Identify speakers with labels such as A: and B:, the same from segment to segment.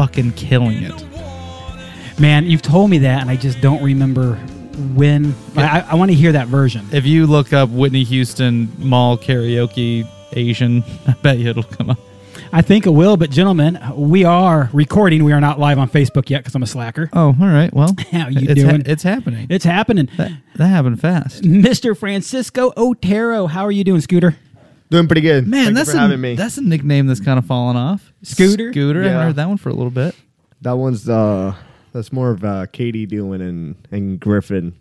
A: fucking killing it.
B: Man, you've told me that, and I just don't remember when. I, I want to hear that version.
A: If you look up Whitney Houston mall karaoke Asian, I bet you it'll come up.
B: I think it will, but gentlemen, we are recording. We are not live on Facebook yet because I'm a slacker.
A: Oh, all right. Well,
B: How you
A: it's
B: doing?
A: it's happening.
B: It's happening.
A: that, that happened fast.
B: Mr. Francisco Otero, how are you doing, Scooter?
C: Doing pretty good.
A: Man,
C: Thank
A: that's
C: you for
A: a,
C: having me.
A: that's a nickname that's kind of fallen off.
B: Scooter?
A: Scooter. I haven't heard that one for a little bit.
C: that one's uh that's more of uh Katie doing and and Griffin.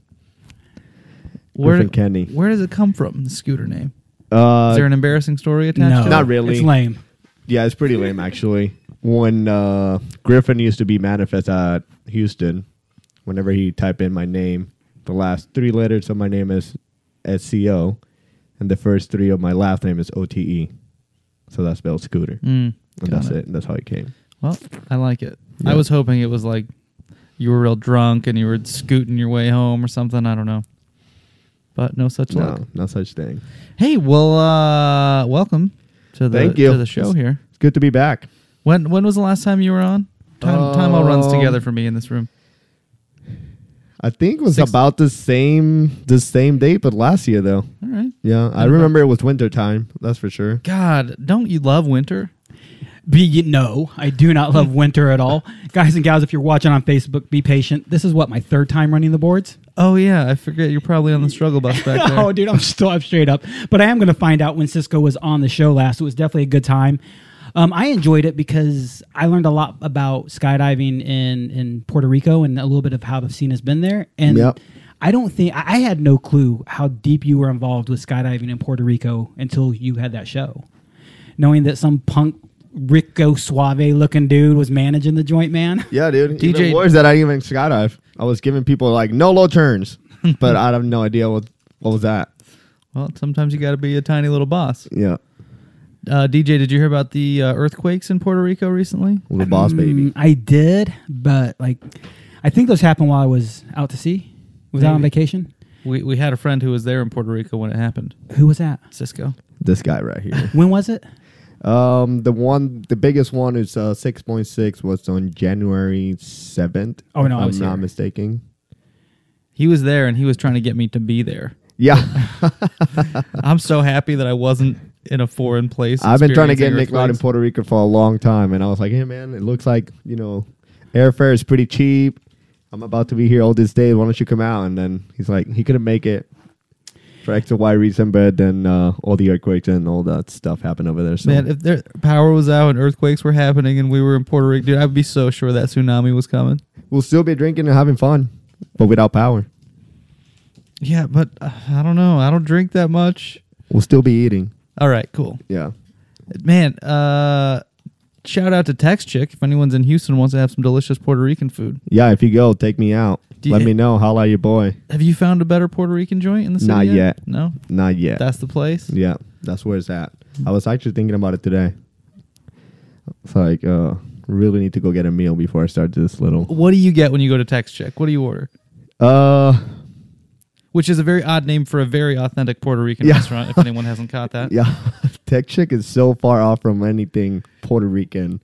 A: Where,
C: Griffin Kenny.
A: where does it come from? The Scooter name.
C: Uh
A: Is there an embarrassing story attached?
B: No,
A: to
C: Not really.
B: It's lame.
C: yeah, it's pretty lame actually. When uh Griffin used to be manifest at Houston, whenever he type in my name, the last three letters of my name is SCO and the first three of my last name is OTE. So that's spelled scooter.
A: Mm,
C: And that's
A: it.
C: it. That's how it came.
A: Well, I like it. I was hoping it was like you were real drunk and you were scooting your way home or something. I don't know. But no such luck.
C: No, no such thing.
A: Hey, well, uh, welcome to the
C: Thank you.
A: to the show here.
C: It's good to be back.
A: When when was the last time you were on? Time, time all runs
C: Um,
A: together for me in this room.
C: I think it was
A: Six-
C: about the same the same date, but last year though.
A: All right.
C: Yeah, I remember it was winter time. That's for sure.
A: God, don't you love winter?
B: Be no, I do not love winter at all, guys and gals. If you're watching on Facebook, be patient. This is what my third time running the boards.
A: Oh yeah, I forget you're probably on the struggle bus back there.
B: oh, dude, I'm still up straight up. But I am going to find out when Cisco was on the show last. It was definitely a good time. Um, I enjoyed it because I learned a lot about skydiving in, in Puerto Rico and a little bit of how the scene has been there. And
C: Yep.
B: I don't think I I had no clue how deep you were involved with skydiving in Puerto Rico until you had that show. Knowing that some punk Rico Suave looking dude was managing the joint, man.
C: Yeah, dude.
A: DJ
C: Even worse that I didn't even skydive. I was giving people like no low turns, but I have no idea what what was that.
A: Well, sometimes you got to be a tiny little boss.
C: Yeah,
A: Uh, DJ, did you hear about the uh, earthquakes in Puerto Rico recently?
C: little boss baby.
B: Mm, I did, but like, I think those happened while I was out to sea. Was out on vacation.
A: We we had a friend who was there in Puerto Rico when it happened.
B: Who was that?
A: Cisco.
C: This guy right here.
B: When was it?
C: um, the one, the biggest one is uh, six point six. Was on January seventh.
B: Oh, no, I was
C: I'm not
B: here.
C: mistaken.
A: He was there and he was trying to get me to be there.
C: Yeah,
A: I'm so happy that I wasn't in a foreign place.
C: I've been trying to get Nick out in. Puerto Rico for a long time, and I was like, hey man, it looks like you know, airfare is pretty cheap. I'm about to be here all this day. Why don't you come out? And then he's like, he couldn't make it for X or Y reason, but then uh, all the earthquakes and all that stuff happened over there. So
A: Man, if their power was out and earthquakes were happening and we were in Puerto Rico, dude, I'd be so sure that tsunami was coming.
C: we'll still be drinking and having fun, but without power.
A: Yeah, but uh, I don't know. I don't drink that much.
C: We'll still be eating.
A: All right, cool.
C: Yeah.
A: Man, uh shout out to Tex Chick if anyone's in Houston wants to have some delicious Puerto Rican food.
C: Yeah, if you go, take me out.
A: Do you-
C: Let me know. Holla your boy.
A: Have you found a better Puerto Rican joint in the city?
C: Not yet.
A: No?
C: Not yet.
A: That's the place?
C: yeah, that's where it's at. I was actually thinking about it today. It's like, uh, really need to go get a meal before I start this little.
A: What do you get when you go to Tex Chick? What do you order?
C: Uh,
A: Which is a very odd name for a very authentic Puerto Rican
C: Yeah.
A: restaurant, if anyone hasn't caught that.
C: yeah, Tex Chick is so far off from anything Puerto Rican.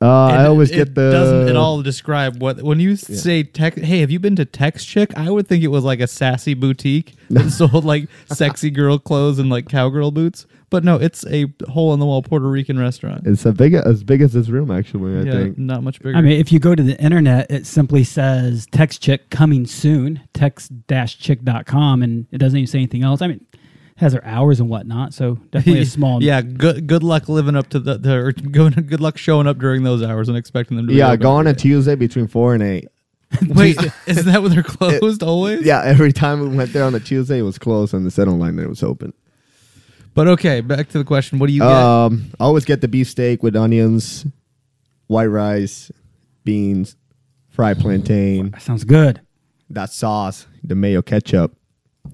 C: Uh, I always get the It
A: doesn't at all describe what when you say tech. Hey, have you been to Tex Chick? I would think it was like a sassy boutique that sold like sexy girl clothes and like cowgirl boots. But no, it's a hole in the wall Puerto Rican restaurant.
C: It's a big as big as this room actually. I
A: yeah,
C: think.
A: not much bigger.
B: I mean, if you go to the internet, it simply says Tex Chick coming soon, text-chick.com, and it doesn't even say anything else. I mean, it has their hours and whatnot, so definitely a small.
A: yeah, good good luck living up to the, the or going. Good luck showing up during those hours and expecting them to.
C: Yeah,
A: open
C: go on a. Tuesday between four and eight.
A: Wait, isn't that when they're closed always?
C: Yeah, every time we went there on a Tuesday, it was closed, and the set online that it was open.
A: But okay, back to the question. What do you get?
C: Um, I always get the beefsteak with onions, white rice, beans, fried plantain,
B: That sounds good.
C: that sauce, the mayo ketchup,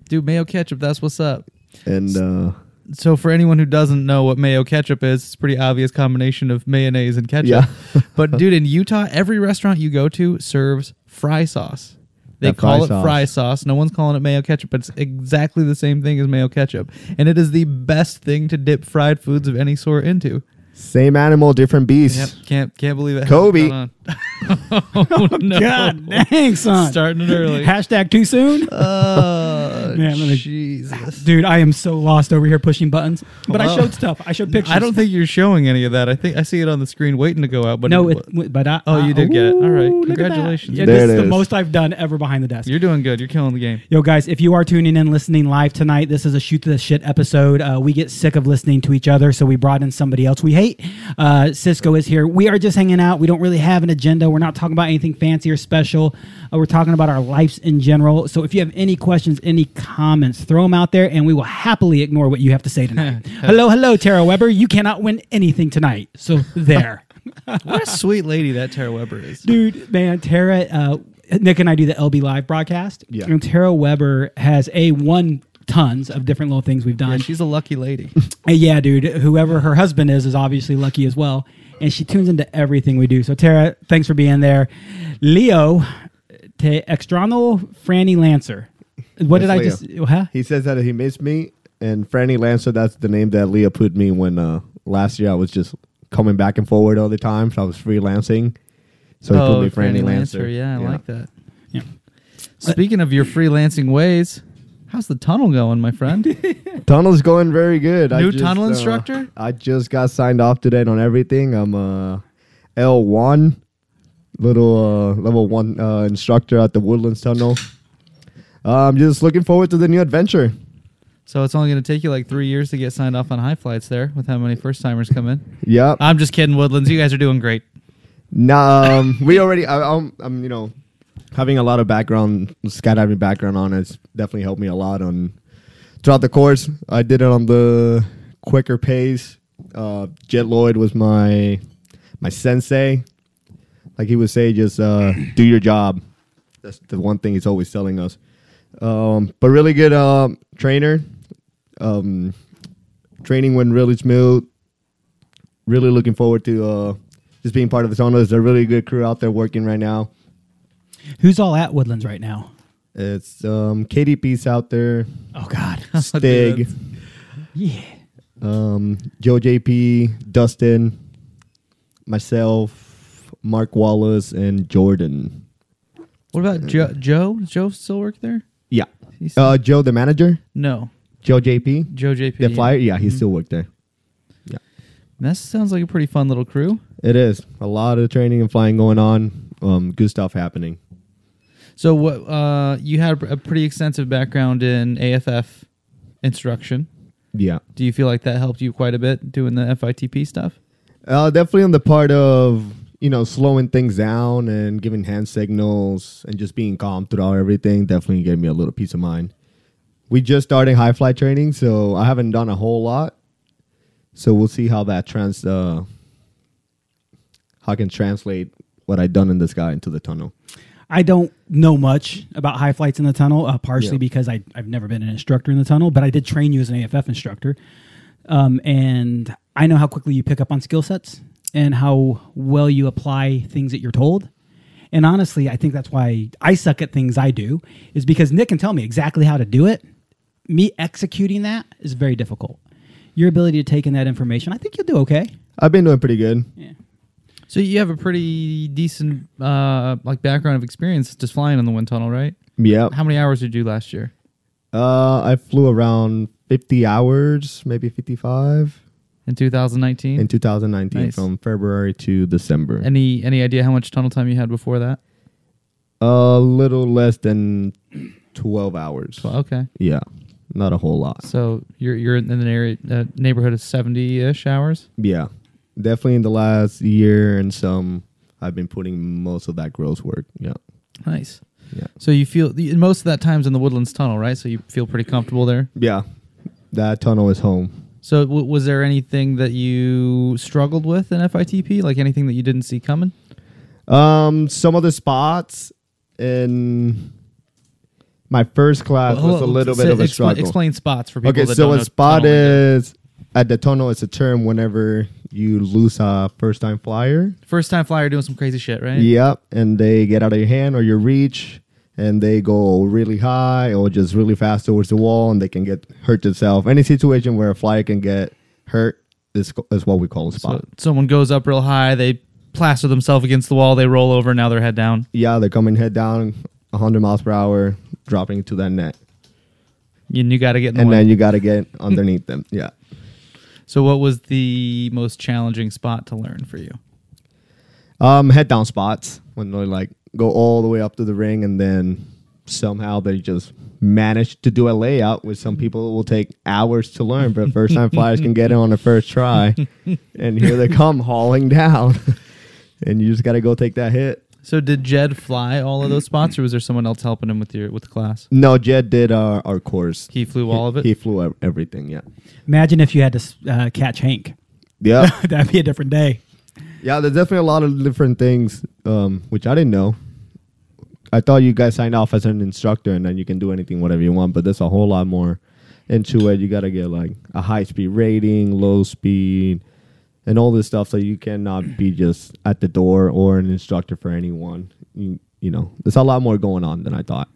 A: Dude, mayo ketchup, that's what's up.
C: and uh,
A: So for anyone who doesn't know what mayo ketchup is, it's a pretty obvious combination of mayonnaise and ketchup.
C: Yeah.
A: but dude, in Utah, every restaurant you go to serves fry sauce. They
C: That
A: call
C: fry
A: it
C: sauce.
A: fry sauce. No one's calling it mayo ketchup, but it's exactly the same thing as mayo ketchup. And it is the best thing to dip fried foods of any sort into.
C: Same animal, different beast.
A: Yep. Can't can't believe it.
C: Kobe.
A: hasn't gone on. oh, no.
B: God dang, son.
A: Starting it early.
B: Hashtag too soon.
A: Oh,
B: Man, let me-
A: Jesus.
B: Dude, I am so lost over here pushing buttons. But I showed stuff. I showed pictures.
A: I don't think you're showing any of that. I think I see it on the screen waiting to go out. But
B: no,
A: it,
B: it, but I,
A: Oh, you did get it. All right.
B: Ooh, look at that.
A: Congratulations.
B: Yeah,
C: There
B: this
C: it
B: is the most I've done ever behind the desk.
A: you're doing good. You're killing the game.
B: Yo, guys, if you are tuning in, listening live tonight, this is a shoot to the shit episode. Uh, we get sick of listening to each other, so we brought in somebody else we hate. Uh, Cisco is here. We are just hanging out. We don't really have an agenda. We're not talking about anything fancy or special. Uh, we're talking about our lives in general. So if you have any questions, any comments, throw them out there, and we will happily ignore what you have to say tonight. hello, hello, Tara Weber. You cannot win anything tonight. So there.
A: What a sweet lady that Tara Weber is.
B: dude man tara uh, nick and i do the lb live broadcast
C: Yeah.
B: and tara weber has a one tons of different little things we've
A: Yeah,
B: done
A: she's a lucky lady.
B: And yeah dude whoever her husband is is obviously lucky as well and she tunes into everything we do so tara thanks for being there leo te extrano franny lancer what did i
C: Leo.
B: just huh?
C: He says that he missed me, and Franny Lancer, that's the name that Leah put me when uh, last year I was just coming back and forward all the time, so I was freelancing. So he put me Franny, Lancer.
A: Oh, Yeah, I like that.
B: Yeah.
A: Speaking of your freelancing ways, how's the tunnel going, my friend?
C: Tunnel's going very good.
A: New
C: just,
A: tunnel
C: uh,
A: instructor?
C: I just got signed off today on everything. I'm a L1, little uh, level one uh, instructor at the Woodlands Tunnel. Uh, I'm just looking forward to the new adventure.
A: so it's only going to take you like three years to get signed off on high flights there with how many first timers come in.
C: Yep.
A: I'm just kidding, Woodlands. You guys are doing great.
C: Nah, um, we already. I, I'm, I'm, you know, having a lot of background, skydiving background on it's definitely helped me a lot on throughout the course. I did it on the quicker pace. Uh, Jed Lloyd was my my sensei. Like he would say, just uh, do your job. That's the one thing he's always telling us. Um, but really good um, trainer. Um, training went really smooth. Really looking forward to uh, just being part of the tunnel. There's a really good crew out there working right now.
B: Who's all at woodlands right now
C: It's um, KDP's out there,
B: oh god
C: Stig,
B: yeah
C: um, Joe JP, Dustin, myself, Mark Wallace, and Jordan.
A: What about Joe? Joe? Does Joe still work there?
C: Yeah.
A: He's
C: Uh, Joe, the manager,
A: no.
C: Joe JP,
A: Joe JP.
C: the flyer. Yeah, he still worked there. Yeah.
A: That sounds like a pretty fun little crew.
C: It is a lot of training and flying going on. Um, good stuff happening.
A: So what? Uh, you had a pretty extensive background in AFF instruction.
C: Yeah.
A: Do you feel like that helped you quite a bit doing the FITP stuff?
C: Uh, definitely on the part of you know slowing things down and giving hand signals and just being calm throughout everything. Definitely gave me a little peace of mind. We just started high flight training, so I haven't done a whole lot. So we'll see how that trans uh, how I can translate what I've done in the sky into the tunnel.
B: I don't know much about high flights in the tunnel, uh, partially
C: Yeah.
B: because I, I've never been an instructor in the tunnel, but I did train you as an AFF instructor. Um, and I know how quickly you pick up on skill sets and how well you apply things that you're told. And honestly, I think that's why I suck at things I do, is because Nick can tell me exactly how to do it. Me executing that is very difficult. Your ability to take in that information, I think you'll do okay.
C: I've been doing pretty good.
B: Yeah.
A: So you have a pretty decent uh, like background of experience just flying in the wind tunnel, right?
C: Yeah.
A: How many hours did you do last year?
C: Uh, I flew around 50 hours, maybe 55
A: In 2019.
C: in 2019
A: Nice.
C: from February to December.
A: any any idea how much tunnel time you had before that?
C: A little less than 12 hours.
A: Well, okay.
C: Yeah, not a whole lot.
A: So you're you're in an area uh, neighborhood of 70ish hours.
C: Yeah, definitely in the last year and some, I've been putting most of that growth work. Yeah,
A: Nice.
C: yeah,
A: So you feel most of that time's in the Woodlands tunnel, right? So you feel pretty comfortable there.
C: yeah. That tunnel is home.
A: So, w- was there anything that you struggled with in FITP? Like anything that you didn't see coming?
C: Um, some of the spots in my first class
A: Well,
C: was a little bit of a
A: expla-
C: struggle.
A: Explain spots for people.
C: okay, so a spot is at the tunnel. It's a term whenever you lose a first time flyer.
A: first time flyer doing some crazy shit, right?
C: Yep, and they get out of your hand or your reach, and they go really high or just really fast towards the wall, and they can get hurt themselves. Any situation where a flyer can get hurt is is what we call a spot.
A: So someone goes up real high, they plaster themselves against the wall, they roll over, now they're head down.
C: yeah, they're coming head down, 100 miles per hour, dropping to that net,
A: And you got to get in the
C: and
A: way.
C: then you got to get underneath them. Yeah.
A: So, what was the most challenging spot to learn for you?
C: Um, head down spots when they like go all the way up to the ring, and then somehow they just manage to do a layout, which some people it will take hours to learn, but first time flyers can get it on the first try, and here they come hauling down, and you just got to go take that hit.
A: So, did Jed fly all of those spots, or was there someone else helping him with your with the class?
C: No, Jed did our our course.
A: He flew all of it.
C: He flew ev- everything. Yeah.
B: Imagine if you had to uh, catch Hank.
C: Yeah.
B: That'd be a different day.
C: Yeah, there's definitely a lot of different things, um, which I didn't know. I thought you guys signed off as an instructor and then you can do anything, whatever you want, but there's a whole lot more into it. You got to get like a high speed rating, low speed, and all this stuff. So you cannot be just at the door or an instructor for anyone. You, you know, there's a lot more going on than I thought.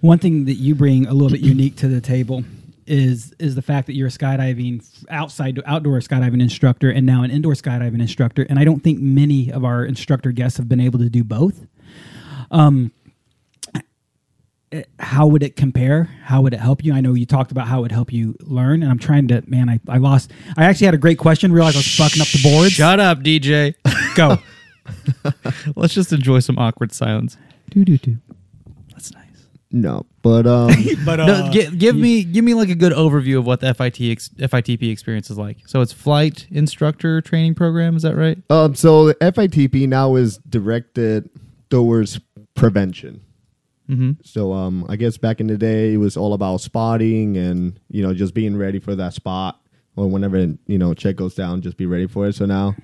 B: One thing that you bring a little bit unique to the table is is the fact that you're a skydiving outside outdoor skydiving instructor and now an indoor skydiving instructor and I don't think many of our instructor guests have been able to do both. Um how would it compare? How would it help you? I know you talked about how it would help you learn, and I'm trying to. Man, I, I lost. I actually had a great question. Realized I was fucking up the boards.
A: Shut up, DJ.
B: Go.
A: Let's just enjoy some awkward silence.
B: do do do.
A: That's nice.
C: No, but um,
B: But
A: no, gi- give me give me like a good overview of what the FIT ex- FITP experience is like. So it's flight instructor training program. Is that right?
C: um, so the FITP now is directed towards prevention.
A: Mm-hmm.
C: So um, I guess back in the day, it was all about spotting and you know just being ready for that spot, or whenever you know check goes down, just be ready for it. So now,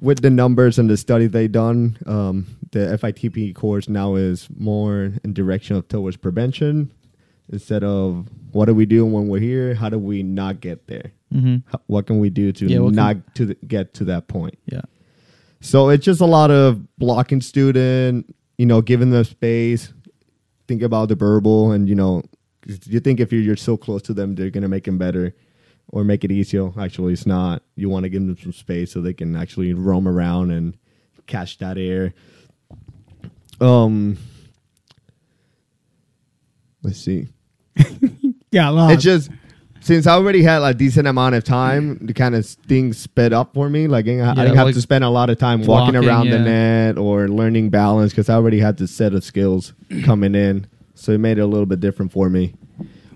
C: with the numbers and the study they done, um, the FITP course now is more in direction of towards prevention instead of what do we do when we're here? How do we not get there?
A: Mm-hmm.
C: How, what can we do to
A: Yeah, what can-
C: not to the, get to that point?
A: Yeah.
C: So it's just a lot of blocking student, you know, giving them space. Think about the verbal, and you know you think if you're, you're so close to them, they're gonna make them better or make it easier. Actually, it's not. You want to give them some space so they can actually roam around and catch that air. Um, let's see.
B: Yeah.
C: It's just since I already had a decent amount of time, the kind of things sped up for me. Like I, I didn't have to spend a lot of time walking,
A: walking,
C: around the net or learning balance because I already had the set of skills coming in. So it made it a little bit different for me.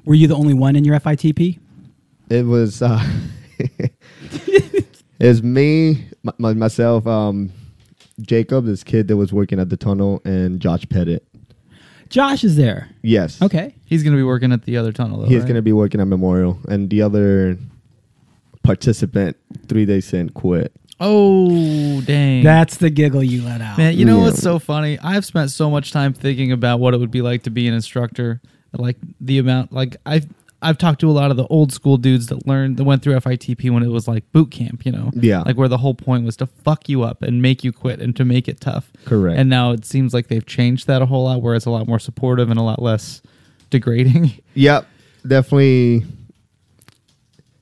B: Were you the only one in your FITP?
C: It was uh, it was me, my, my- myself, um, Jacob, this kid that was working at the tunnel, and Josh Pettit.
B: Josh is there.
C: Yes.
B: Okay.
A: He's gonna be working at the other tunnel. Though,
C: He's
A: right?
C: going to be working at Memorial, and the other participant, three days in, quit.
A: Oh dang!
B: That's the giggle you let out.
A: Man, you know
C: Yeah.
A: what's so funny? I've spent so much time thinking about what it would be like to be an instructor. Like the amount, like I've I've talked to a lot of the old school dudes that learned that went through FITP when it was like boot camp. You know,
C: Yeah.
A: like where the whole point was to fuck you up and make you quit and to make it tough.
C: Correct.
A: And now it seems like they've changed that a whole lot, where it's a lot more supportive and a lot less degrading.
C: Yep, definitely.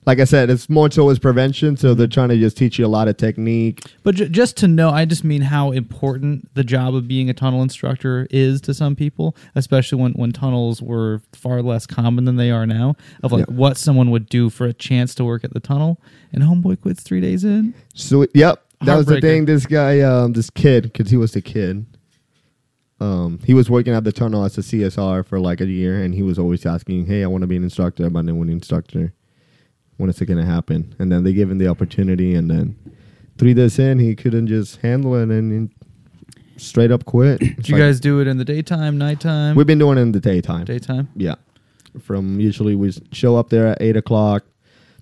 C: Like I said, it's more towards prevention, so they're trying to just teach you a lot of technique.
A: But ju- just to know, I just mean how important the job of being a tunnel instructor is to some people, especially when, when tunnels were far less common than they are now. Of like
C: Yeah.
A: what someone would do for a chance to work at the tunnel, and homeboy quits three days in.
C: So yep, that was the thing. This guy, um, this kid, because he was the kid. Um, he was working at the tunnel as a CSR for like a year, and he was always asking, "Hey, I want to be an instructor. I'm an instructor. When is it gonna happen?" And then they gave him the opportunity, and then three days in, he couldn't just handle it, and straight up quit.
A: Did you guys do it in the daytime, nighttime,
C: We've been doing it in the daytime.
A: daytime?
C: Yeah. From usually we show up there at eight o'clock,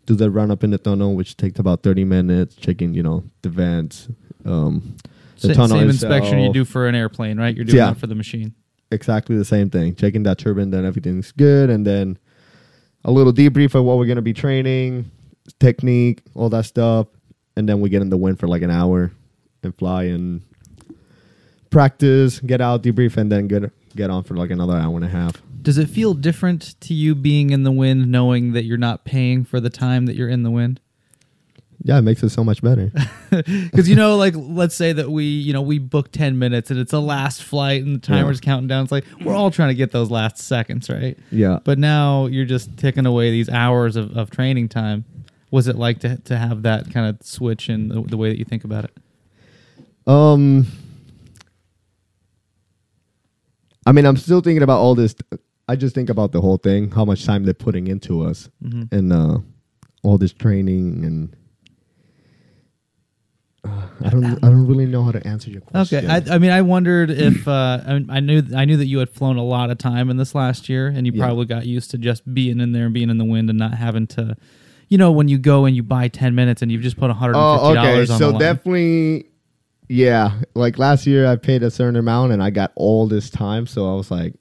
C: do the run up in the tunnel, which takes about thirty minutes. Checking, you know, the vents. Um, the
A: Sa-
C: tunnel
A: same inspection you do for an airplane, right? You're doing
C: Yeah.
A: that for the machine.
C: exactly the same thing. Checking that turbine that everything's good, and then a little debrief of what we're gonna be training, technique, all that stuff, and then we get in the wind for like an hour and fly and practice, get out, debrief, and then get get on for like another hour and a half.
A: Does it feel different to you being in the wind, knowing that you're not paying for the time that you're in the wind?
C: Yeah, it makes it so much better.
A: Because you know, like let's say that we, you know, we book ten minutes and it's a last flight and the timer's counting down. It's like we're all trying to get those last seconds, right?
C: yeah,
A: But now you're just ticking away these hours of, of training time. Was it like to to have that kind of switch in the, the way that you think about it?
C: Um, I mean, I'm still thinking about all this. I just think about the whole thing, how much time they're putting into us,
A: Mhm.
C: and uh, all this training, and uh, I don't, I don't really know how to answer your question.
A: Okay, I, I mean, I wondered if uh, I, I knew I knew that you had flown a lot of time in this last year, and you
C: Yeah.
A: probably got used to just being in there and being in the wind and not having to, you know, when you go and you buy ten minutes and you've just put one hundred and
C: oh,
A: fifty
C: okay.
A: dollars on the
C: So definitely, yeah. Like last year, I paid a certain amount, and I got all this time. So I was like,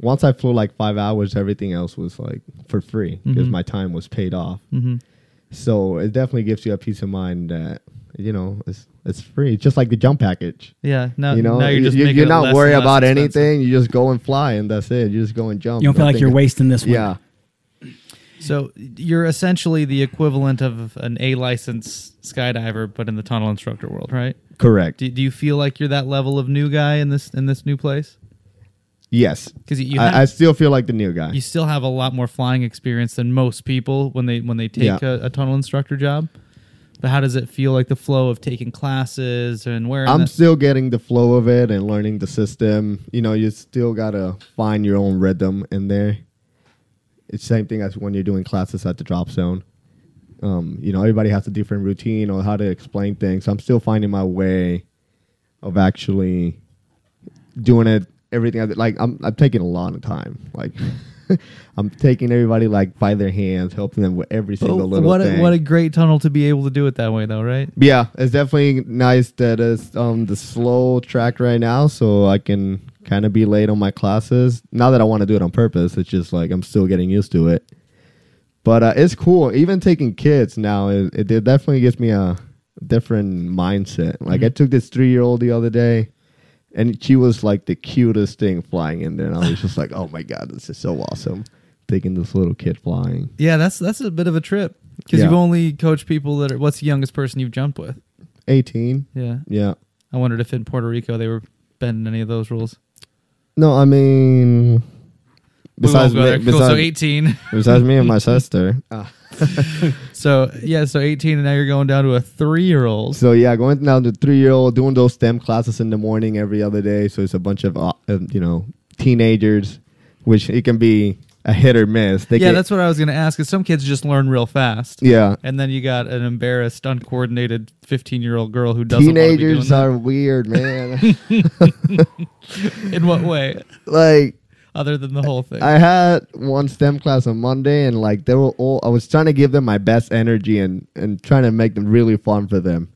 C: once I flew like five hours, everything else was like for free because
A: Mhm.
C: my time was paid off.
A: Mhm.
C: So it definitely gives you a peace of mind that you know it's it's free, just like the jump package.
A: Yeah, No.
C: you know,
A: now you're just
C: you, you're not
A: less
C: worried about
A: expensive.
C: anything. You just go and fly, and that's it. You just go and jump.
B: You don't feel like you're wasting this one.
C: Yeah,
A: So you're essentially the equivalent of an A license skydiver, but in the tunnel instructor world, right?
C: correct.
A: Do, do you feel like you're that level of new guy in this in this new place?
C: Yes,
A: Because you, you,
C: I, I still feel like the new guy.
A: you still have a lot more flying experience than most people when they when they take
C: Yeah.
A: a, a tunnel instructor job. But how does it feel like the flow of taking classes and where?
C: I'm still getting the flow of it and learning the system. You know, you still gotta find your own rhythm in there. It's same thing as when you're doing classes at the drop zone. Um, you know, everybody has a different routine or how to explain things. I'm still finding my way of actually doing it. Everything I- like I'm I'm taking a lot of time. Like I'm taking everybody like by their hands, helping them with every
A: But
C: single little
A: what a,
C: thing.
A: what a great tunnel to be able to do it that way, though, right?
C: Yeah, it's definitely nice that it's um the slow track right now, so I can kind of be late on my classes. Not that I want to do it on purpose. It's just like I'm still getting used to it. But uh, it's cool. Even taking kids now, it, it definitely gives me a different mindset. Like I took this three year old the other day, and she was like the cutest thing flying in there. And I was just like, oh my god, this is so awesome. Taking this little kid flying.
A: Yeah, that's that's a bit of a trip because
C: Yeah.
A: you've only coached people that are. What's the youngest person you've jumped with?
C: 18.
A: Yeah,
C: Yeah.
A: I wondered if in Puerto Rico they were bending any of those rules.
C: No, I mean, besides me,
A: there. Cool, so
C: besides,
A: 18.
C: besides me and my sister.
A: So yeah, so 18, and now you're going down to a three-year-old.
C: So yeah, going down to three year old, doing those STEM classes in the morning every other day. So it's a bunch of uh, uh, you know teenagers, which it can be a hit or miss. They
A: Yeah,
C: can-
A: that's what I was going to ask. Is some kids just learn real fast,
C: yeah.
A: and then you got an embarrassed, uncoordinated 15-year-old girl who doesn't.
C: Teenagers are weird, man.
A: In what way,
C: like
A: other than the whole thing?
C: I had one STEM class on Monday, and like they were all. I was trying to give them my best energy and and trying to make them really fun for them.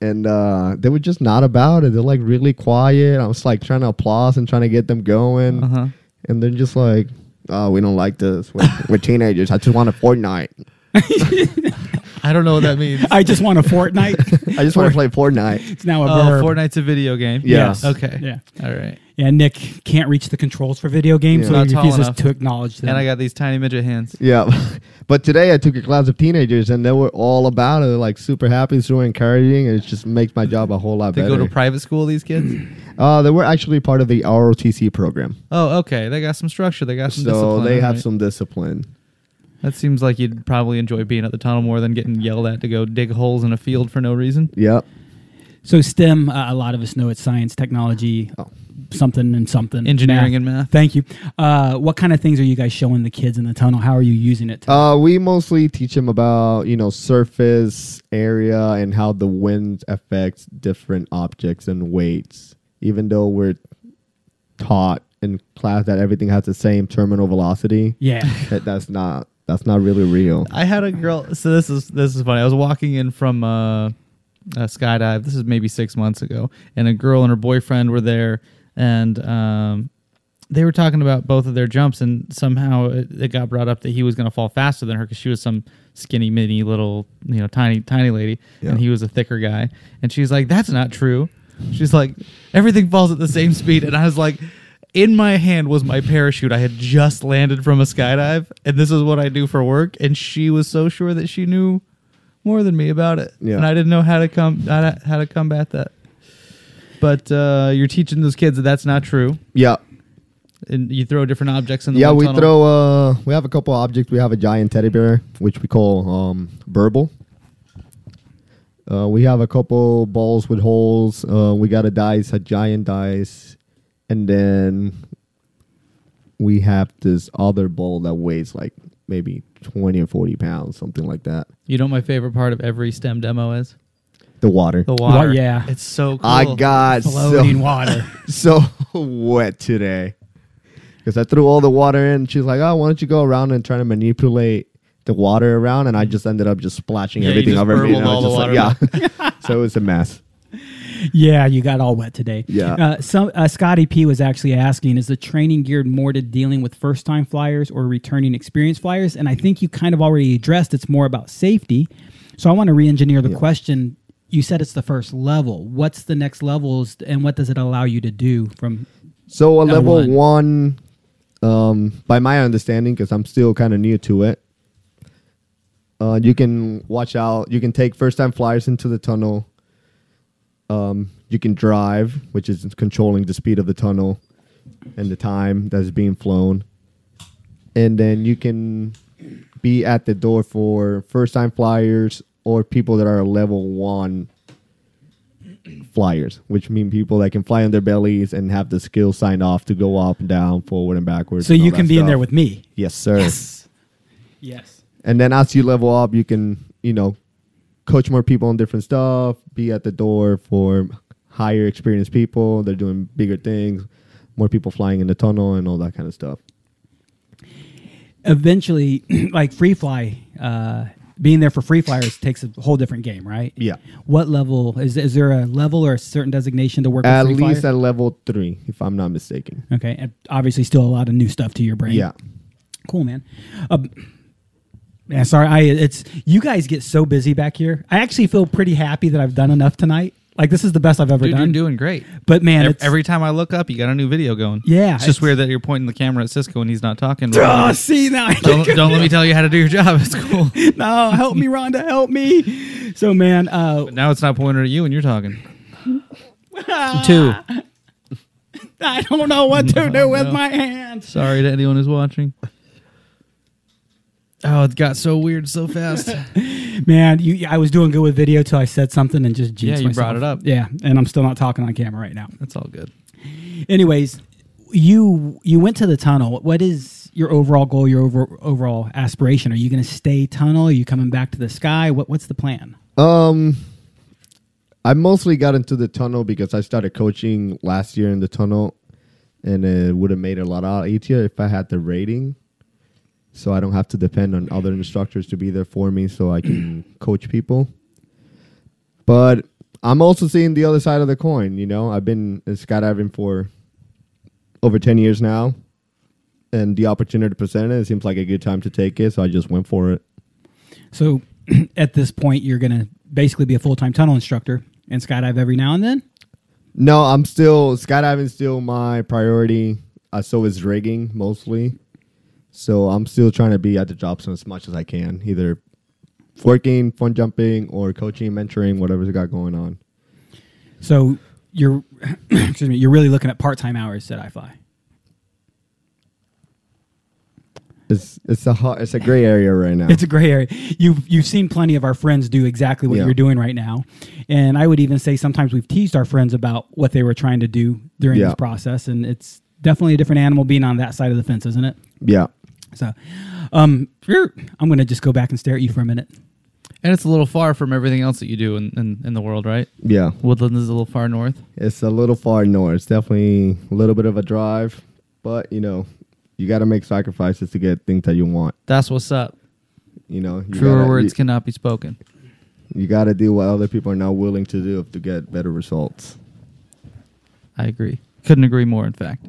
C: And uh, they were just not about it. They're like really quiet. I was like trying to applause and trying to get them going.
A: uh-huh.
C: and they're just like, "Oh, we don't like this. We're, we're teenagers. I just want a Fortnite.
A: I don't know what that means.
B: I just want a Fortnite.
C: I just want to play Fortnite."
B: It's now a
A: Oh,
B: verb.
A: Fortnite's a video game.
C: Yeah.
A: Okay.
B: Yeah.
A: All right.
B: Yeah, Nick can't reach the controls for video games,
C: Yeah.
B: so
A: Not
B: he
A: tall
B: refuses
A: enough.
B: to acknowledge them.
A: And I got these tiny midget hands.
C: Yeah, but today I took a class of teenagers, and they were all about it, like super happy, super encouraging, and it just makes my job a whole lot better.
A: They
C: better.
A: go to private school. These kids.
C: uh, they were actually part of the ROTC program,
A: oh, okay. They got some structure. They got some.
C: so
A: discipline.
C: they have
A: Alright.
C: some discipline.
A: That seems like you'd probably enjoy being at the tunnel more than getting yelled at to go dig holes in a field for no reason.
C: Yep.
B: so STEM, uh, a lot of us know it's science, technology,
C: Oh.
B: something and something,
A: Engineering
B: math.
A: and math.
B: Thank you. Uh, what kind of things are you guys showing the kids in the tunnel? How are you using it?
C: Uh, we mostly teach them about you know surface area and how the wind affects different objects and weights. Even though we're taught in class that everything has the same terminal velocity,
B: yeah.
C: that that's not That's not really real.
A: I had a girl. So this is this is funny. I was walking in from uh, a skydive. This is maybe six months ago, and a girl and her boyfriend were there, and um, they were talking about both of their jumps, and somehow it, it got brought up that he was going to fall faster than her because she was some skinny, mini, little, you know, tiny, tiny lady,
C: Yeah.
A: and he was a thicker guy. And she's like, "That's not true." She's like, "Everything falls at the same speed," and I was like. In my hand was my parachute. I had just landed from a skydive, and this is what I do for work. And she was so sure that she knew more than me about it,
C: Yeah.
A: and I didn't know how to come how to, combat that. But uh, you're teaching those kids that that's not true,
C: Yeah,
A: and you throw different objects in the
C: yeah. We
A: tunnel.
C: throw. Uh, we have a couple objects. We have a giant teddy bear, which we call um, burble. Uh, we have a couple balls with holes. Uh, we got a dice, a giant dice, and then we have this other bowl that weighs like maybe twenty or forty pounds, something like that.
A: You know what my favorite part of every STEM demo is
C: The water.
A: the water.
B: yeah.
A: it's so cool.
C: I got
B: Floating
C: so,
B: water.
C: so wet today because I threw all the water in. She's like, "Oh, why don't you go around and try to manipulate the water around?" And I just ended up just splashing
A: Yeah, you
C: everything
A: just
C: over me. and I was
A: all the
C: just like, yeah. so it was a mess.
B: Yeah, you got all wet today.
C: Yeah.
B: Uh, some uh, Scotty P was actually asking, is the training geared more to dealing with first time flyers or returning experienced flyers? And I think you kind of already addressed it's more about safety. So I want to re-engineer the question. You said it's the first level. What's the next levels, and what does it allow you to do from?
C: So a
B: L1.
C: level one, um, by my understanding, because I'm still kind of new to it, uh, you can watch out. You can take first time flyers into the tunnel. Um, you can drive, which is controlling the speed of the tunnel and the time that's being flown, and then you can be at the door for first time flyers or people that are level one flyers, which mean people that can fly on their bellies and have the skill signed off to go up and down, forward and backwards.
B: So
C: and
B: you can
C: that
B: be in there with me.
C: Yes, sir.
B: Yes. Yes.
C: And then as you level up, you can, you know, coach more people on different stuff, be at the door for higher experienced people. They're doing bigger things, more people flying in the tunnel and all that kind of stuff.
B: Eventually, like free fly, uh, being there for free flyers takes a whole different game, right?
C: Yeah.
B: What level is is there a level or a certain designation to work
C: At least
B: flyers?
C: at level three, if I'm not mistaken.
B: Okay, and obviously still a lot of new stuff to your brain.
C: Yeah.
B: cool, man. Uh, yeah, sorry, I it's you guys get so busy back here. I actually feel pretty happy that I've done enough tonight. Like this is the best I've ever
A: Dude, you're doing great.
B: but man,
A: Ev-
B: it's,
A: Every time I look up, you got a new video going.
B: Yeah,
A: it's just
B: it's-
A: weird that you're pointing the camera at Cisco and he's not talking.
B: Oh, see now.
A: don't, don't let me tell you how to do your job. It's cool.
B: no, help me, Rhonda, help me. So, man, uh,
A: But now it's not pointed at you and you're talking. Two.
B: I don't know what to do with
A: no.
B: my hands.
A: Sorry to anyone who's watching. Oh, it got so weird so fast.
B: Man, you, I was doing good with video till I said something and just jinxed
A: Yeah, you brought it up.
B: Yeah, and I'm still not talking on camera right now.
A: That's all good.
B: Anyways, you you went to the tunnel. What is your overall goal? Your over, overall aspiration? Are you going to stay tunnel? Are you coming back to the sky? What what's the plan?
C: Um, I mostly got into the tunnel because I started coaching last year in the tunnel, and it would have made it a lot out of easier if I had the rating, so I don't have to depend on other instructors to be there for me, so I can coach people. But I'm also seeing the other side of the coin. You know, I've been skydiving for over ten years now, and the opportunity presented it seems like a good time to take it, so I just went for it.
B: So, at this point, you're going to basically be a full time tunnel instructor and skydive every now and then.
C: No, I'm still skydiving. Still my priority. Uh, so is rigging mostly. So I'm still trying to be at the job as much as I can, either working, fun jumping, or coaching, mentoring, whatever's got going on.
B: So you're excuse me, you're really looking at part time hours at iFly.
C: It's it's a hot, it's a gray area right now.
B: It's a gray area. You've you've seen plenty of our friends do exactly what
C: Yeah.
B: you're doing right now, and I would even say sometimes we've teased our friends about what they were trying to do during
C: Yeah.
B: this process, and it's definitely a different animal being on that side of the fence, isn't it?
C: yeah,
B: So, um, I'm going to just go back and stare at you for a minute.
A: And it's a little far from everything else that you do in, in, in the world, right?
C: yeah.
A: Woodland is a little far north.
C: It's a little far north. It's definitely a little bit of a drive, but you know, you got to make sacrifices to get things that you want.
A: That's what's up.
C: You know, you
A: Truer
C: gotta,
A: words
C: You,
A: cannot be spoken.
C: you got to do what other people are not willing to do to get better results.
A: I agree. Couldn't agree more. In fact.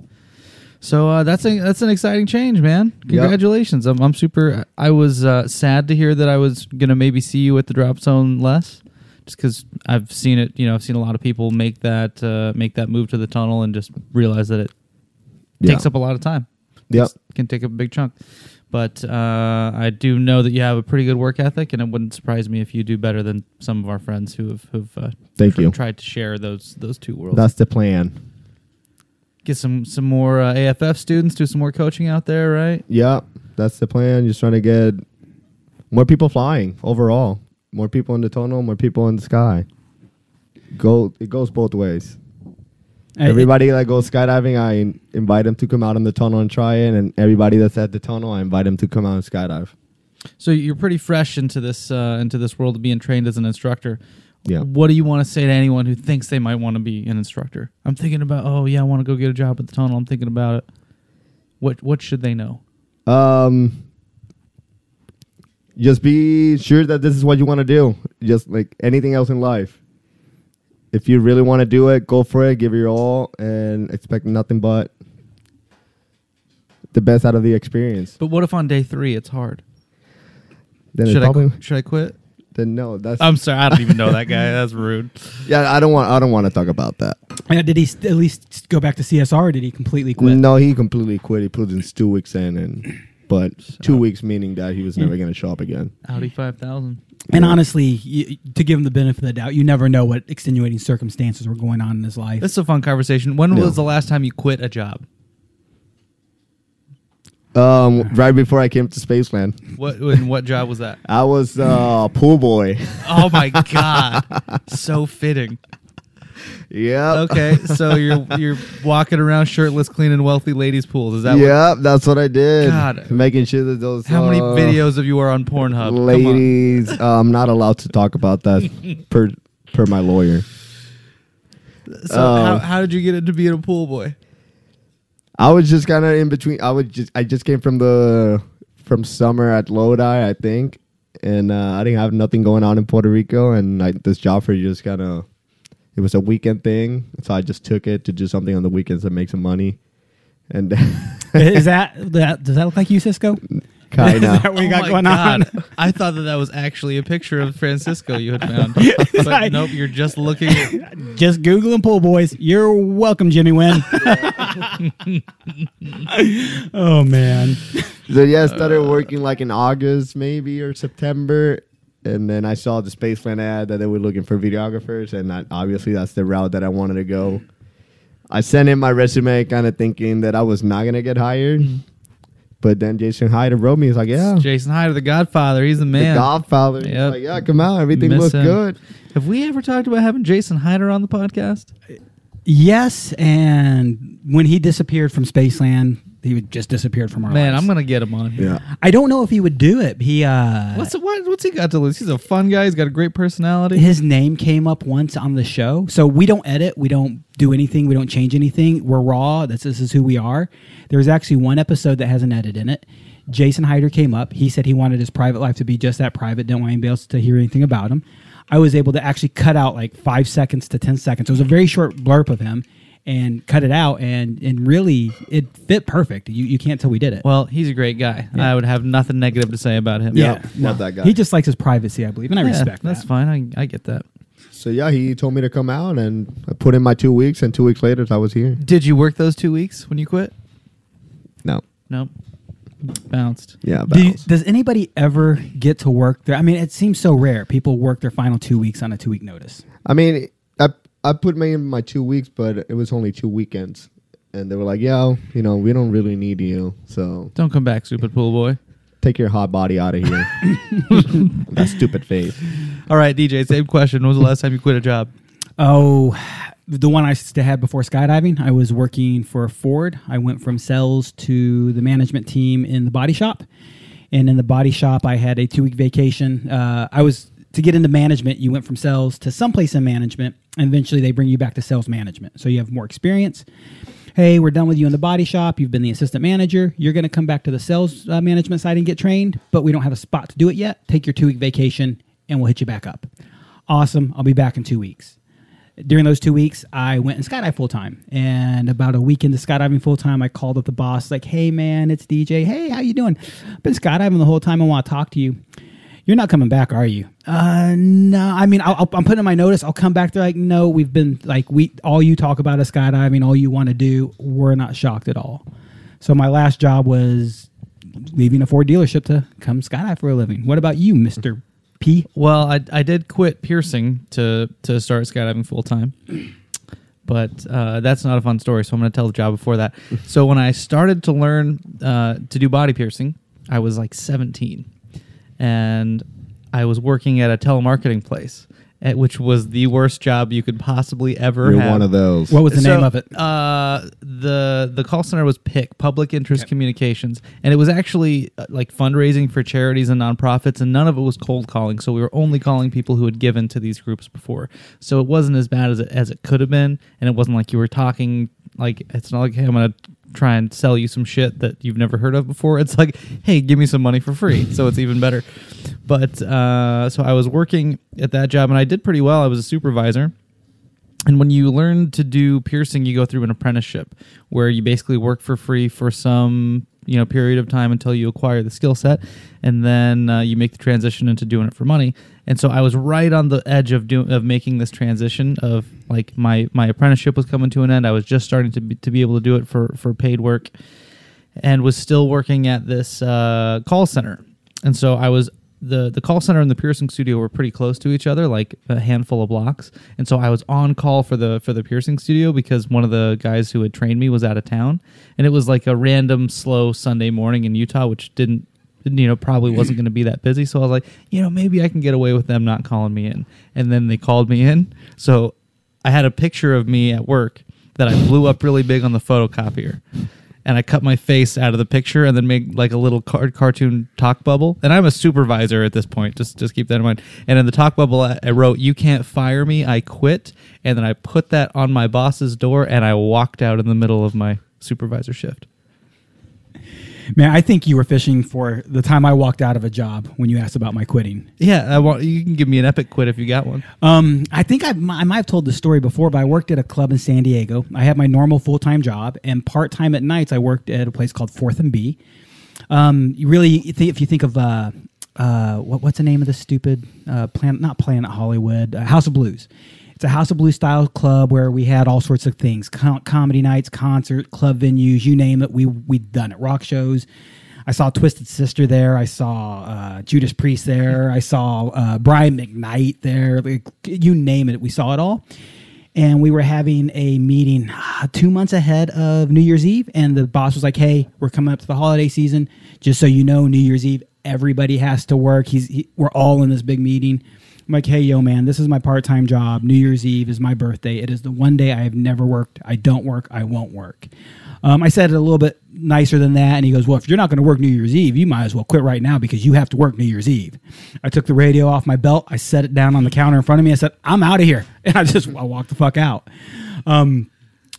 A: So uh, that's a, that's an exciting change, man. Congratulations. I'm, I'm super. I was uh, sad to hear that I was gonna maybe see you at the drop zone less, just because I've seen it. You know, I've seen a lot of people make that uh, make that move to the tunnel and just realize that it
C: Yeah.
A: takes up a lot of time.
C: Yep.
A: It's- can take up a big chunk. But uh, I do know that you have a pretty good work ethic, and it wouldn't surprise me if you do better than some of our friends who have who've uh,
C: Thank you.
A: tried to share those those two worlds.
C: That's the plan.
A: Get some some more uh, AFF students, do some more coaching out there, right?
C: Yep, that's the plan. Just trying to get more people flying overall. More people in the tunnel, more people in the sky. Go. It goes both ways. Everybody that goes skydiving, I in- invite them to come out in the tunnel and try it, and everybody that's at the tunnel, I invite them to come out and skydive.
A: So you're pretty fresh into this uh, into this world of being trained as an instructor.
C: Yeah.
A: What do you want to say to anyone who thinks they might want to be an instructor? I'm thinking about, oh yeah, I want to go get a job at the tunnel. I'm thinking about it. What what should they know?
C: Um, just be sure that this is what you want to do. Just like anything else in life. If you really want to do it, go for it. Give it your all, and expect nothing but the best out of the experience.
A: But what if on day three it's hard?
C: Then
A: should I
C: probably
A: qu- should I quit?
C: Then no. That's
A: I'm sorry, I don't even know that guy. That's rude.
C: yeah. I don't want. I don't want to talk about that.
B: uh, did he st- at least go back to CSR? or Did he completely quit?
C: No, he completely quit. He put in two weeks in, and but two weeks meaning that he was never going to show up again.
A: Audi five thousand.
B: And honestly, y to give him the benefit of the doubt, you never know what extenuating circumstances were going on in his life.
A: This is a fun conversation. When
C: Yeah.
A: was the last time you quit a job?
C: Um, right before I came to Spaceland,
A: What and what job was that?
C: I was uh, pool boy.
A: Oh my god, so fitting.
C: Yeah.
A: Okay, so you're you're walking around shirtless, cleaning wealthy ladies' pools. Is that what?
C: Yeah, that's what I did.
A: God.
C: Making sure that those
A: How many
C: uh,
A: videos of you are on Pornhub? Come on.
C: ladies. uh, I'm not allowed to talk about that per per my lawyer.
A: So how,
C: Um,
A: how did you get into being a pool boy?
C: I was just kind of in between. I would just I just came from the from summer at Lodi, I think, and uh, I didn't have nothing going on in Puerto Rico, and I, this job for you just kind of it was a weekend thing, so I just took it to do something on the weekends to make some money, and
B: is that that? Does that look like you, Cisco?
C: Kind
B: Is that
C: of.
B: what you
A: oh
B: got
A: my
B: going
A: god!
B: on?
A: I thought that that was actually a picture of Francisco you had found,
B: I-
A: but nope. You're just looking. At,
B: Just googling pool boys. You're welcome, Jimmy Wynn. oh man.
C: So yeah, I started working like in August maybe or September, and then I saw the Spaceland ad that they were looking for videographers, and I, obviously that's the route that I wanted to go. I sent in my resume, kind of thinking that I was not gonna get hired, but then Jason Hyder wrote me. He's like, "Yeah,
A: Jason Hyder, the Godfather. He's the
C: the
A: man.
C: Godfather." He's
A: Yep.
C: like, "Yeah, come out, everything
A: Miss
C: looks
A: him.
C: good."
A: Have we ever talked about having Jason Hyder on the podcast?
B: Yes, and when he disappeared from Spaceland, he would just disappeared from our
A: Man,
B: lives.
A: I'm gonna get him on here.
C: Yeah,
B: I don't know if he would do it. He uh
A: What's what, what's he got to lose? He's a fun guy. He's got a great personality.
B: his name came up once on the show. So we don't edit, we don't do anything, we don't change anything. We're raw. That's this is who we are. There's actually one episode that has an edit in it. Jason Hyder came up. He said he wanted his private life to be just that private. Didn't want anybody else to hear anything about him. I was able to actually cut out like five seconds to ten seconds. It was a very short blurb of him and cut it out and and really it fit perfect. You you can't tell we did it.
A: Well, he's a great guy. I would have nothing negative to say about him.
C: Yeah. not that guy.
B: He just likes his privacy, I believe, and I
A: Yeah,
B: respect
A: That's
B: that.
A: fine. I, I get that.
C: So yeah, he told me to come out, and I put in my two weeks, and two weeks later, I was here.
A: Did you work those two weeks when you quit?
C: No,
A: Nope. Bounced.
C: yeah,
B: Do you- does anybody ever get to work there? I mean, it seems so rare. People work their final two weeks on a two week notice.
C: I mean, I I put me in my two weeks, but it was only two weekends, and they were like, "Yo, you know, we don't really need you, so
A: Don't come back, stupid pool boy.
C: Take your hot body out of here." that stupid face.
A: All right, DJ, same question. When was the last time you quit a job?
B: Oh, the one I st- had before skydiving, I was working for Ford. I went from sales to the management team in the body shop. And in the body shop, I had a two week vacation. Uh, I was to get into management, you went from sales to someplace in management, and eventually they bring you back to sales management. So you have more experience. Hey, we're done with you in the body shop. You've been the assistant manager. You're going to come back to the sales uh, management side and get trained, but we don't have a spot to do it yet. Take your two week vacation and we'll hit you back up. Awesome. I'll be back in two weeks. During those two weeks, I went and skydived full time. And about a week into skydiving full time, I called up the boss, like, "Hey, man, it's DJ. Hey, how you doing? Been skydiving the whole time. I want to talk to you. You're not coming back, are you? Uh, no. I mean, I'll, I'll, I'm putting in my notice. I'll come back. They're like, no. We've been like, we all you talk about is skydiving. All you want to do. We're not shocked at all. So my last job was leaving a Ford dealership to come skydive for a living. What about you, Mister P?
A: Well, I, I did quit piercing to to start skydiving full time, but uh, that's not a fun story. So I'm going to tell the job before that. So when I started to learn uh, to do body piercing, I was like 17, and I was working at a telemarketing place, at, which was the worst job you could possibly ever
C: You're
A: have.
C: one of those.
B: What was the
A: So,
B: name of it?
A: Uh, the the call center was PIC, Public Interest Communications, and it was actually uh, like fundraising for charities and nonprofits, and none of it was cold calling. So we were only calling people who had given to these groups before. So it wasn't as bad as it as it could have been, and it wasn't like you were talking like it's not like hey, I'm gonna try and sell you some shit that you've never heard of before. It's like hey, give me some money for free. So it's even better. But uh, so I was working at that job, and I did pretty well. I was a supervisor. And when you learn to do piercing, you go through an apprenticeship where you basically work for free for some you know period of time until you acquire the skill set, and then uh, you make the transition into doing it for money. And so I was right on the edge of doing of making this transition of like my my apprenticeship was coming to an end. I was just starting to be, to be able to do it for for paid work, and was still working at this uh, call center. And so I was the the call center and the piercing studio were pretty close to each other, like a handful of blocks. And so I was on call for the for the piercing studio because one of the guys who had trained me was out of town, and it was like a random slow Sunday morning in Utah, which didn't you know probably wasn't mm-hmm. going to be that busy. So I was like, you know, maybe I can get away with them not calling me in. And then they called me in, so I had a picture of me at work that I blew up really big on the photocopier. And I cut my face out of the picture and then made like a little car- cartoon talk bubble. And I'm a supervisor at this point. Just just keep that in mind. And in the talk bubble, I, I wrote, "You can't fire me. I quit." And then I put that on my boss's door and I walked out in the middle of my supervisor shift.
B: Man, I think you were fishing for the time I walked out of a job when you asked about my quitting.
A: Yeah, I want you can give me an epic quit if you got one.
B: Um, I think I, I might have told the story before, but I worked at a club in San Diego. I had my normal full time job, and part time at nights I worked at a place called Fourth and B. Um, you really, if you think of uh, uh, what, what's the name of the stupid uh, planet? Not Planet Hollywood, uh, House of Blues. It's a House of Blues style club where we had all sorts of things: com- comedy nights, concert, club venues, you name it. We we'd done it. Rock shows. I saw Twisted Sister there. I saw uh, Judas Priest there. I saw uh, Brian McKnight there. Like, you name it, we saw it all. And we were having a meeting uh, two months ahead of New Year's Eve. And the boss was like, "Hey, we're coming up to the holiday season. Just so you know, New Year's Eve, everybody has to work. He's he, we're all in this big meeting." I'm like, hey, yo, man, this is my part time job. New Year's Eve is my birthday. It is the one day I have never worked. I don't work. I won't work. Um, I said it a little bit nicer than that. And he goes, well, if you're not going to work New Year's Eve, you might as well quit right now because you have to work New Year's Eve. I took the radio off my belt. I set it down on the counter in front of me. I said, I'm out of here. And I just I walked the fuck out. Um,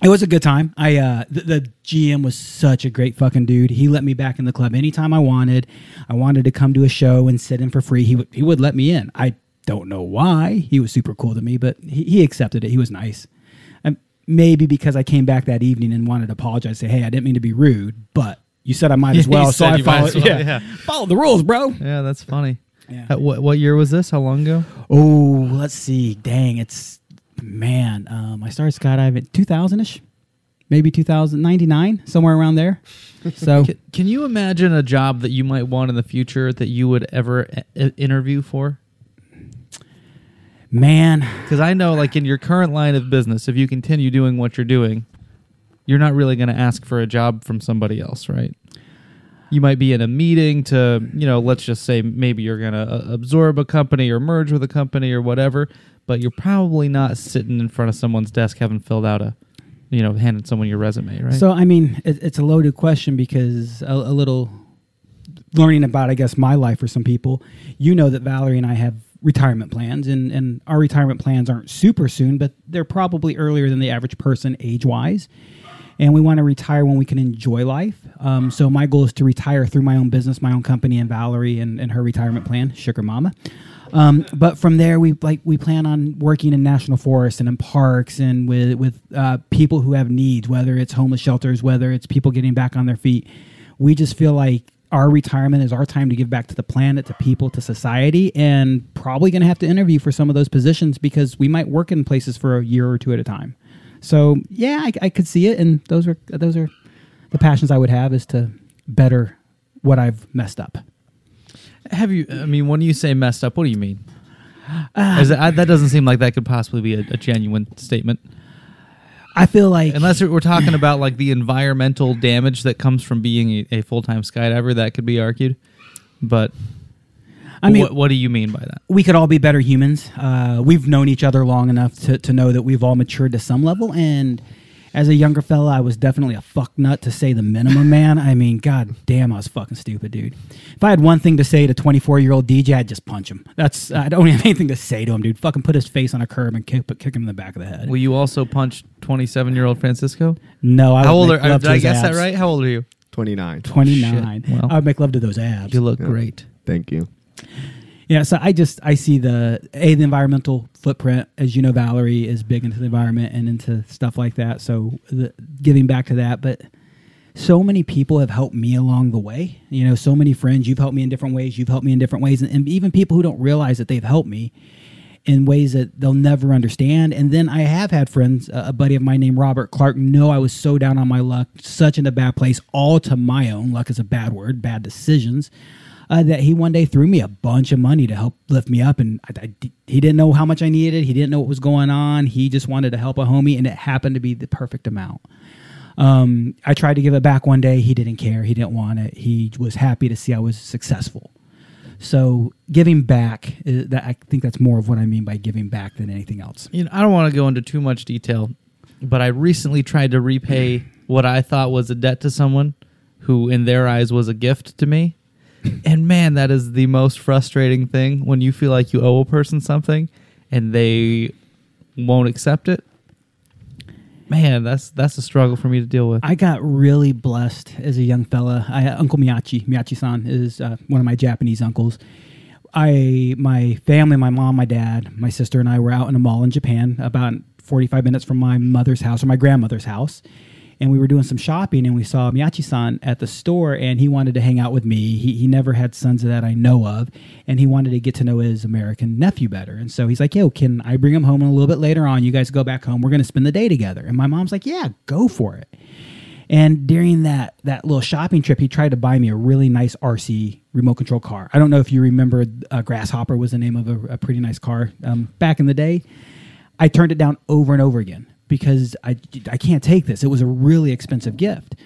B: it was a good time. I uh, the, the GM was such a great fucking dude. He let me back in the club anytime I wanted. I wanted to come to a show and sit in for free. He would he would let me in. I don't know why. He was super cool to me, but he, he accepted it. He was nice. And maybe because I came back that evening and wanted to apologize, say, "Hey, I didn't mean to be rude, but you said I might as well, so I followed.
A: well,
B: yeah,
A: yeah.
B: follow the rules, bro."
A: Yeah, that's funny.
B: Yeah.
A: Uh, what what year was this? How long ago?
B: Oh, let's see. Dang, it's man. Um, I started skydiving 2000 ish, maybe 2099, somewhere around there. So
A: Can, can you imagine a job that you might want in the future that you would ever uh, interview for?
B: Man,
A: Because I know, like in your current line of business, if you continue doing what you're doing, you're not really going to ask for a job from somebody else, right? You might be in a meeting to, you know, let's just say maybe you're going to uh, absorb a company or merge with a company or whatever, but you're probably not sitting in front of someone's desk having filled out a, you know, handed someone your resume, right?
B: So I mean, it, it's a loaded question because a, a little learning about, I guess, my life for some people. You know that Valerie and I have retirement plans, and and our retirement plans aren't super soon, but they're probably earlier than the average person age wise. and we want to retire when we can enjoy life. Um, so my goal is to retire through my own business, my own company, and Valerie and, and her retirement plan, Sugar Mama. Um, but from there, we like we plan on working in national forests and in parks and with with uh, people who have needs, whether it's homeless shelters, whether it's people getting back on their feet. We just feel like our retirement is our time to give back to the planet, to people, to society, and probably going to have to interview for some of those positions because we might work in places for a year or two at a time. So yeah, I, I could see it, and those are those are the passions I would have is to better what I've messed up.
A: Have you? I mean, when you say messed up, what do you mean?
B: Uh,
A: it, I, that doesn't seem like that could possibly be a, a genuine statement,
B: I feel like
A: unless we're talking about like the environmental damage that comes from being a, a full time skydiver. That could be argued, but
B: I mean,
A: what, what do you mean by that?
B: we could all be better humans. Uh, we've known each other long enough to, to know that we've all matured to some level. And as a younger fella, I was definitely a fuck nut to say the minimum, man. I mean, god damn, I was fucking stupid, dude. If I had one thing to say to 24 year old DJ, I'd just punch him. That's I don't have anything to say to him, dude. Fucking put his face on a curb and kick, kick him in the back of the head.
A: Will you also punch twenty seven year old Francisco?
B: no, I
A: How old are?
B: love
A: Did I
B: his
A: guess that right? How old are you?
C: 29.
B: 29.
A: Shit. Well.
B: I would make love to those abs.
A: You look
C: Yeah.
A: great.
C: Thank you.
B: Yeah, so I just I see the a the environmental footprint. As you know, Valerie is big into the environment and into stuff like that. So the, giving back to that, but so many people have helped me along the way. You know, so many friends. You've helped me in different ways. You've helped me in different ways, and, and even people who don't realize that they've helped me in ways that they'll never understand. And then I have had friends, a buddy of mine named Robert Clark, know I was so down on my luck, such in a bad place, all to my own luck is a bad word, bad decisions. Uh, that he one day threw me a bunch of money to help lift me up, and I, I- he didn't know how much I needed. He didn't know what was going on. He just wanted to help a homie, and it happened to be the perfect amount. Um, I tried to give it back one day. He didn't care. He didn't want it. He was happy to see I was successful. So giving back, is, that I think that's more of what I mean by giving back than anything else.
A: You know, I don't want to go into too much detail, but I recently tried to repay what I thought was a debt to someone who, in their eyes, was a gift to me. And man, that is the most frustrating thing when you feel like you owe a person something and they won't accept it. Man, that's that's a struggle for me to deal with.
B: I got really blessed as a young fella. I Uncle Miyachi, Miyachi-san is uh, one of my Japanese uncles. I my family, my mom, my dad, my sister, and I were out in a mall in Japan, about 45 minutes from my mother's house or my grandmother's house. And we were doing some shopping, and we saw Miyachi-san at the store, and he wanted to hang out with me. He, he never had sons that I know of, and he wanted to get to know his American nephew better. And so he's like, "Yo, can I bring him home a little bit later on? You guys go back home. We're going to spend the day together." And my mom's like, "Yeah, go for it." And during that that little shopping trip, he tried to buy me a really nice RC remote control car. I don't know if you remember, uh, Grasshopper was the name of a, a pretty nice car um, back in the day. I turned it down over and over again because I I can't take this. It was a really expensive gift.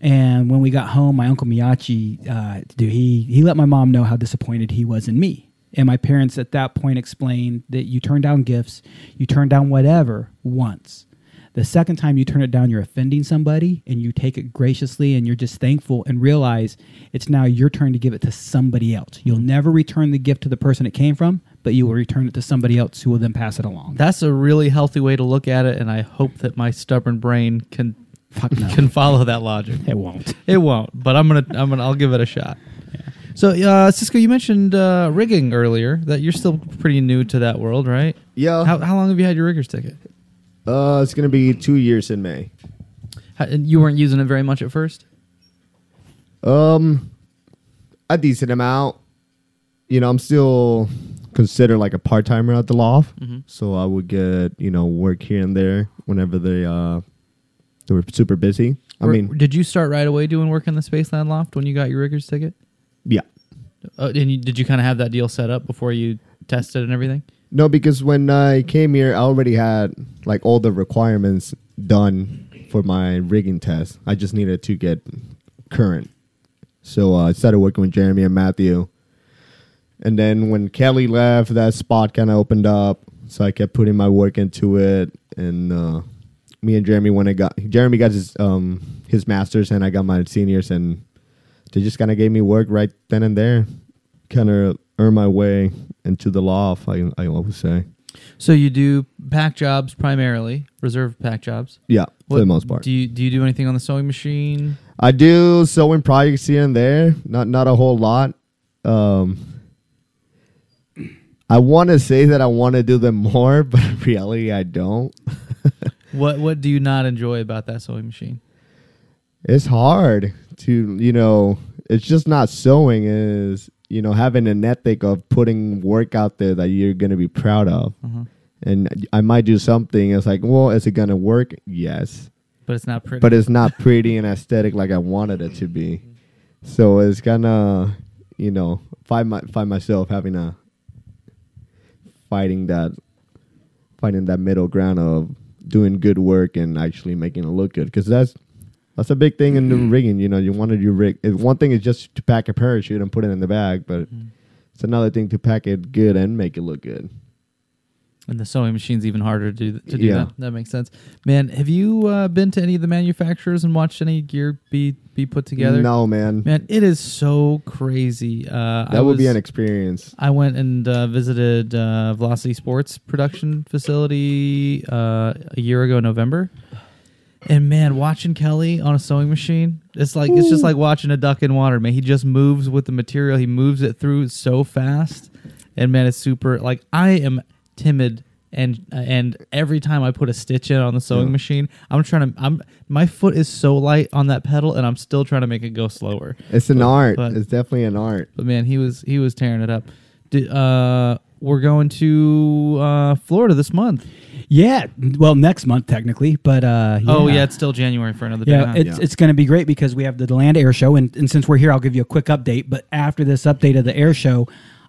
B: And when we got home, my uncle Miyachi, uh, dude, he he let my mom know how disappointed he was in me. And my parents at that point explained that you turn down gifts, you turn down whatever once. The second time you turn it down, you're offending somebody and you take it graciously and you're just thankful and realize it's now your turn to give it to somebody else. You'll never return the gift to the person it came from, but you will return it to somebody else who will then pass it along.
A: That's a really healthy way to look at it, and I hope that my stubborn brain can
B: Fuck no.
A: can follow that logic.
B: it won't.
A: It won't, but I'm gonna I'm gonna I'll give it a shot. So, uh, Cisco, you mentioned uh, rigging earlier. That you're still pretty new to that world, right?
C: Yeah.
A: How, how long have you had your riggers ticket?
C: Uh, it's gonna be two years in May.
A: How, and you weren't using it very much at first.
C: Um, a decent amount. You know, I'm still considered like a part timer at the loft, so I would get you know work here and there whenever they uh they were super busy. I mean,
A: did you start right away doing work in the Spaceland loft when you got your riggers ticket?
C: yeah.
A: Uh, and you, did you kind of have that deal set up before you tested and everything?
C: No, because when I came here, I already had like all the requirements done for my rigging test. I just needed to get current. So uh, I started working with Jeremy and Matthew. And then when Kelly left, that spot kind of opened up. So I kept putting my work into it. And uh, me and Jeremy, when I got Jeremy got his um, his masters, and I got my seniors, and they just kind of gave me work right then and there. Kind of earn my way into the loft. I I always say.
A: So you do pack jobs primarily, reserve pack jobs.
C: Yeah, for
A: What-
C: the most part.
A: Do you do you do anything on the sewing machine?
C: I do sewing projects here and there, not not a whole lot. Um, I want to say that I want to do them more, but in reality, I don't.
A: What what do you not enjoy about that sewing machine?
C: It's hard to, you know, it's just not sewing. Is you know having an ethic of putting work out there that you're gonna be proud of.
A: Uh-huh.
C: And I might do something. It's like, well, is it gonna work? Yes.
A: But it's not pretty.
C: but it's not pretty and aesthetic like I wanted it to be. So it's gonna, you know, find my find myself having a fighting that finding that middle ground of doing good work and actually making it look good because that's that's a big thing in the mm-hmm. rigging. You know, you want to do rig. One thing is just to pack a parachute and put it in the bag, but mm-hmm. it's another thing to pack it good and make it look good.
A: And the sewing machine's even harder to do to do
C: Yeah.
A: that. That makes sense. Man, have you uh, been to any of the manufacturers and watched any gear be be put together?
C: No, man,
A: Man, it is so crazy. Uh,
C: that
A: I
C: would be an experience.
A: I went and uh, visited uh, Velocity Sports production facility uh, a year ago, November. And man, watching Kelly on a sewing machine, it's like it's just like watching a duck in water. Man, he just moves with the material. He moves it through so fast, and man, it's super. Like I am timid, and and every time I put a stitch in on the sewing
C: Yeah.
A: machine, I'm trying to. I'm my foot is so light on that pedal, and I'm still trying to make it go slower.
C: It's an
A: But-
C: art.
A: but-
C: it's definitely an art.
A: But man, he was he was tearing it up. Di- uh, we're going to uh, Florida this month.
B: Yeah, well, next month technically, but uh,
A: Oh yeah, it's still January for another day.
B: Yeah,
A: huh?
B: it's
C: Yeah.
B: it's going to be great because we have the Land Air Show, and, and since we're here, I'll give you a quick update. But after this update of the air show,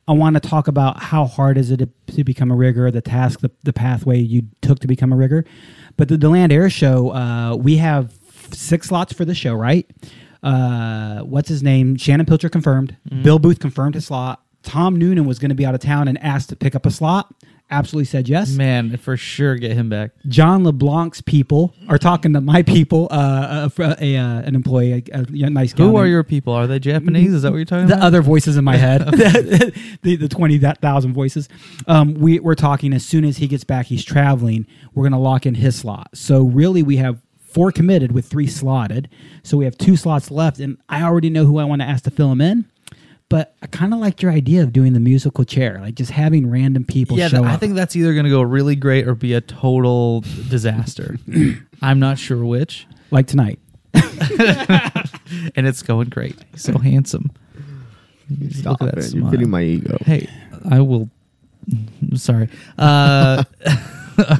B: I want to talk about how hard is it to, become a rigger, the task, the, the pathway you took to become a rigger. But the Deland Air Show, uh, we have six slots for the show, right? Uh, what's his name? Shannon Pilcher confirmed.
A: Mm-hmm.
B: Bill Booth confirmed his slot. Tom Noonan was going to be out of town and asked to pick up a slot. Absolutely said yes.
A: man, for sure get him back.
B: John LeBlanc's people are talking to my people, uh, uh, fr- a, uh, an employee, a, a nice gal
A: Who are your people? Are they Japanese? Is that what you're talking
B: the
A: about?
B: other voices in my head, the, the 20,000 voices. Um, we, we're talking as soon as he gets back, he's traveling, we're going to lock in his slot. So really, we have four committed with three slotted. So we have two slots left, and I already know who I want to ask to fill him in. But I kind of liked your idea of doing the musical chair, like just having random people
A: yeah,
B: show
A: th- I
B: up.
A: think that's either going to go really great or be a total disaster. I'm not sure which,
B: like tonight.
A: and it's going great. He's so handsome.
C: Stop
A: Look at that
C: it. You're
A: smile.
C: feeding my ego.
A: Hey, I will. I'm sorry. Uh,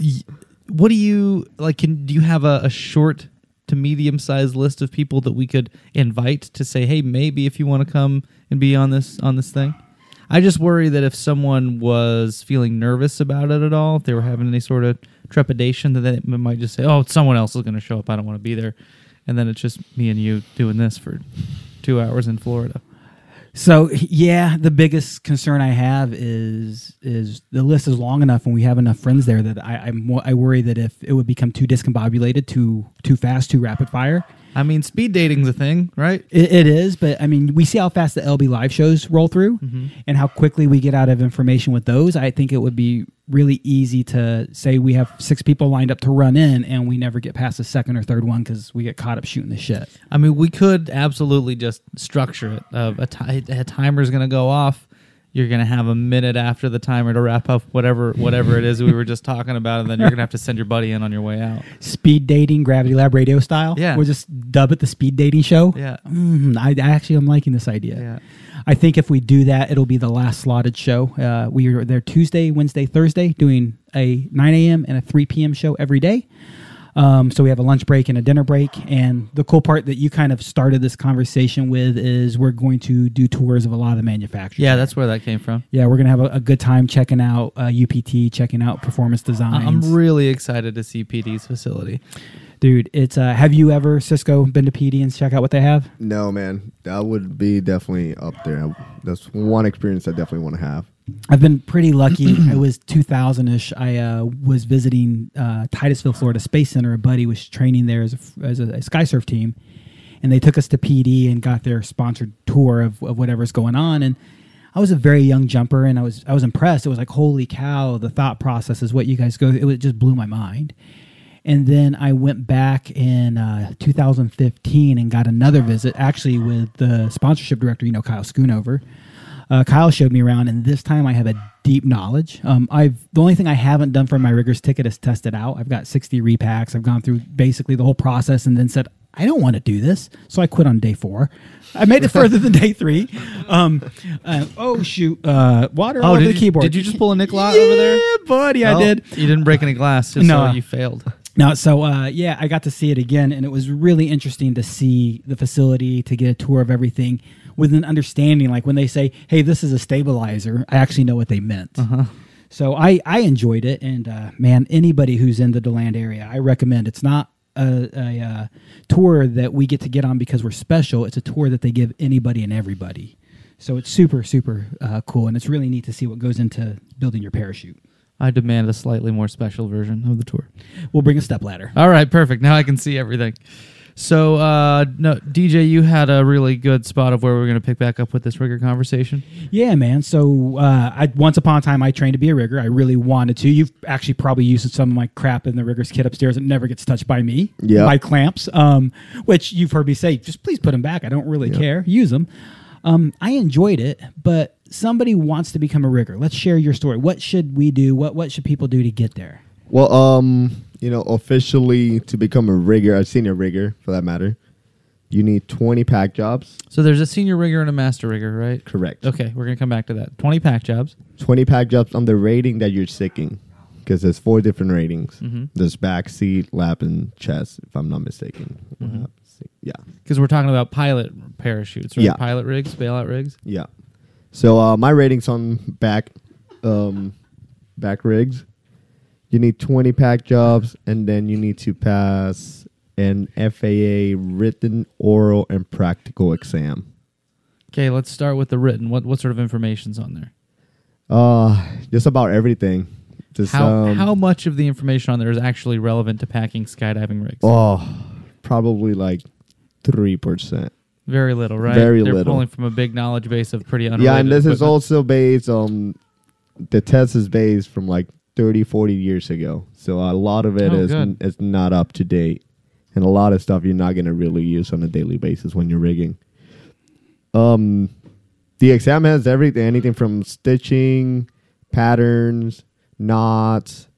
A: y- what do you like? Can do you have a, a short to medium sized list of people that we could invite to say, hey, maybe if you want to come and be on this on this thing? I just worry that if someone was feeling nervous about it at all, if they were having any sort of trepidation, that they might just say, "Oh, someone else is going to show up. I don't want to be there," and then it's just me and you doing this for two hours in Florida.
B: So yeah, the biggest concern I have is is the list is long enough and we have enough friends there that I I'm, I worry that if it would become too discombobulated, too too fast, too rapid fire.
A: I mean, speed dating's a thing, right?
B: It, it is, but I mean, we see how fast the LB live shows roll through mm-hmm. and how quickly we get out of information with those. I think it would be really easy to say we have six people lined up to run in and we never get past the second or third one because we get caught up shooting the shit.
A: I mean, we could absolutely just structure it. Of a, ti- a timer's going to go off. You're going to have a minute after the timer to wrap up whatever whatever it is we were just talking about, and then you're going to have to send your buddy in on your way out.
B: Speed dating, Gravity Lab radio style.
A: Yeah.
B: We'll just dub it the speed dating show.
A: Yeah.
B: Mm, I, I actually am liking this idea.
A: Yeah.
B: I think if we do that, it'll be the last slotted show. Uh, we are there Tuesday, Wednesday, Thursday, doing a 9 a.m. and a 3 p.m. show every day. Um, so we have a lunch break and a dinner break. And the cool part that you kind of started this conversation with is we're going to do tours of a lot of the manufacturers.
A: Yeah, that's where that came from.
B: yeah, we're gonna have a, a good time checking out uh, UPT, checking out performance designs.
A: I- I'm really excited to see PD's facility.
B: Dude. It's uh, have you ever Cisco been to PD and check out what they have?
C: No, man, that would be definitely up there. That's one experience I definitely want to have.
B: I've been pretty lucky. I was 2000 ish. I uh, was visiting uh, Titusville, Florida Space Center. A buddy was training there as a, as a, a skysurf team, and they took us to PD and got their sponsored tour of, of whatever's going on. And I was a very young jumper, and I was I was impressed. It was like, holy cow, the thought process is what you guys go. It, was, it just blew my mind. And then I went back in uh, 2015 and got another visit, actually with the sponsorship director, you know, Kyle Schoonover. Uh, Kyle showed me around, and this time I have a deep knowledge. Um, I've the only thing I haven't done for my riggers ticket is test it out. I've got 60 repacks. I've gone through basically the whole process, and then said I don't want to do this, so I quit on day four. I made it further than day three. Um, uh, oh shoot, uh, water
A: Oh,
B: on the
A: you,
B: keyboard.
A: did you just pull a Nick Lot
B: yeah,
A: over there?
B: buddy? I
A: Oh,
B: did.
A: You didn't break any glass, just
B: No.
A: so you failed.
B: No, so uh, yeah, I got to see it again, and it was really interesting to see the facility, to get a tour of everything with an understanding. Like when they say, "Hey, this is a stabilizer," I actually know what they meant. So I I enjoyed it, and uh, man, anybody who's in the Deland area, I recommend. It's not a, a uh, tour that we get to get on because we're special. It's a tour that they give anybody and everybody. So it's super super uh, cool, and it's really neat to see what goes into building your parachute.
A: I demand a slightly more special version of the tour.
B: We'll bring a step ladder.
A: All right, perfect. Now I can see everything. So, uh, no, DJ, you had a really good spot of where we're going to pick back up with this rigger conversation.
B: Yeah, man. So uh, I once upon a time I trained to be a rigger. I really wanted to. You've actually probably used some of my crap in the riggers kit upstairs. It never gets touched by me.
C: Yeah.
B: My clamps, um, which you've heard me say, just please put them back. I don't really care. Use them. Um, I enjoyed it, but somebody wants to become a rigger. Let's share your story. What should we do? What What should people do to get there?
C: Well, um, you know, officially to become a rigger, a senior rigger for that matter, you need 20 pack jobs.
A: So there's a senior rigger and a master rigger, right?
C: Correct.
A: Okay, we're going to come back to that. 20 pack jobs.
C: 20 pack jobs on the rating that you're seeking. Because there's four different ratings.
A: Mhm.
C: There's back, seat, lap, and chest, if I'm not mistaken.
A: Mhm.
C: Yeah.
A: Because we're talking about pilot parachutes, right?
C: Yeah.
A: Pilot rigs, bailout rigs.
C: Yeah. So uh, my ratings on back um, back rigs, you need 20 pack jobs, and then you need to pass an FAA written, oral, and practical exam.
A: Okay, let's start with the written. What what sort of information's on there?
C: Uh, just about everything. Just,
A: How
C: um,
A: how much of the information on there is actually relevant to packing skydiving rigs?
C: Oh, probably like three percent.
A: Very little, right?
C: Very
A: They're
C: little.
A: pulling from a big knowledge base of pretty unrelated
C: Yeah, and this is
A: equipment.
C: also based on the test is based from like 30, 40 years ago. So a lot of it
A: Oh,
C: is
A: good.
C: is not up to date, and a lot of stuff you're not going to really use on a daily basis when you're rigging. Um, the exam has everything, anything from stitching, patterns, knots,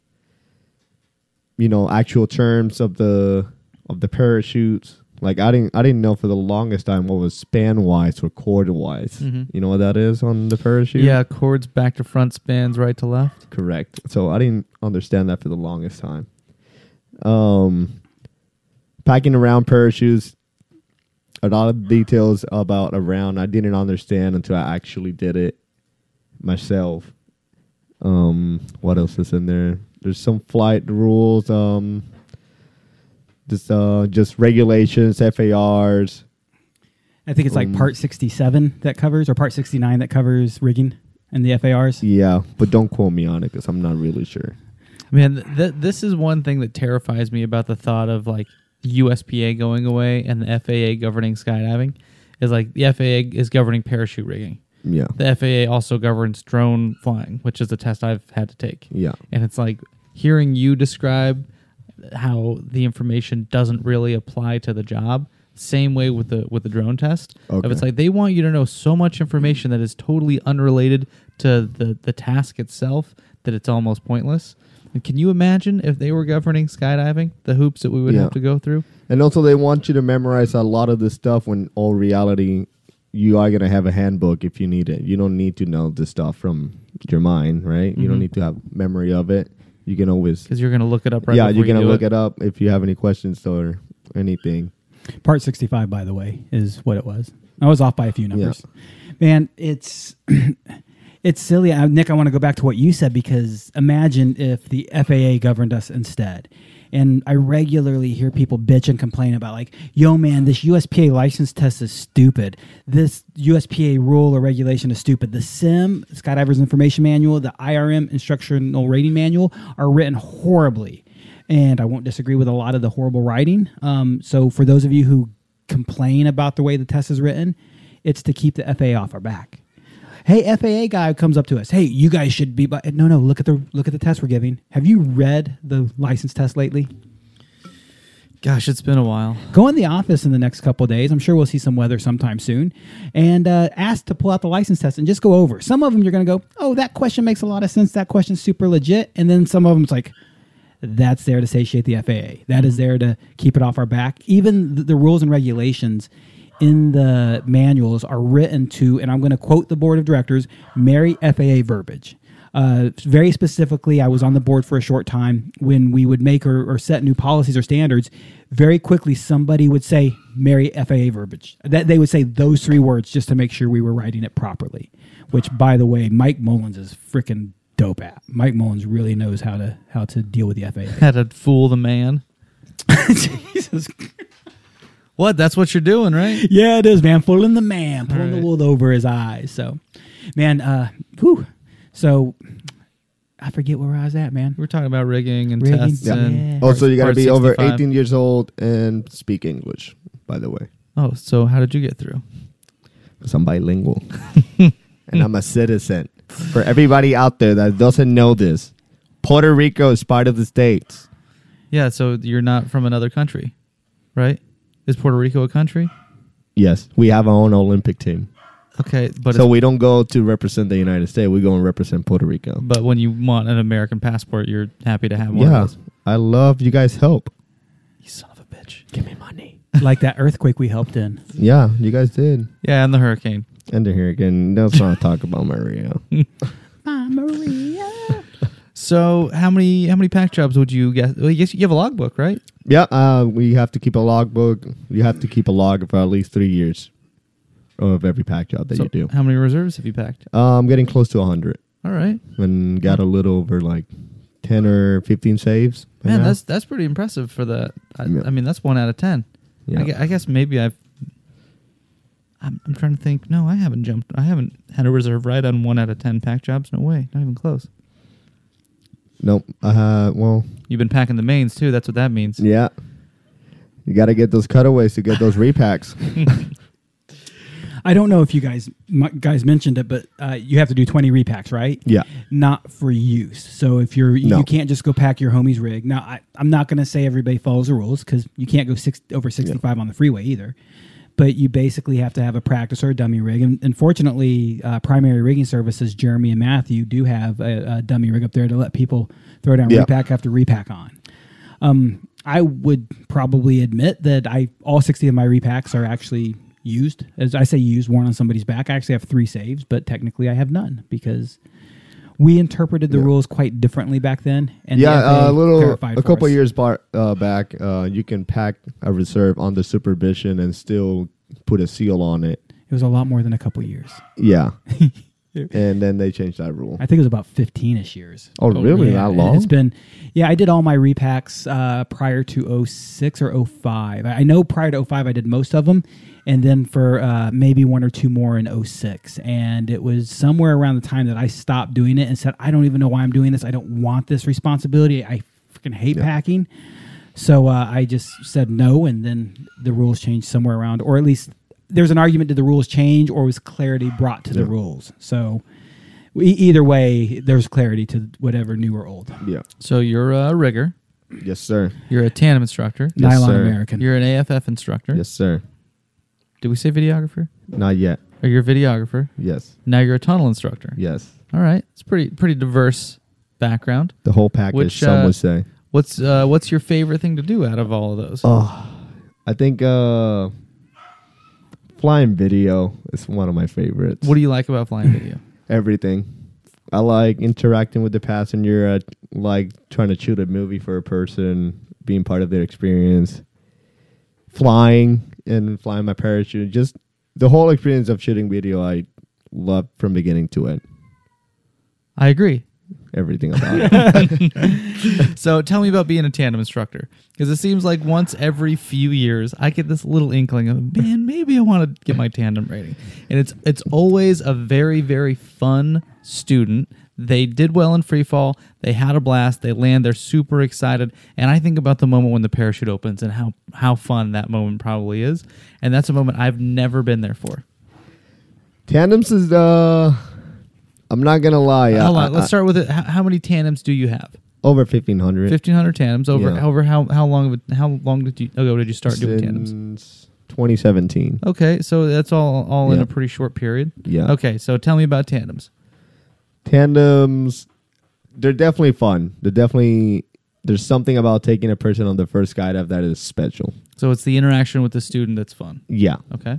C: you know, actual terms of the of the parachutes. Like I didn't I didn't know for the longest time what was span wise or chord wise.
A: Mhm.
C: You know what that is on the parachute?
A: Yeah, chords back to front, spans right to left.
C: Correct. So I didn't understand that for the longest time. Um, packing around parachutes, a lot of details about around I didn't understand until I actually did it myself. Um, what else is in there? There's some flight rules. Um, just uh, just regulations, FARs.
B: I think it's like
C: Um,
B: part 67 that covers, or part 69 that covers rigging and the FARs.
C: Yeah, but don't quote me on it because I'm not really sure.
A: Man, th- th- this is one thing that terrifies me about the thought of like USPA going away and the FAA governing skydiving. Is like the FAA is governing parachute rigging.
C: Yeah,
A: The FAA also governs drone flying, which is a test I've had to take.
C: yeah,
A: And it's like hearing you describe how the information doesn't really apply to the job. Same way with the with the drone test.
C: Okay.
A: It's like they want you to know so much information that is totally unrelated to the the task itself that it's almost pointless. And can you imagine if they were governing skydiving, the hoops that we would
C: Yeah.
A: have to go through?
C: And also, they want you to memorize a lot of this stuff when all reality, you are going to have a handbook if you need it. You don't need to know this stuff from your mind, right? You
A: Mhm.
C: don't need to have memory of it. You can always,
A: Because you're going to look it up right
C: yeah, you're gonna
A: do
C: look
A: it.
C: it up if you have any questions or anything.
B: Part 65, by the way, is what it was. I was off by a few numbers. Man, it's it's silly. Uh, Nick, I want to go back to what you said because imagine if the FAA governed us instead. And I regularly hear people bitch and complain about like, yo man, this USPA license test is stupid. This USPA rule or regulation is stupid. The SIM, Skydivers Information Manual, the IRM Instructional Rating Manual are written horribly and I won't disagree with a lot of the horrible writing. Um, so for those of you who complain about the way the test is written, it's to keep the FAA off our back. Hey, FAA guy comes up to us. Hey, you guys should be. But no, no. Look at the look at the test we're giving. Have you read the license test lately?
A: Gosh, it's been a while.
B: Go in the office in the next couple of days. I'm sure we'll see some weather sometime soon, and uh, ask to pull out the license test and just go over. Some of them you're going to go, oh, that question makes a lot of sense. That question's super legit, and then some of them it's like, that's there to satiate the FAA. That is there to keep it off our back. Even the, the rules and regulations in the manuals are written to, and I'm going to quote the board of directors, marry FAA verbiage. Uh, very specifically, I was on the board for a short time when we would make or, or set new policies or standards. Very quickly, somebody would say marry FAA verbiage. That they would say those three words just to make sure we were writing it properly. Which, by the way, Mike Mullins is freaking dope at. Mike Mullins really knows how to how to deal with the FAA.
A: Had to fool the man.
B: Jesus.
A: What? That's what you're doing, right?
B: Yeah, it is, man. Pulling the man, pulling the wool over his eyes. So, man, uh, whew. So, I forget where I was at, man.
A: We're talking about rigging and
B: Rigging,
A: tests
B: yeah.
A: and
C: Also, you got to
A: Part
C: be over 18 years old and speak English, by the way.
A: Oh, so how did you get through?
C: Because I'm bilingual. and I'm a citizen. For everybody out there that doesn't know this, Puerto Rico is part of the States.
A: Yeah, so you're not from another country, right? Is Puerto Rico a country?
C: Yes, we have our own Olympic team.
A: Okay, but
C: so we don't go to represent the United States. We go and represent Puerto Rico.
A: but when you want an American passport, you're happy to have one
C: yeah,
A: of those.
C: I love you guys' help.
A: You son of a bitch.
C: Give me money.
B: like that earthquake we helped in.
C: Yeah, you guys did.
A: Yeah, and the hurricane.
C: And the hurricane. Let's not talk about Maria.
B: Maria.
A: So how many how many pack jobs would you guess? Well, you, guess you have a logbook, right?
C: yeah, uh, we have to keep a logbook. You have to keep a log for at least three years of every pack job that
A: so
C: you do.
A: How many reserves have you packed?
C: Uh, I'm getting close to 100
A: All right,
C: and got a little over like 10 or 15 saves.
A: man, that's that's pretty impressive for the. I,
C: Yeah.
A: I mean, that's one out of ten.
C: Yeah.
A: I, I guess maybe I've. I'm, I'm trying to think. No, I haven't jumped. I haven't had a reserve ride on one out of ten pack jobs. No way, not even close.
C: Nope. Uh, well,
A: You've been packing the mains too. That's what that means.
C: yeah. You got to get those cutaways to get those repacks.
B: I don't know if you guys m- guys mentioned it, but uh, you have to do 20 repacks, right?
C: Yeah.
B: Not for use. So if you're
C: No.
B: you can't just go pack your homie's rig. Now I, I'm not going to say everybody follows the rules because you can't go six over 65 on the freeway either. But you basically have to have a practice or a dummy rig. And unfortunately, uh, primary rigging services, Jeremy and Matthew, do have a, a dummy rig up there to let people throw down
C: Yeah.
B: repack after repack on. Um, I would probably admit that I all 60 of my repacks are actually used. As I say used, worn on somebody's back. I actually have three saves, but technically I have none because we interpreted the rules quite differently back then. And
C: yeah, a little, a couple years bar, uh, back, uh, you can pack a reserve on the supervision and still put a seal on it.
B: It was a lot more than a couple years.
C: Yeah. and then they changed that rule.
B: I think it was about 15ish years.
C: Oh, really?
B: Yeah,
C: that long?
B: It's been, yeah, I did all my repacks uh, prior to 06 or 05. I I know prior to 05 I did most of them, and then for uh, maybe one or two more in 06. And it was somewhere around the time that I stopped doing it and said, I don't even know why I'm doing this. I don't want this responsibility. I freaking hate packing. So uh, I just said no, and then the rules changed somewhere around, or at least there's an argument did the rules change or was clarity brought to the rules? So e- either way, there's clarity to whatever new or old.
C: yeah.
A: So you're a rigger.
C: Yes, sir.
A: You're a tandem instructor.
C: Yes,
B: Nylon
C: sir.
B: American.
A: You're an AFF instructor.
C: Yes, sir.
A: Did we say videographer?
C: Not yet.
A: Or you're a videographer.
C: Yes.
A: Now you're a tunnel instructor.
C: Yes.
A: All right. It's pretty pretty diverse background.
C: The whole package,
A: Which,
C: some
A: uh,
C: would say.
A: What's uh what's your favorite thing to do out of all of those?
C: Oh, I think uh, flying video is one of my favorites.
A: What do you like about flying video?
C: Everything. I like interacting with the passenger. I like trying to shoot a movie for a person, being part of their experience. Flying and flying my parachute. Just the whole experience of shooting video, I love from beginning to end.
A: I agree.
C: Everything about it.
A: So tell me about being a tandem instructor because it seems like once every few years I get this little inkling of man maybe I want to get my tandem rating and it's it's always a very very fun student. They did well in free fall. They had a blast. They land. They're super excited. And I think about the moment when the parachute opens and how how fun that moment probably is. And that's a moment I've never been there for.
C: Tandems is uh I'm not gonna lie.
A: Hold
C: I-
A: on. Let's
C: I-
A: start with it. How, how many tandems do you have?
C: over fifteen hundred.
A: Fifteen hundred tandems. Over
C: Yeah.
A: over how how long of it, how long did you ago did you start doing tandems?
C: Since 2017.
A: Okay, so that's all all in
C: Yeah.
A: a pretty short period.
C: Yeah.
A: Okay, so tell me about tandems.
C: Tandems, they're definitely fun. They're definitely there's something about taking a person on the first skydive that is special.
A: So it's the interaction with the student that's fun.
C: Yeah,
A: Okay.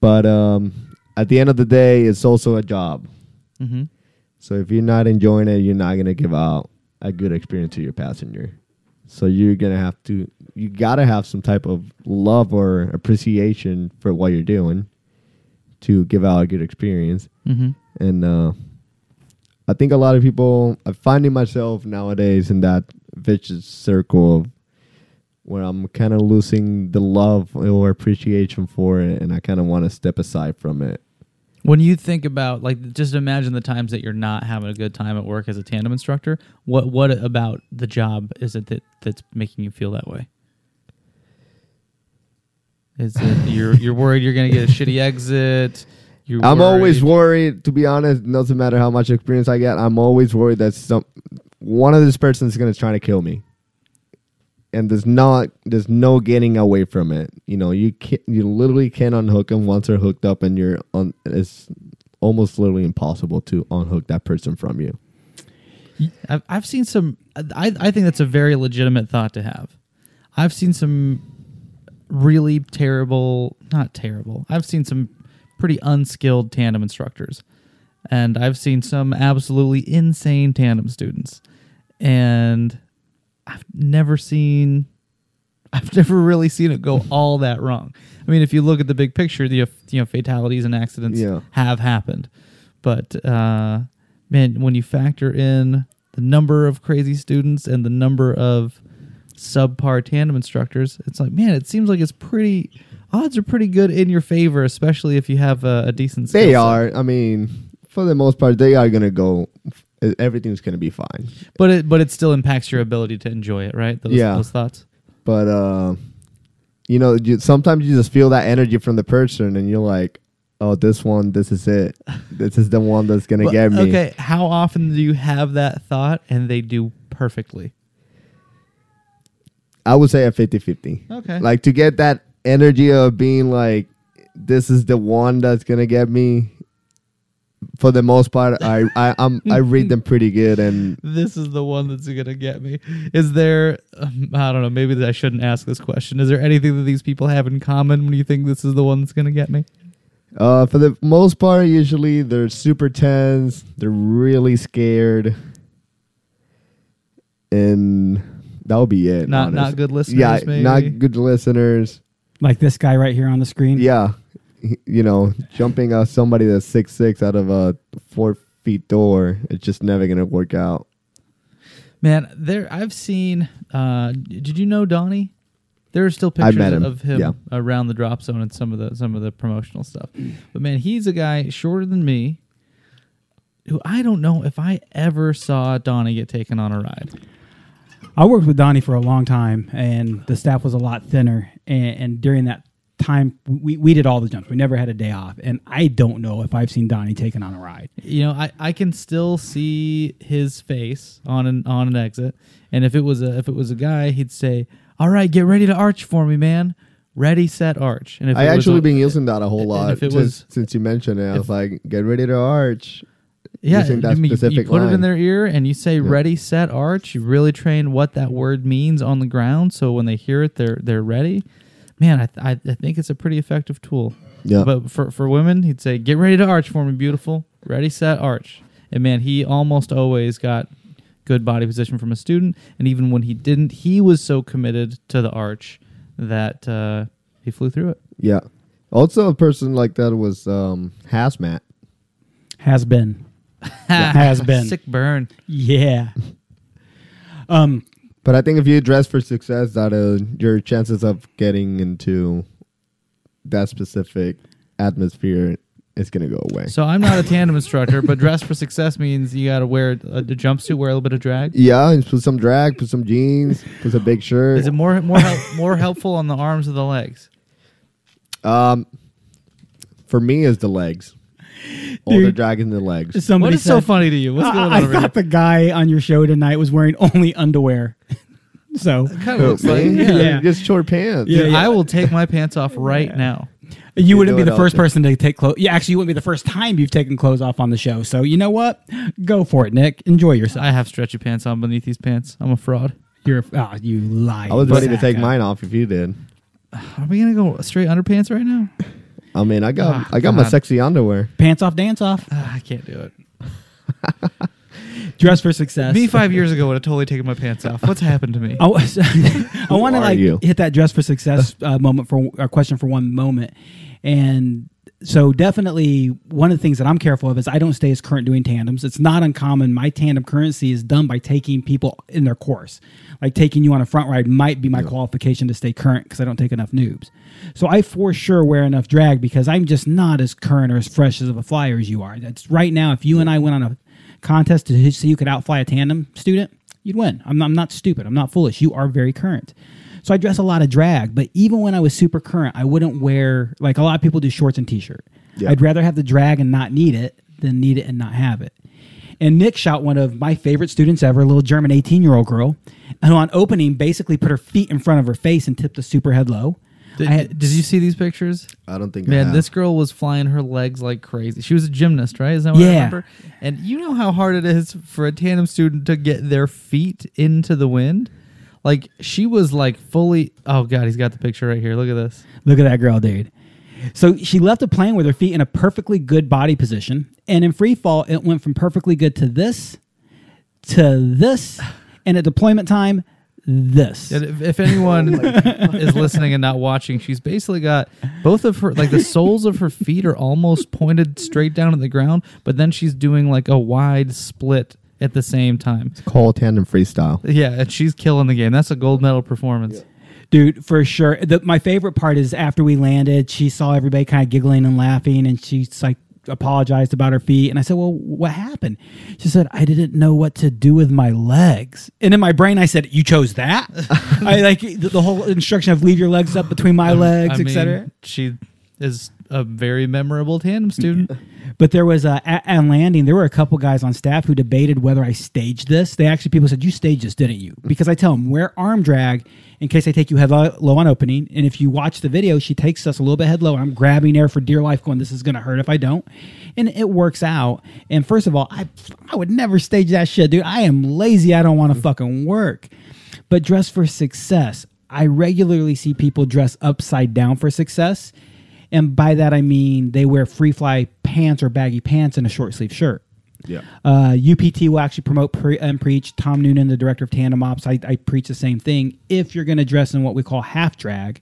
C: but um, at the end of the day, it's also a job.
A: Mm-hmm.
C: So if you're not enjoying it, you're not gonna give out a good experience to your passenger. So you're gonna have to, you gotta have some type of love or appreciation for what you're doing to give out a good experience.
A: Mm-hmm.
C: And uh, I think a lot of people, I'm finding myself nowadays in that vicious circle of where I'm kind of losing the love or appreciation for it, and I kind of want to step aside from it.
A: When you think about like just imagine the times that you're not having a good time at work as a tandem instructor, what what about the job is it that that's making you feel that way? Is it you're you're worried you're gonna get a shitty exit? You're
C: I'm always
A: worried-
C: worried, to be honest. Doesn't matter how much experience I get. I'm always worried that some one of this person is gonna try to kill me, and there's not there's no getting away from it. You know, you can you literally can't unhook them once they're hooked up, and you're on. It's almost literally impossible to unhook that person from you.
A: I've, I've seen some. I I think that's a very legitimate thought to have. I've seen some really terrible, not terrible. I've seen some pretty unskilled tandem instructors, and I've seen some absolutely insane tandem students, and I've never seen. I've never really seen it go all that wrong. I mean, if you look at the big picture, the you know fatalities and accidents
C: Yeah.
A: have happened, but uh, man, when you factor in the number of crazy students and the number of subpar tandem instructors, it's like man, it seems like it's pretty. Odds are pretty good in your favor, especially if you have a, a decent.
C: They
A: set.
C: are. I mean, for the most part, they are gonna go. Everything's gonna be fine.
A: but it but it still impacts your ability to enjoy it, right? Those,
C: Yeah.
A: those thoughts.
C: But uh, you know, you, sometimes you just feel that energy from the person, and you're like, "Oh, this one, this is it. This is the one that's gonna
A: But,
C: get me."
A: Okay, how often do you have that thought and they do perfectly?
C: I would say a 50-50.
A: Okay.
C: Like to get that energy of being like, "This is the one that's gonna get me." For the most part, I I I'm, I read them pretty good, and
A: this is the one that's gonna get me. Is there? Um, I don't know. Maybe I shouldn't ask this question. Is there anything that these people have in common when you think this is the one that's gonna get me?
C: Uh, for the most part, usually they're super tense. They're really scared, and that'll be it.
A: Not
C: honest.
A: not good listeners.
C: Yeah,
A: maybe?
C: not good listeners.
B: Like this guy right here on the screen.
C: Yeah, you know, jumping uh, somebody that's six six out of a four feet door, it's just never gonna work out.
A: Man, there I've seen. Uh, did you know Donnie? There are still pictures
C: met him,
A: of him
C: yeah.
A: around the drop zone and some of the some of the promotional stuff. But man, he's a guy shorter than me. Who I don't know if I ever saw Donnie get taken on a ride.
B: I worked with Donnie for a long time, and the staff was a lot thinner. And, and during that time, we, we did all the jumps. We never had a day off. And I don't know if I've seen Donnie taken on a ride.
A: You know, I, I can still see his face on an on an exit, and if it was a if it was a guy, he'd say, "All right, get ready to arch for me, man. Ready, set, arch." And if
C: I
A: it was
C: actually
A: a-
C: been using that a whole lot.
A: if it was-
C: since you mentioned it, I was like, get ready to arch.
A: Yeah,
C: using that
A: I mean, you- you
C: specific
A: put it in their ear and you say "ready, set, arch." You really train what that word means on the ground, so when they hear it, they're they're ready. Man, I th- I, I think it's a pretty effective tool.
C: Yeah.
A: But for for women, he'd say, "Get ready to arch for me, beautiful. Ready, set, arch." And man, he almost always got good body position from a student, and even when he didn't, he was so committed to the arch that uh, he flew through it.
C: Yeah. Also, a person like that was um, hazmat.
B: Has been. Has been.
A: sick burn.
B: Yeah. Um,
C: But I think if you dress for success, that uh, your chances of getting into that specific atmosphere is gonna go away.
A: So I'm not a tandem instructor, but dress for success means you got to wear a, a jumpsuit, wear a little bit of drag.
C: yeah, and put some drag, put some jeans, put a big shirt.
A: Is it more more help, more helpful on the arms or the legs?
C: um, for me, is the legs. All the
B: Dude.
C: drag in the legs.
B: Somebody
A: What is so funny to you? What's going
B: I,
A: on
B: I
A: over here?
B: thought the guy on your show tonight was wearing only underwear. so
A: Kind of looks like,
C: Man,
A: yeah.
B: Yeah.
C: just short pants.
B: Yeah, yeah.
A: I will take my pants off right now.
B: you wouldn't be the first person to take clothes. Yeah, actually, you wouldn't be the first time you've taken clothes off on the show. So you know what? Go for it, Nick. Enjoy yourself.
A: I have stretchy pants on beneath these pants. I'm a fraud.
B: You're ah, you lie.
C: I was ready to take mine off if you did.
A: Are we gonna go straight underpants right now?
C: I mean, I got
A: Ah,
C: I got my sexy underwear.
B: Pants off, dance off.
A: Ah, I can't do it.
B: Dress for success.
A: Me five years ago would have totally taken my pants off. What's happened to me?
B: I, I want to like
C: you?
B: hit that dress for success uh, moment for a question for one moment, and so definitely one of the things that I'm careful of is I don't stay as current doing tandems. It's not uncommon. My tandem currency is done by taking people in their course, like taking you on a front ride might be my qualification to stay current because I don't take enough noobs. So I for sure wear enough drag because I'm just not as current or as fresh as of a flyer as you are. That's right now. If you and I went on a contest to see who could outfly a tandem student, you'd win. I'm not, I'm not stupid. I'm not foolish. You are very current. So I dress a lot of drag, but even when I was super current, I wouldn't wear like a lot of people do shorts and t-shirt.
C: Yeah.
B: I'd rather have the drag and not need it than need it and not have it. And Nick shot one of my favorite students ever, a little German 18 year old girl, and on opening basically put her feet in front of her face and tipped the super head low.
A: Did,
B: I had-
A: did you see these pictures?
C: I don't think. I
A: Man,
C: have.
A: this girl was flying her legs like crazy. She was a gymnast, right? Is that what I
B: Yeah.
A: remember? And you know how hard it is for a tandem student to get their feet into the wind? Like she was like fully Oh god, he's got the picture right here. Look at this.
B: Look at that girl, dude. So she left the plane with her feet in a perfectly good body position. And in free fall, it went from perfectly good to this, to this, and at deployment time, this.
A: If, if anyone is listening and not watching, she's basically got both of her like the soles of her feet are almost pointed straight down at the ground, but then she's doing like a wide split at the same time.
C: It's call tandem freestyle.
A: Yeah, and she's killing the game. That's a gold medal performance.
B: Dude, for sure. The, my favorite part is after we landed, she saw everybody kind of giggling and laughing, and she's like apologized about her feet. And I said, "Well, what happened?" She said, "I didn't know what to do with my legs." And in my brain, I said, "You chose that?" I like the, the whole instruction of leave your legs up between my legs,
A: I
B: etc.
A: she is a very memorable tandem student.
B: But there was a at, at landing. There were a couple guys on staff who debated whether I staged this. They actually people said you staged this, didn't you? Mm-hmm. Because I tell them wear arm drag in case I take you head low, low on opening. And if you watch the video, she takes us a little bit head low. I'm grabbing air for dear life, going this is going to hurt if I don't, and it works out. And first of all, I I would never stage that shit, dude. I am lazy. I don't want to mm-hmm. fucking work. But dress for success. I regularly see people dress upside down for success. And by that I mean they wear free fly pants or baggy pants and a short sleeve shirt.
C: Yeah.
B: Uh, UPT will actually promote pre- and preach. Tom Noonan, the director of Tandem Ops, I, I preach the same thing. If you're going to dress in what we call half drag,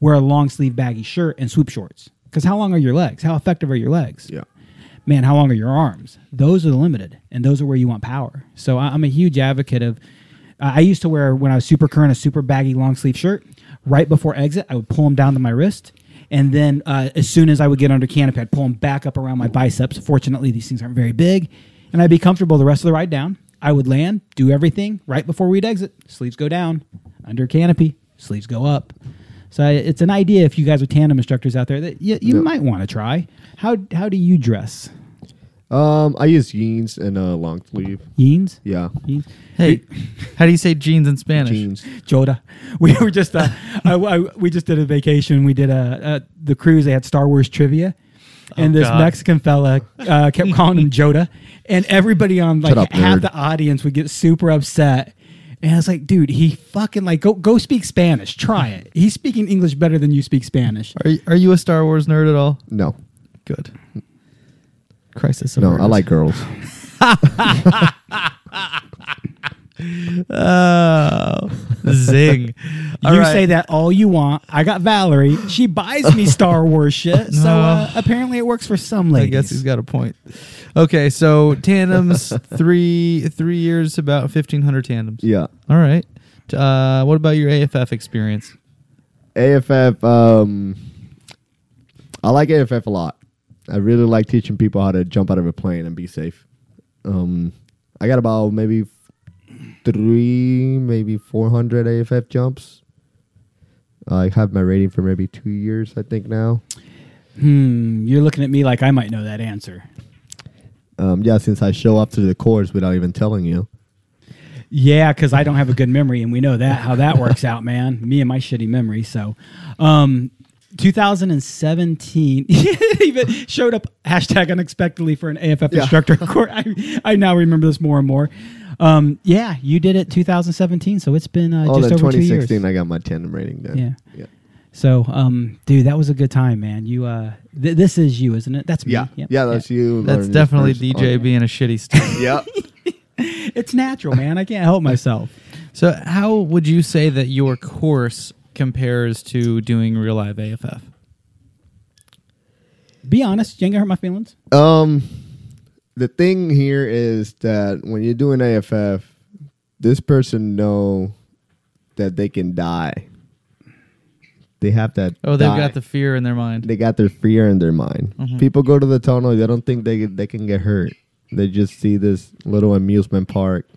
B: wear a long sleeve baggy shirt and swoop shorts. Because how long are your legs? How effective are your legs?
C: Yeah.
B: man, how long are your arms? Those are the limited, and those are where you want power. So I- I'm a huge advocate of. Uh, I used to wear when I was super current a super baggy long sleeve shirt. Right before exit, I would pull them down to my wrist, and then uh, as soon as I would get under canopy, I'd pull them back up around my biceps. Fortunately, these things aren't very big, and I'd be comfortable the rest of the ride down. I would land, do everything right before we'd exit. Sleeves go down, under canopy, sleeves go up. So I- it's an idea if you guys are tandem instructors out there that you, you
C: Yeah.
B: might want to try. How how do you dress?
C: Um, I use jeans and a long sleeve.
B: Jeans?
C: Yeah.
B: Jeans?
A: Hey, how do you say jeans in Spanish?
C: Jeans.
B: Joda. We were just uh, I, I, we just did a vacation. We did a, uh the cruise. They had Star Wars trivia, and
A: Oh,
B: this
A: God.
B: Mexican fella uh, kept calling him Joda, and everybody on like
C: up,
B: half
C: nerd.
B: the audience would get super upset. And I was like, dude, he fucking like go go speak Spanish. Try it. He's speaking English better than you speak Spanish.
A: Are you, are you a Star Wars nerd at all?
C: No.
A: Good. Crisis.
C: No,
A: averters.
C: I like girls.
A: Oh, zing!
B: You
A: right.
B: say that all you want. I got Valerie. She buys me Star Wars shit. So uh, apparently it works for some ladies.
A: I guess he's got a point. Okay, so tandems, three three years, about fifteen hundred tandems.
C: Yeah.
A: All right. Uh, what about your AFF experience?
C: AFF, um, I like AFF a lot. I really like teaching people how to jump out of a plane and be safe. Um, I got about maybe three, maybe 400 AFF jumps. I have my rating for maybe two years, I think now.
B: Hmm. You're looking at me like I might know that answer.
C: Um, yeah, since I show up to the course without even telling you.
B: Yeah, because I don't have a good memory, and we know that how that works out, man. Me and my shitty memory. So, um, 2017 even showed up hashtag unexpectedly for an AFF
C: Yeah.
B: instructor course. I, I now remember this more and more. Um, yeah, you did it 2017, so it's been uh,
C: oh,
B: just
C: then
B: over two years.
C: 2016, I got my tandem rating done.
B: Yeah.
C: Yeah.
B: So, um, dude, that was a good time, man. You, uh, th- this is you, isn't it? That's me.
C: Yeah.
B: Yep.
C: Yeah, that's you.
A: That's definitely. DJ
C: Oh,
A: being a shitty student.
C: Yep.
B: It's natural, man. I can't help myself.
A: so, how would you say that your course compares to doing real live AFF?
B: Be honest. You ain't gonna hurt my feelings.
C: Um, the thing here is that when you're doing AFF, this person know that they can die. They have that.
A: Oh, they've
C: die.
A: got the fear in their mind.
C: They got their fear in their mind.
A: Mhm.
C: People go to the tunnel. They don't think they they can get hurt. They just see this little amusement park.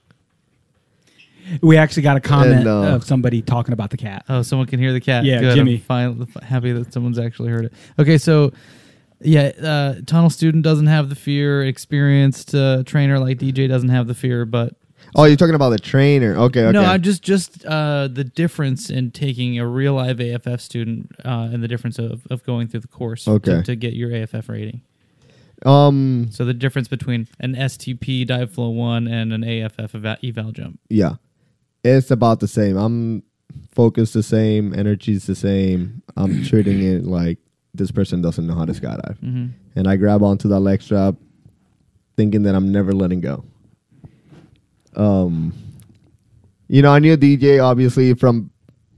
B: We actually got a comment
C: And, uh,
B: of somebody talking about the cat.
A: Oh, someone can hear the cat.
B: Yeah,
A: Good.
B: Jimmy.
A: I'm fine, happy that someone's actually heard it. Okay, so yeah, uh, tunnel student doesn't have the fear. Experienced uh, trainer like DJ doesn't have the fear, but
C: Oh, you're talking about the trainer. Okay, okay.
A: no, I'm just just uh, the difference in taking a real live AFF student uh, and the difference of, of going through the course
C: Okay.
A: to, to get your AFF rating.
C: um
A: So the difference between an STP dive flow one and an AFF eva- eval jump.
C: yeah. It's about the same. I'm focused the same, energy's the same. I'm treating it like this person doesn't know how to skydive.
A: hmm
C: And I grab onto that leg strap thinking that I'm never letting go. Um you know, I knew DJ obviously from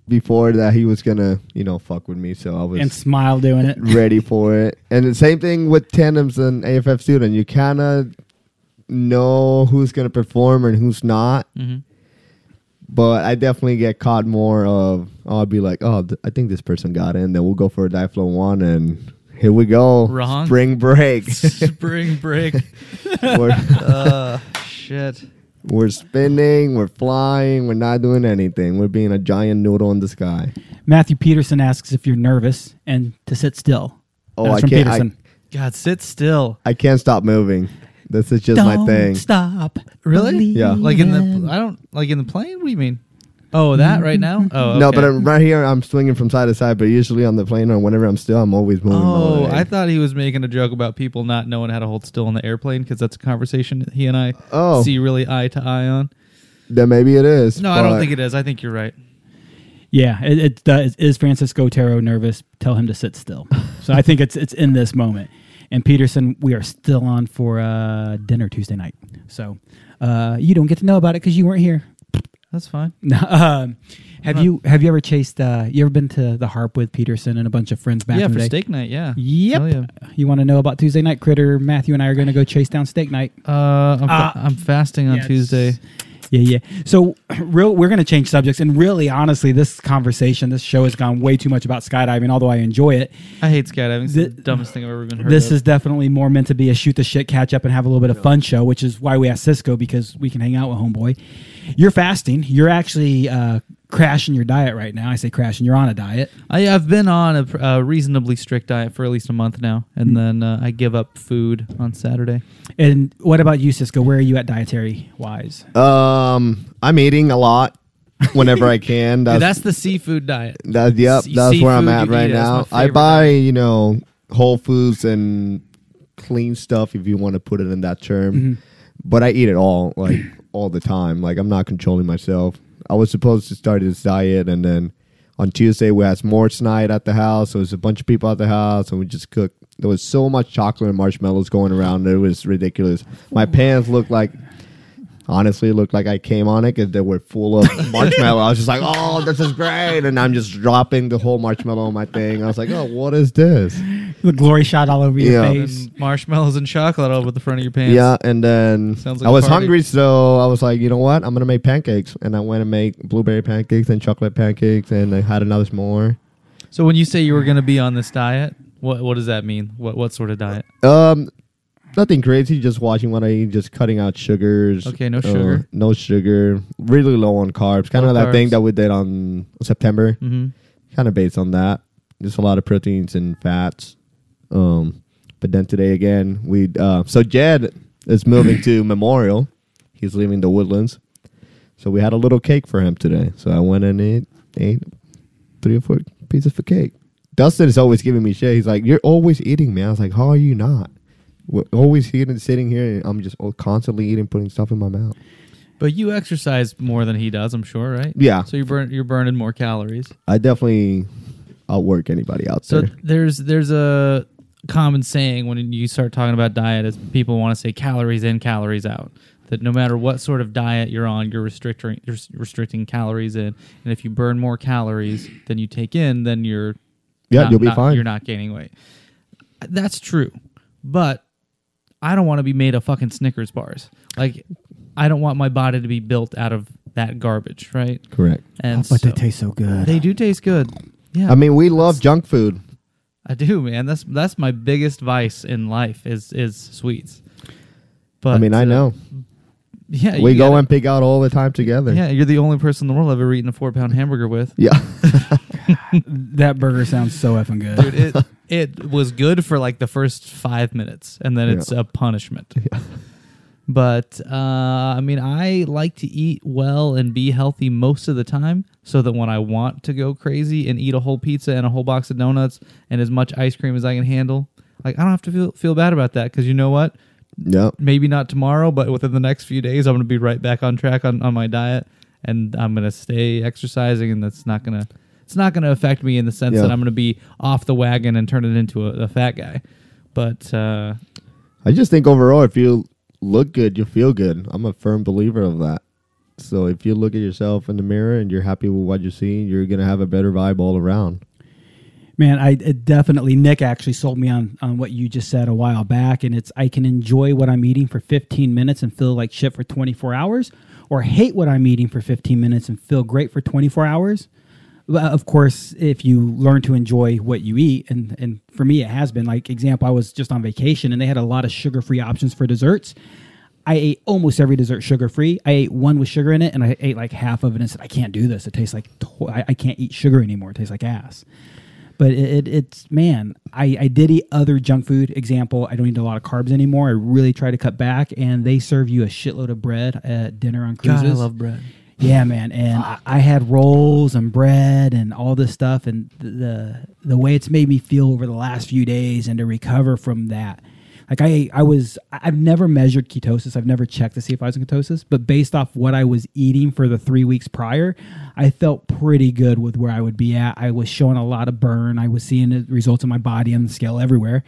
C: before that he was gonna, you know, fuck with me, so I was
B: and smile doing it.
C: ready for it. And the same thing with tandems and AFF student. You kind of know who's going to perform and who's not.
A: hmm
C: But I definitely get caught more of, oh, I'll be like, oh, th- I think this person got in. Then we'll go for a dive flow one and here we go.
A: Wrong.
C: Spring break.
A: Spring break.
C: we're,
A: uh, shit.
C: we're spinning, we're flying, we're not doing anything. We're being a giant noodle in the sky.
B: Matthew Peterson asks if you're nervous and to sit still.
C: Oh,
B: That's
C: I
B: from
C: can't, I,
B: Peterson.
A: God, sit still.
C: I can't stop moving. This is just my
B: Don't
C: thing.
B: stop.
A: Really?
C: Yeah.
A: Like in the. I don't like in the plane. What do you mean? Oh, that right now? Oh,
C: No,
A: okay.
C: but I'm right here, I'm swinging from side to side. But usually on the plane or whenever I'm still, I'm always moving. my
A: Oh,
C: leg.
A: I thought he was making a joke about people not knowing how to hold still on the airplane because that's a conversation that he and I
C: Oh.
A: see really eye to eye on.
C: Then maybe it is.
A: No, I don't think it is. I think you're right.
B: Yeah, it, it does. Is Francisco Otero nervous? Tell him to sit still. so I think it's it's in this moment. And Peterson, we are still on for uh, dinner Tuesday night. So uh, you don't get to know about it because you weren't here.
A: That's fine.
B: um, have you have you ever chased? Uh, you ever been to the Harp with Peterson and a bunch of friends back
A: yeah, for
B: day?
A: steak night. Yeah.
B: Yep.
A: Hell yeah.
B: You want to know about Tuesday night? Critter, Matthew, and I are going to go chase down steak night.
A: Uh, I'm, fa-
B: Ah.
A: I'm fasting on Tuesday.
B: Yeah, yeah. So, real, we're going to change subjects, and really, honestly, this conversation, this show has gone way too much about skydiving. Although I enjoy it,
A: I hate skydiving. It's the,
B: The-
A: dumbest thing I've ever been heard
B: this
A: of.
B: is definitely more meant to be a shoot the shit, catch up, and have a little bit of fun show. Which is why we asked Cisco because we can hang out with homeboy. You're fasting. You're actually uh, crashing your diet right now. I say crashing. You're on a diet.
A: I, I've been on a, a reasonably strict diet for at least a month now, and
B: Hmm.
A: then uh, I give up food on Saturday.
B: And what about you, Cisco? Where are you at dietary wise?
C: Um, I'm eating a lot whenever I can.
A: Dude,
C: That's,
A: that's the seafood diet.
C: that, yep,
A: sea-
C: that's where I'm at right
A: eat, that's my
C: now. I buy,
A: diet.
C: you know, Whole Foods and clean stuff if you want to put it in that term.
B: Mm-hmm.
C: But I eat it all, like all the time. Like I'm not controlling myself. I was supposed to start this diet, and then on Tuesday we had s'mores night at the house. So it was a bunch of people at the house, and we just cooked. There was so much chocolate and marshmallows going around. It was ridiculous. My pants looked like honestly it looked like I came on it because they were full of marshmallow. I was just like, oh, this is great. And I'm just dropping the whole marshmallow on my thing. I was like, oh, what is this?
B: The glory shot all over your
C: Yeah.
B: face.
A: And marshmallows and chocolate all over the front of your pants.
C: Yeah. And then
A: Sounds like
C: I
A: a
C: was
A: party.
C: hungry. So I was like, you know what? I'm going to make pancakes. And I went and make blueberry pancakes and chocolate pancakes. And I had another s'more.
A: So when you say you were going to be on this diet, what what does that mean? What what sort of diet?
C: Um, nothing crazy. Just watching what I eat. Just cutting out sugars.
A: Okay, no
C: Uh,
A: sugar.
C: no sugar. Really low on carbs. Kind of that thing that we did on September.
A: Mm-hmm.
C: kind of based on that. Just a lot of proteins and fats. Um, but then today again, we uh, so Jed is moving to Memorial. He's leaving the Woodlands, so we had a little cake for him today. So I went and ate ate three or four pieces of cake. Dustin is always giving me shit. He's like, "You're always eating, man." I was like, "How are you not?" We're always eating, sitting here, and I'm just constantly eating, putting stuff in my mouth.
A: But you exercise more than he does, I'm sure, right?
C: Yeah.
A: So you burn you're burning more calories.
C: I definitely outwork anybody out
A: So
C: there.
A: there's there's a common saying when you start talking about diet is people want to say calories in, calories out. That no matter what sort of diet you're on, you're restricting you're restricting calories in, and if you burn more calories than you take in, then you're
C: Yeah,
A: not-
C: you'll be
A: not-
C: fine.
A: You're not gaining weight. That's true, but I don't want to be made of fucking Snickers bars. Like I don't want my body to be built out of that garbage, right?
C: Correct.
A: And
B: but they taste so good.
A: they do taste good. Yeah,
C: I mean, we love junk food.
A: I do, man. That's that's my biggest vice in life is is sweets. But
C: I mean, I
A: uh,
C: know.
A: Yeah,
C: we go
A: gotta-
C: and pick out all the time together.
A: Yeah, you're the only person in the world I've ever eaten a four pound hamburger with.
C: Yeah.
B: that burger sounds so effing good.
A: Dude, it it was good for like the first five minutes, and then it's
C: Yeah.
A: a punishment. But uh, I mean, I like to eat well and be healthy most of the time, so that when I want to go crazy and eat a whole pizza and a whole box of donuts and as much ice cream as I can handle, like I don't have to feel feel bad about that because you know what?
C: Yep.
A: maybe not tomorrow, but within the next few days, I'm going to be right back on track on, on my diet, and I'm going to stay exercising, and that's not going to it's not going to affect me in the sense
C: Yeah.
A: that I'm going to be off the wagon and turn it into a, a fat guy. But uh,
C: I just think overall, if you look good, you feel good. I'm a firm believer of that. So if you look at yourself in the mirror and you're happy with what you're seeing, you're gonna have a better vibe all around.
B: Man, I definitely Nick actually sold me on on what you just said a while back, and it's I can enjoy what I'm eating for 15 minutes and feel like shit for 24 hours, or hate what I'm eating for 15 minutes and feel great for 24 hours. Well, of course, if you learn to enjoy what you eat, and and for me, it has been like example. I was just on vacation, and they had a lot of sugar free options for desserts. I ate almost every dessert sugar free. I ate one with sugar in it, and I ate like half of it, and said, "I can't do this. It tastes like to- I, I can't eat sugar anymore. It tastes like ass." But it, it, it's man, I, I did eat other junk food. Example, I don't eat a lot of carbs anymore. I really try to cut back, and they serve you a shitload of bread at dinner on cruises.
A: God, I love bread.
B: Yeah, man, and I, I had rolls and bread and all this stuff, and the, the way it's made me feel over the last few days, and to recover from that. Like I, I was, I've never measured ketosis. I've never checked to see if I was in ketosis, but based off what I was eating for the three weeks prior, I felt pretty good with where I would be at. I was showing a lot of burn. I was seeing the results in my body on the scale everywhere.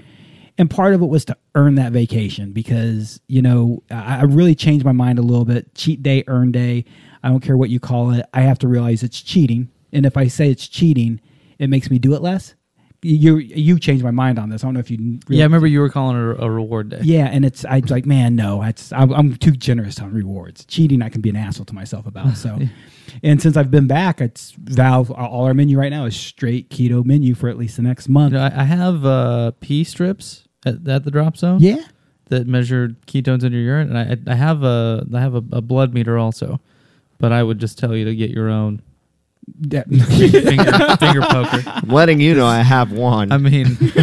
B: And part of it was to earn that vacation because, you know, I I really changed my mind a little bit. Cheat day, earn day. I don't care what you call it. I have to realize it's cheating. And if I say it's cheating, it makes me do it less. You you changed my mind on this. I don't know if you.
A: Yeah, I remember you were calling it a, reward day.
B: Yeah, and it's I like, man, no, it's I'm, I'm too generous on rewards. Cheating, I can be an asshole to myself about. So, and since I've been back, it's Valve. All our menu right now is straight keto menu for at least the next month.
A: You know, I, I have uh, pee strips at, at the drop zone.
B: Yeah,
A: that measure ketones in your urine, and I I have a I have a, a blood meter also, but I would just tell you to get your own
B: Yeah.
A: finger finger poker.
C: I'm letting you know I have one.
A: I mean,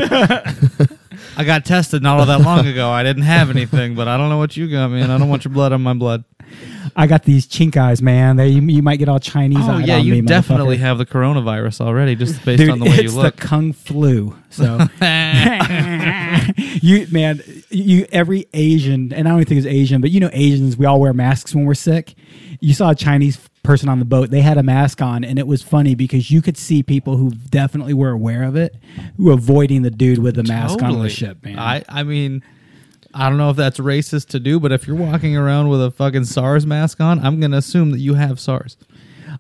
A: I got tested not all that long ago. I didn't have anything, but I don't know what you got, man. I don't want your blood on my blood.
B: I got these chink eyes, man. They you, you might get all Chinese.
A: Oh yeah,
B: on
A: you
B: me,
A: definitely have the coronavirus already, just based
B: Dude,
A: on the way you look.
B: it's the kung flu. So you man, you every Asian, and I don't think it's Asian, but you know Asians, we all wear masks when we're sick. You saw a Chinese person on the boat; they had a mask on, and it was funny because you could see people who definitely were aware of it, who were avoiding the dude with the mask on the ship. Man,
A: I I mean. I don't know if that's racist to do, but if you're walking around with a fucking SARS mask on, I'm gonna assume that you have SARS.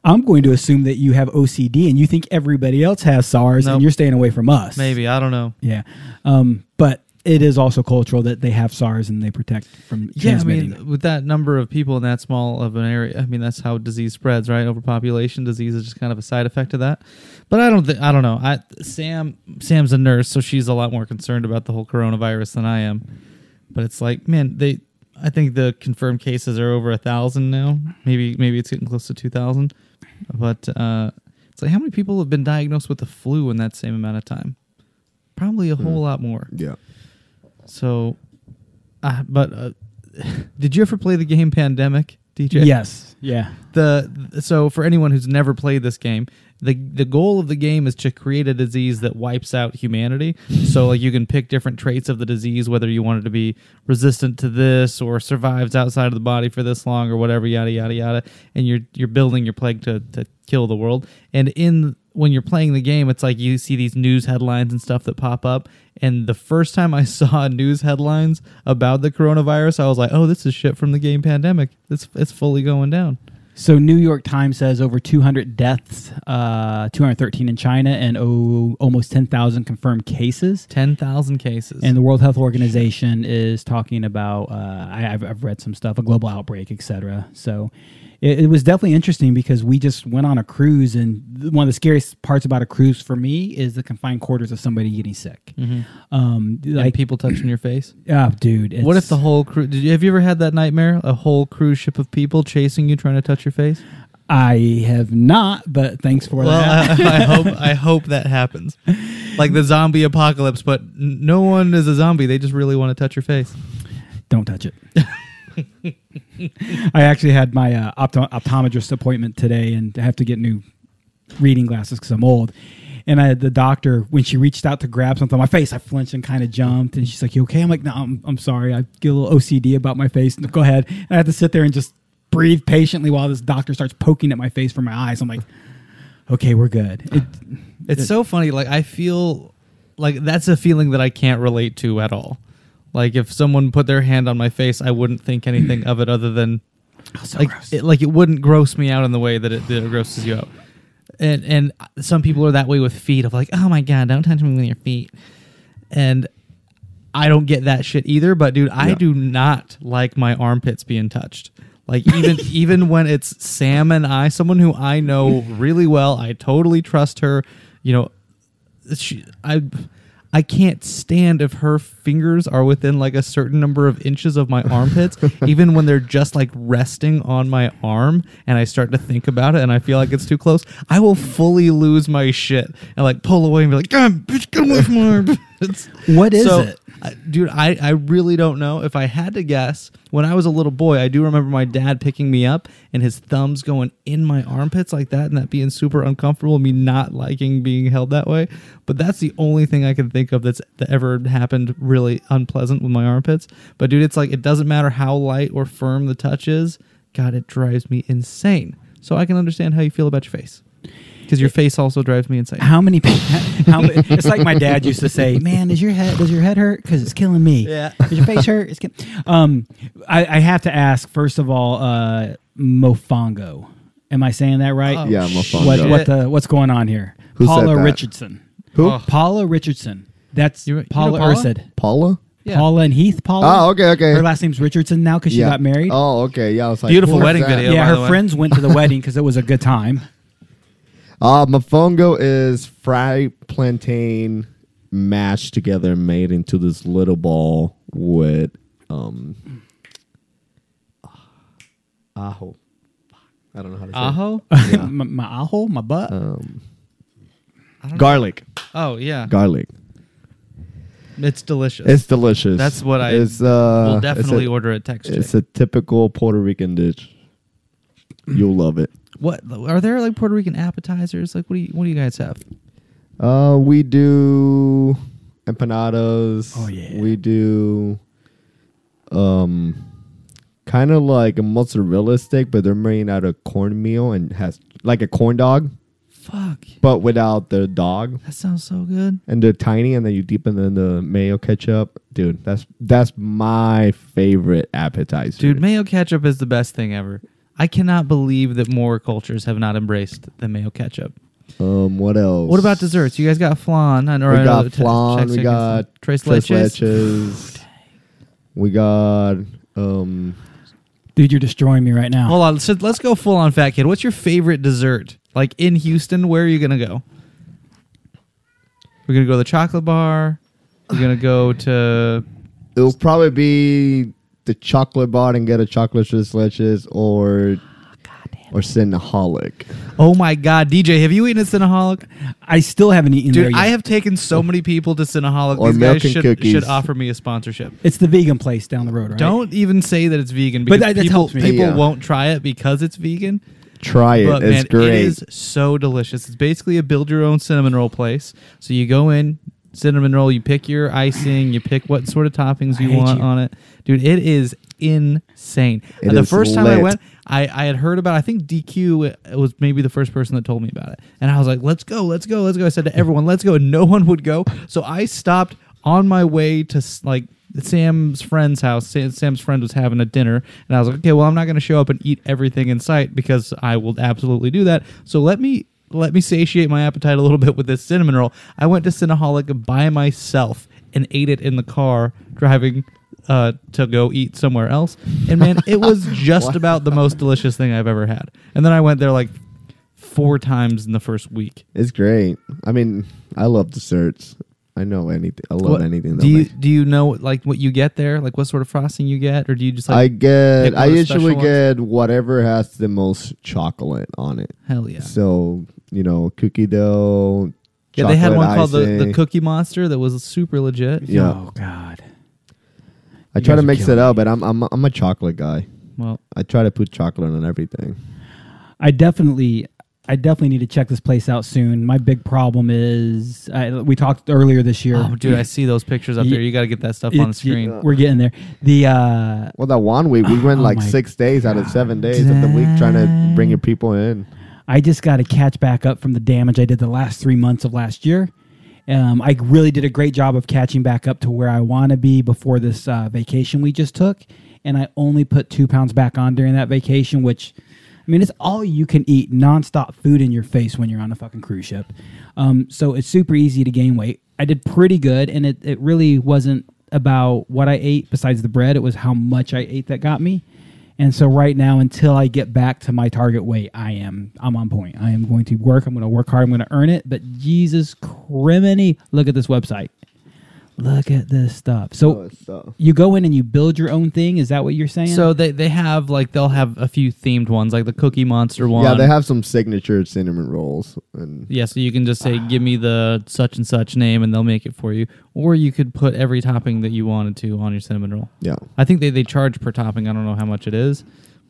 B: I'm going to assume that you have OCD and you think everybody else has SARS,
A: Nope.
B: and you're staying away from us.
A: Maybe I don't know.
B: Yeah. Um, but it is also cultural that they have SARS and they protect from
A: Yeah, I mean, with that number of people in that small of an area, I mean, that's how disease spreads, right? Overpopulation disease is just kind of a side effect of that. But I don't think I don't know. I Sam Sam's a nurse, so she's a lot more concerned about the whole coronavirus than I am. But it's like, man, they. I think the confirmed cases are over a thousand now. Maybe maybe it's getting close to two thousand. But uh, it's like how many people have been diagnosed with the flu in that same amount of time? Probably a whole lot more.
C: Yeah.
A: So, uh, but uh, did you ever play the game Pandemic, DJ?
B: Yes. Yeah.
A: the so for anyone who's never played this game the the goal of the game is to create a disease that wipes out humanity. So like you can pick different traits of the disease whether you want it to be resistant to this or survives outside of the body for this long or whatever yada yada yada. And you're you're building your plague to to kill the world. And in when you're playing the game it's like you see these news headlines and stuff that pop up and the first time i saw news headlines about the coronavirus i was like oh this is shit from the game pandemic it's it's fully going down
B: So New York Times says over 200 deaths, uh, 213 in China, and oh, almost 10,000 confirmed cases.
A: 10,000 cases.
B: And the World Health Organization is talking about. Uh, I, I've, I've read some stuff, a global outbreak, etc. So it, it was definitely interesting because we just went on a cruise, and one of the scariest parts about a cruise for me is the confined quarters of somebody getting sick. Um,
A: like
B: like
A: people touching your face.
B: oh, dude,
A: What if the whole crew? Did you, have you ever had that nightmare? A whole cruise ship of people chasing you, trying to touch your face.
B: I have not, but thanks for
A: Well,
B: that.
A: I, I hope I hope that happens, like the zombie apocalypse. But no one is a zombie. They just really want to touch your face.
B: Don't touch it. I actually had my uh, opto- optometrist appointment today, and I have to get new reading glasses because I'm old. And I had the doctor when she reached out to grab something on my face, I flinched and kind of jumped. And she's like, "You okay?" I'm like, "No, I'm, I'm sorry. I get a little OCD about my face. Go ahead." And I had to sit there and just breathe patiently while this doctor starts poking at my face from my eyes. I'm like, "Okay, we're good." It,
A: It's so funny. Like I feel like that's a feeling that I can't relate to at all. Like if someone put their hand on my face, I wouldn't think anything of it other than
B: so
A: like
B: gross.
A: it, like it wouldn't gross me out in the way that it, that it grosses you out. And and some people are that way with feet of like, oh my god, don't touch me with your feet. And I don't get that shit either. But dude, I
C: Yeah.
A: do not like my armpits being touched. Like even even when it's Sam and I, someone who I know really well, I totally trust her. You know, she, I I can't stand if her fingers are within like a certain number of inches of my armpits, even when they're just like resting on my arm and I start to think about it and I feel like it's too close, I will fully lose my shit and like pull away and be like, God, bitch, get away from my armpits.
B: What is
A: So,
B: it?
A: Dude, I, I really don't know. If I had to guess, when I was a little boy, I do remember my dad picking me up and his thumbs going in my armpits like that and that being super uncomfortable, me not liking being held that way. But that's the only thing I can think of that's that ever happened really unpleasant with my armpits. But dude, it's like it doesn't matter how light or firm the touch is. God, it drives me insane. So I can understand how you feel about your face. Because your face also drives me insane.
B: how many how it's like my dad used to say man does your head does your head hurt because it's killing me
A: Yeah.
B: does your face hurt it's kill-. um I, I have to ask first of all uh mofongo am i saying that right
A: Oh,
C: Yeah, Mofongo.
B: what, what the what's going on here
C: Who said
B: paula
C: that?
B: richardson
C: Who?
A: Oh.
B: paula richardson that's
A: You- you know
B: paula
A: Paula?
B: Ursad.
C: Paula?
A: Yeah.
B: paula and heath paula
C: Oh, okay, okay.
B: her last name's richardson now because she
C: yeah.
B: got married
C: Oh, okay. Yeah, I was like,
A: Beautiful wedding
C: that?
A: video.
B: yeah
A: by the
B: her
A: way.
B: friends went to the wedding because it was a good time
C: Uh, mofongo is fried plantain mashed together, made into this little ball with um ajo. I don't know how to say.
A: Aho?
C: it.
B: my, my ajo my butt
C: Um, garlic,
A: Oh yeah,
C: garlic.
A: it's delicious.
C: It's delicious.
A: That's what I
C: It's, uh,
A: will
C: it's
A: definitely
C: a-
A: order at Tex Chick.
C: It's a typical Puerto Rican dish. You'll love it.
A: What are there like Puerto Rican appetizers? Like what do you what do you guys have?
C: Uh, we do empanadas.
B: Oh, yeah.
C: We do um kind of like a mozzarella stick, but they're made out of cornmeal and has like a corn dog,
A: Fuck,
C: but without the dog.
A: that sounds so good.
C: And they're tiny, and then you dip them in the mayo ketchup. Dude, that's that's my favorite appetizer.
A: Dude, mayo ketchup is the best thing ever. I cannot believe that more cultures have not embraced the mayo ketchup.
C: um, what else?
A: What about desserts? You guys got flan and or
C: We
A: uh,
C: got
A: Te-
C: flan.
A: Tex
C: We got
A: stuff. tres
C: tres
A: leches.
C: leches. We got um.
B: dude you're destroying me right now
A: Hold on, so let's go full on fat kid. What's your favorite dessert? Like in Houston, where are you gonna go? We're gonna go to the chocolate bar. We're gonna go to
C: It'll probably be the chocolate bar and get a chocolate tres leches or or Cinnaholic?
A: Oh my god, DJ, have you eaten at Cinnaholic?
B: I still haven't eaten there
A: Dude,
B: yet.
A: I have taken so many people to Cinnaholic.
C: Or
A: These
C: milk
A: guys
C: and
A: should,
C: cookies.
A: should offer me a sponsorship.
B: It's the vegan place down the road, right?
A: Don't even say that it's vegan
B: But that- that
A: people,
B: helps me.
A: people
C: Yeah.
A: won't try it because it's vegan.
C: Try it.
A: But
C: it's
A: man,
C: great.
A: it is so delicious. It's basically a build your own cinnamon roll place. So you go in, cinnamon roll, you pick your icing, you pick what sort of toppings you want
B: you.
A: on it. Dude, it is insane.
C: It
A: And the
C: is
A: first time I went, I, I had heard about I think DQ was maybe the first person that told me about it. And I was like, let's go, let's go, let's go. I said to everyone, let's go. And no one would go. So I stopped on my way to like Sam's friend's house. Sam, Sam's friend was having a dinner, and I was like, okay, well, I'm not going to show up and eat everything in sight because I will absolutely do that. So let me let me satiate my appetite a little bit with this cinnamon roll. I went to Cinnaholic by myself and ate it in the car driving uh, to go eat somewhere else. And man, it was just about the most delicious thing I've ever had. And then I went there like four times in the first week.
C: It's great. I mean, I love desserts. I know anything. I love
A: What-
C: anything.
A: Do you
C: makes-
A: do you know like what you get there? Like what sort of frosting you get, or do you just like
C: I get. I usually
A: ones?
C: get whatever has the most chocolate on it.
A: hell yeah?
C: So you know, cookie dough.
A: Yeah, they had
C: chocolate
A: one called the, the. Cookie Monster that was super legit.
C: Yeah.
B: Oh God.
C: I
B: You
C: try to mix it up,
B: me.
C: but I'm I'm I'm a chocolate guy.
A: Well,
C: I try to put chocolate on everything.
B: I definitely, I definitely need to check this place out soon. My big problem is I, we talked earlier this year.
A: oh, dude, I see those pictures up
B: Ye-
A: there. You got to get that stuff on the
B: It's-
A: screen.
B: We're getting there. The uh,
C: Well, that one week we went
B: Oh
C: like six days out of seven days of the week trying to bring your people in.
B: I just got to catch back up from the damage I did the last three months of last year. Um, I really did a great job of catching back up to where I want to be before this uh, vacation we just took, and I only put two pounds back on during that vacation, which. I mean, it's all you can eat, nonstop food in your face when you're on a fucking cruise ship. Um, so it's super easy to gain weight. I did pretty good, and it, it really wasn't about what I ate besides the bread. It was how much I ate that got me. And so right now, until I get back to my target weight, I am I'm on point. I am going to work. I'm going to work hard. I'm going to earn it. But Jesus criminy, look at this website. Look at this stuff. So
C: so-
B: you go in and you build your own thing. Is that what you're saying?
A: So they they have like they'll have a few themed ones like the Cookie Monster one.
C: Yeah, they have some signature cinnamon rolls, and
A: Yeah, so you can just say, "Give me the such and such name," and they'll make it for you. Or you could put every topping that you wanted to on your cinnamon roll.
C: yeah.
A: I think they, they charge per topping. I don't know how much it is,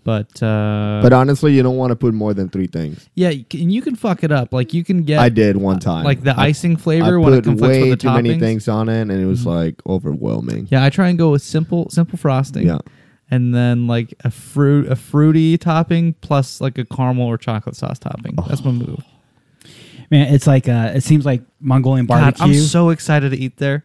A: but uh,
C: But honestly, you don't want to put more than three things.
A: yeah, you can, you can fuck it up. Like you can get
C: I did one time.
A: like the
C: I-
A: icing
C: I
A: flavor when it
C: put
A: conflicts
C: way
A: with the
C: too
A: toppings.
C: many things on it, and it was like overwhelming.
A: Yeah, I try and go with simple simple frosting.
C: Yeah.
A: And then like a fruit a fruity topping plus like a caramel or chocolate sauce topping. That's my move.
B: man, it's like uh, it seems like Mongolian
A: God,
B: barbecue.
A: I'm so excited to eat there.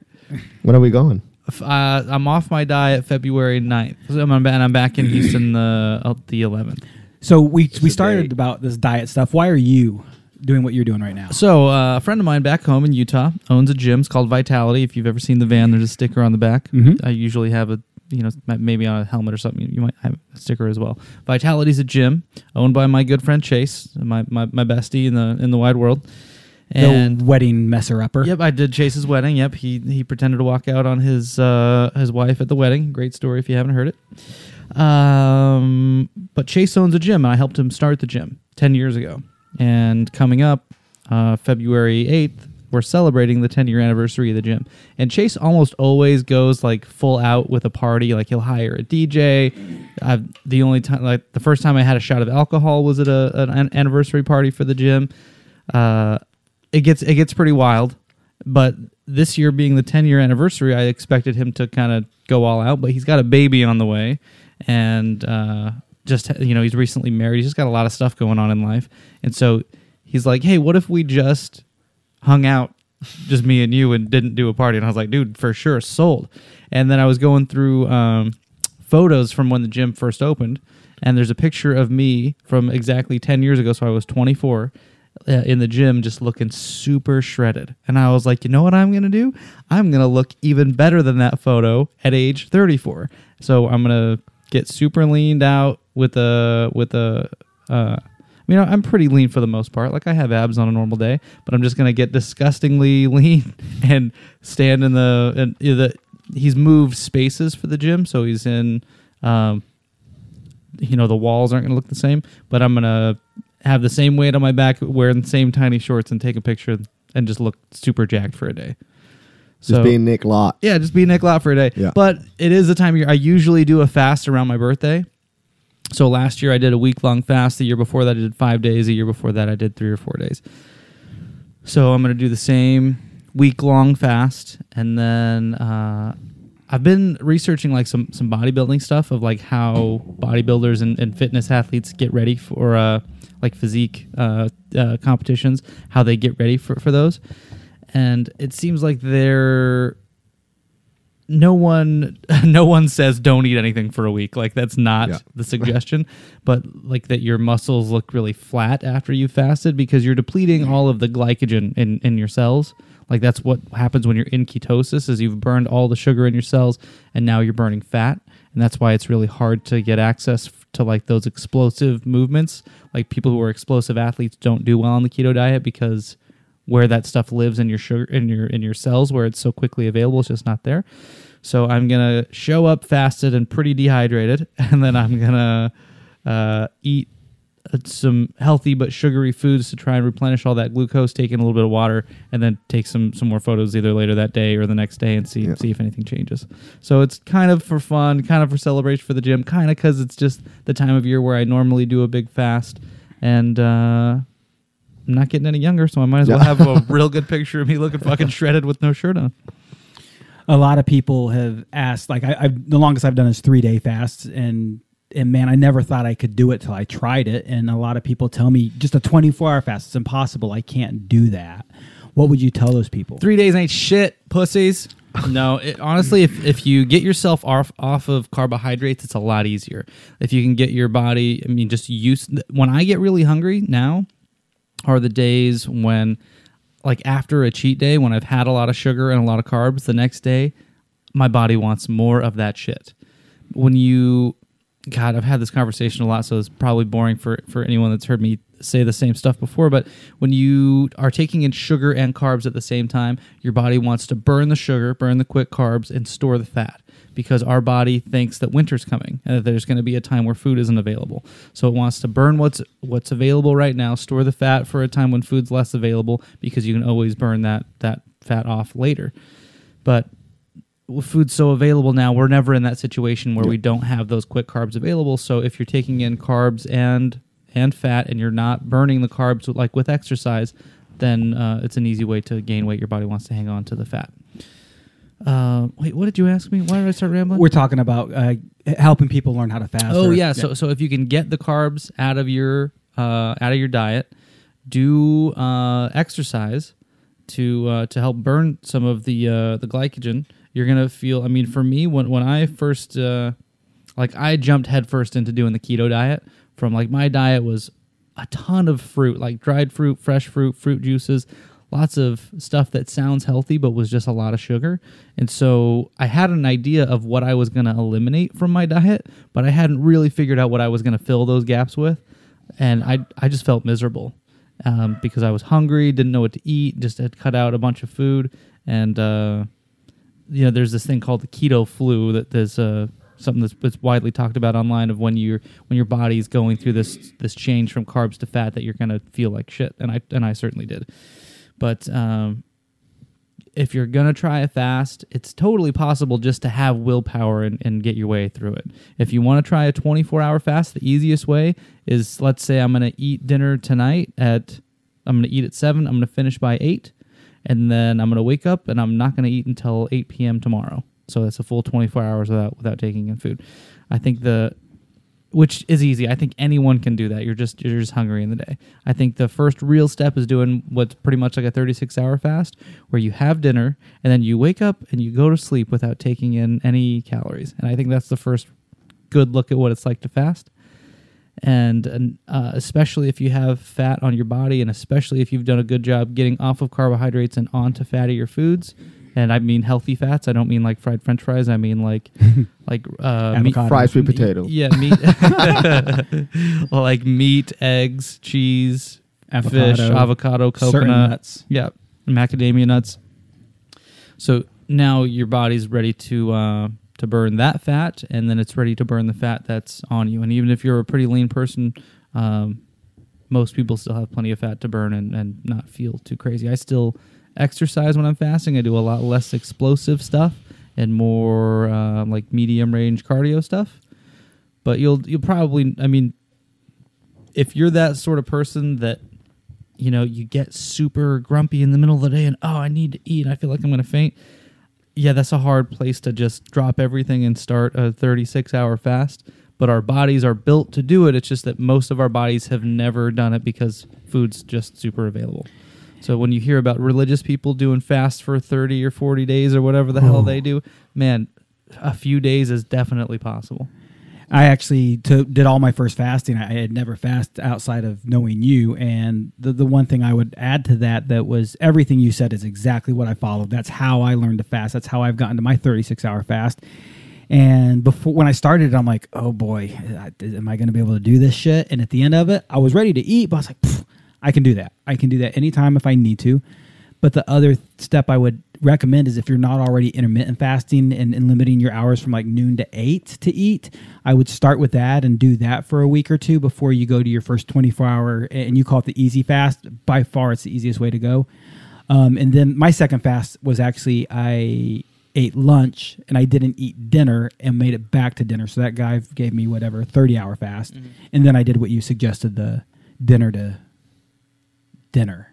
C: When are we going?
A: F- Uh, I'm off my diet February 9th. So I'm, and I'm back in Houston the uh, the 11th.
B: so we we started
C: date.
B: about this diet stuff. Why are you doing what you're doing right now?
A: So uh, a friend of mine back home in Utah owns a gym. It's called Vitality. If you've ever seen the van, there's a sticker on the back.
B: Mhm.
A: I usually have a you know maybe on a helmet or something. You might have a sticker as well. Vitality's a gym owned by my good friend Chase, my my, my bestie in the in the wide world. And
B: the wedding messer upper.
A: Yep, I did Chase's wedding. Yep, he he pretended to walk out on his uh, his wife at the wedding. Great story if you haven't heard it. Um, but Chase owns a gym, and I helped him start the gym ten years ago. And coming up, uh, February eighth, we're celebrating the ten year anniversary of the gym. And Chase almost always goes like full out with a party. Like he'll hire a DJ. I've the only time, like the first time I had a shot of alcohol was at a, an anniversary party for the gym. Uh, it gets it gets pretty wild. But this year being the 10 year anniversary, I expected him to kind of go all out. But he's got a baby on the way, and uh, just you know he's recently married. He's just got a lot of stuff going on in life, and so he's like, "Hey, what if we just hung out, just me and you, and didn't do a party?" And I was like, "Dude, for sure, sold." And then I was going through um, photos from when the gym first opened, and there's a picture of me from exactly 10 years ago. So I was 24 uh, in the gym, just looking super shredded. And I was like, you know what I'm going to do? I'm going to look even better than that photo at age 34. So I'm going to get super leaned out with a, with a, uh, know, I'm pretty lean for the most part. Like I have abs on a normal day, but I'm just gonna get disgustingly lean and stand in the and you know, the. He's moved spaces for the gym, so he's in um, you know the walls aren't to look the same, but I'm to have the same weight on my back, wearing the same tiny shorts, and take a picture and just look super jacked for a day.
C: Just being Nick Lott.
A: Yeah, just be Nick Lot for a day.
C: Yeah.
A: But it is the time of year. I usually do a fast around my birthday. So last year I did a week long fast. The year before that I did five days. The year before that I did three or four days. So I'm going to do the same week long fast, and then uh, I've been researching like some some bodybuilding stuff of like how bodybuilders and, and fitness athletes get ready for uh, like physique uh, uh, competitions, how they get ready for for those, and it seems like they're no one no one says don't eat anything for a week. Like that's not
C: Yeah.
A: the suggestion. But like that your muscles look really flat after you fasted because you're depleting all of the glycogen in in your cells. Like that's what happens when you're in ketosis is you've burned all the sugar in your cells and now you're burning fat and that's why it's really hard to get access to like those explosive movements. Like people who are explosive athletes don't do well on the keto diet because where that stuff lives in your sugar in your in your cells where it's so quickly available it's just not there. So i'm gonna show up fasted and pretty dehydrated and then i'm gonna uh, eat some healthy but sugary foods to try and replenish all that glucose take in a little bit of water and then take some some more photos either later that day or the next day and see
C: Yeah.
A: see if anything changes so it's kind of for fun kind of for celebration for the gym kind of because it's just the time of year where i normally do a big fast and uh I'm not getting any younger, so I might as well have a real good picture of me looking fucking shredded with no shirt on.
B: a lot of people have asked like I, I've the longest I've done is three day fasts and and man I never thought I could do it till I tried it and a lot of people tell me just a 24 hour fast it's impossible I can't do that what would you tell those people
A: Three days ain't shit, pussies. No, it, honestly, if, if you get yourself off off of carbohydrates, it's a lot easier. If you can get your body, I mean, just use. When I get really hungry now, are the days when, like after a cheat day, when I've had a lot of sugar and a lot of carbs, the next day, my body wants more of that shit. When you, God, I've had this conversation a lot, so it's probably boring for for anyone that's heard me say the same stuff before. But when you are taking in sugar and carbs at the same time, your body wants to burn the sugar, burn the quick carbs, and store the fat because our body thinks that winter's coming and that there's going to be a time where food isn't available. So it wants to burn what's what's available right now, store the fat for a time when food's less available because you can always burn that that fat off later. But food's so available now, we're never in that situation where we don't have those quick carbs available. So if you're taking in carbs and and fat and you're not burning the carbs with- like with exercise, then uh, it's an easy way to gain weight. Your body wants to hang on to the fat. Uh, wait, what did you ask me? Why did I start rambling?
B: we're talking about uh, helping people learn how to fast
A: Oh
B: or-
A: yeah. So so if you can get the carbs out of your uh, out of your diet, do uh, exercise to uh, to help burn some of the uh, the glycogen. You're gonna feel. I mean, for me, when when I first uh, like I jumped headfirst into doing the keto diet. From like my diet was a ton of fruit, like dried fruit, fresh fruit, fruit juices, lots of stuff that sounds healthy but was just a lot of sugar. And so I had an idea of what I was going to eliminate from my diet, but I hadn't really figured out what I was going to fill those gaps with. And I I just felt miserable um, because I was hungry, didn't know what to eat, just had cut out a bunch of food, and uh, you know, there's this thing called the keto flu that there's uh, something that's, that's widely talked about online of when you're when your body's going through this this change from carbs to fat that you're gonna feel like shit, and I and I certainly did. But um, if you're gonna try a fast, it's totally possible just to have willpower and, and get your way through it. If you want to try a 24 hour fast, the easiest way is let's say I'm gonna eat dinner tonight at I'm gonna eat at seven. I'm gonna finish by eight, and then I'm gonna wake up and I'm not gonna eat until 8 p.m. tomorrow. So that's a full 24 hours without without taking in food. I think the which is easy. I think anyone can do that. You're just you're just hungry in the day. I think the first real step is doing what's pretty much like a 36 hour fast, where you have dinner and then you wake up and you go to sleep without taking in any calories. And I think that's the first good look at what it's like to fast. And, and uh, especially if you have fat on your body, and especially if you've done a good job getting off of carbohydrates and onto fattier foods, and I mean healthy fats. I don't mean like fried French fries. I mean like like uh, meat,
B: Avocado.
C: Fried sweet potato.
A: yeah, meat. like meat, eggs, cheese, fish,
B: Avocado.
A: avocado,
B: certain
A: coconut.
B: nuts
A: Yeah, macadamia nuts. So now your body's ready to uh, to burn that fat, and then it's ready to burn the fat that's on you. And even if you're a pretty lean person, um, most people still have plenty of fat to burn and, and not feel too crazy. I still exercise when I'm fasting. I do a lot less explosive stuff and more uh, like medium range cardio stuff. But you'll you'll probably I mean, if you're that sort of person that you know you get super grumpy in the middle of the day and oh I need to eat, and I feel like I'm gonna faint. Yeah, that's a hard place to just drop everything and start a 36 hour fast. But our bodies are built to do it. It's just that most of our bodies have never done it because food's just super available. So when you hear about religious people doing fast for 30 or 40 days or whatever the hell they do, man, a few days is definitely possible.
B: I actually took, did all my first fasting. I had never fasted outside of knowing you. And the, the one thing I would add to that that was everything you said is exactly what I followed. That's how I learned to fast. That's how I've gotten to my 36 hour fast. And before when I started, I'm like, oh boy, am I going to be able to do this shit? And at the end of it, I was ready to eat, but I was like, I can do that. I can do that anytime if I need to. But the other step I would recommend is if you're not already intermittent fasting and, and limiting your hours from like noon to eight to eat, I would start with that and do that for a week or two before you go to your first 24 hour. And you call it the easy fast. By far, it's the easiest way to go. Um, and then my second fast was actually I ate lunch and I didn't eat dinner and made it back to dinner. So that guy gave me whatever 30 hour fast. And then I did what you suggested the dinner to dinner.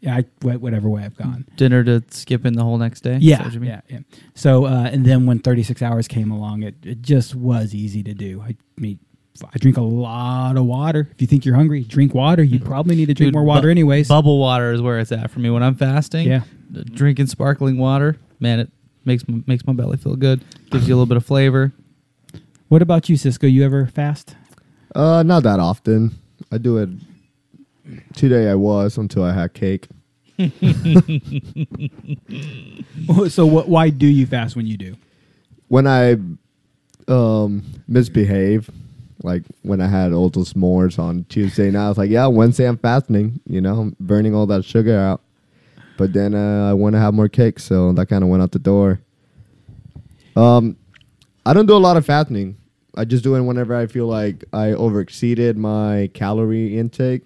B: Yeah, I, wh- whatever way I've gone.
A: Dinner to skip in the whole next day.
B: Yeah,
A: what you mean?
B: yeah, yeah. So, uh, and then when 36 hours came along, it, it just was easy to do. I mean, I drink a lot of water. If you think you're hungry, drink water. You probably need to drink
A: Dude,
B: more water
A: bu-
B: anyways.
A: Bubble water is where it's at for me when I'm fasting.
B: Yeah.
A: drinking sparkling water, man, it makes my, makes my belly feel good. Gives you a little bit of flavor.
B: What about you, Cisco? You ever fast?
C: Uh, not that often. I do it. Today I was until I had cake.
B: so, what? Why do you fast when you do?
C: When I um misbehave, like when I had all those s'mores on Tuesday night, I was like, yeah, Wednesday I'm fasting. You know, I'm burning all that sugar out. But then uh, I want to have more cake, so that kind of went out the door. Um, I don't do a lot of fasting. I just do it whenever I feel like I overexceeded my calorie intake.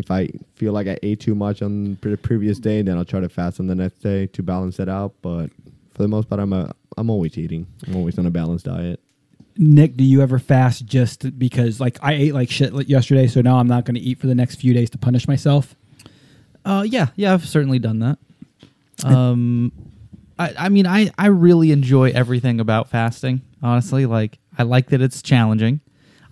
C: If I feel like I ate too much on the previous day, then I'll try to fast on the next day to balance it out. But for the most part, I'm a, I'm always eating. I'm always on a balanced diet.
B: Nick, do you ever fast just because, like, I ate like shit yesterday, so now I'm not going to eat for the next few days to punish myself?
A: Uh, yeah, yeah, I've certainly done that. Um, I, I mean, I, I really enjoy everything about fasting. Honestly, like I like that it's challenging.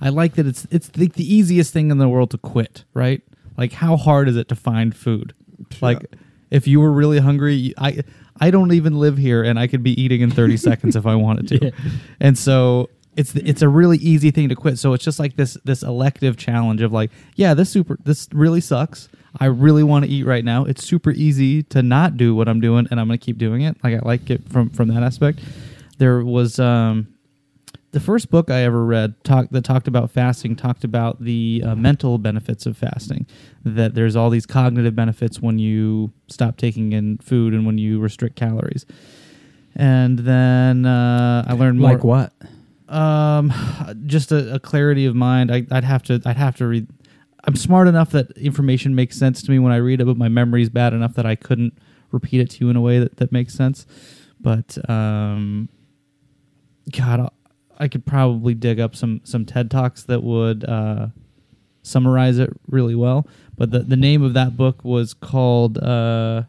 A: I like that it's it's the, the easiest thing in the world to quit. Right? Like, how hard is it to find food? Like, if you were really hungry, I I don't even live here, and I could be eating in thirty seconds if I wanted to. And so it's it's a really easy thing to quit. So it's just like this this elective challenge of like, yeah, this super this really sucks. I really want to eat right now. It's super easy to not do what I'm doing, and I'm going to keep doing it. Like I like it from from that aspect. There was um, the first book I ever read talk, that talked about fasting talked about the uh, mental benefits of fasting. That there's all these cognitive benefits when you stop taking in food and when you restrict calories. And then uh, I learned more.
B: Like what?
A: Um, just a, a clarity of mind. I, I'd have to. I'd have to read. I'm smart enough that information makes sense to me when I read it, but my memory's bad enough that I couldn't repeat it to you in a way that, that makes sense. But um, God, I- could probably dig up some some TED talks that would uh, summarize it really well. But the the name of that book was called. Uh,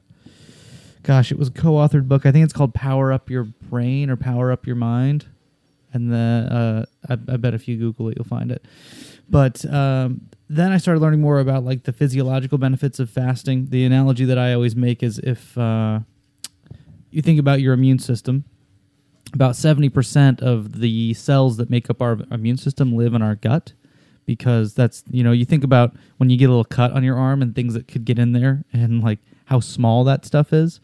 A: gosh, it was a co-authored book. I think it's called Power Up Your Brain or Power Up Your Mind. And then uh, I, I bet if you Google it, you'll find it. But um, then I started learning more about like the physiological benefits of fasting. The analogy that I always make is if uh, you think about your immune system, about 70% of the cells that make up our immune system live in our gut because that's you know you think about when you get a little cut on your arm and things that could get in there and like how small that stuff is.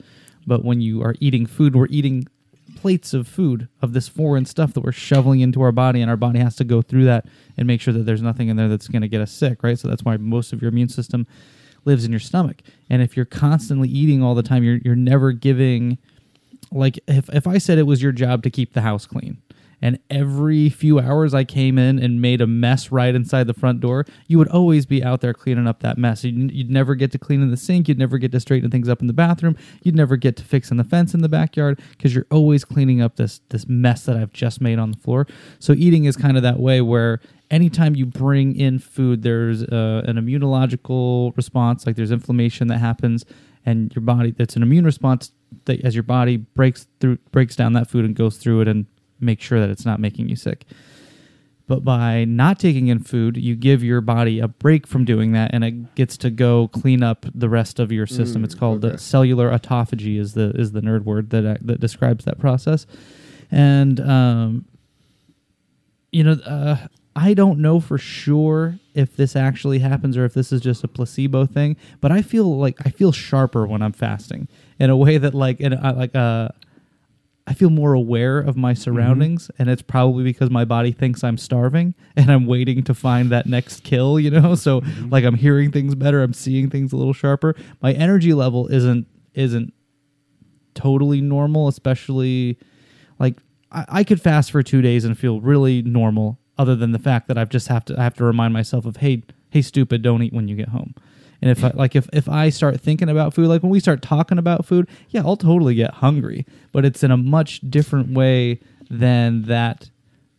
A: But when you are eating food we're eating plates of food of this foreign stuff that we're shoveling into our body and our body has to go through that and make sure that there's nothing in there that's going to get us sick right? So that's why most of your immune system lives in your stomach. And if you're constantly eating all the time you're, you're never giving like if if I said it was your job to keep the house clean. And every few hours I came in and made a mess right inside the front door, you would always be out there cleaning up that mess. You'd, you'd never get to clean in the sink. You'd never get to straighten things up in the bathroom. You'd never get to fixing the fence in the backyard because you're always cleaning up this this mess that I've just made on the floor. So eating is kind of that way where anytime you bring in food, there's uh, an immunological response, like there's inflammation that happens, and your body that's an immune response that as your body breaks through breaks down that food and goes through it and make sure that it's not making you sick. But by not taking in food, you give your body a break from doing that, and it gets to go clean up the rest of your system. it's called uh, cellular autophagy is the is the nerd word that uh, that describes that process. And um, you know, uh, I don't know for sure if this actually happens or if this is just a placebo thing, but I feel like I feel sharper when I'm fasting in a way that like in a, like uh I feel more aware of my surroundings, and it's probably because my body thinks I'm starving and I'm waiting to find that next kill, you know. So like I'm hearing things better, I'm seeing things a little sharper. My energy level isn't isn't totally normal, especially like I, I could fast for two days and feel really normal, other than the fact that I've just have to I have to remind myself of hey hey stupid, don't eat when you get home. And if I, like if if I start thinking about food, like when we start talking about food, yeah, I'll totally get hungry, but it's in a much different way than that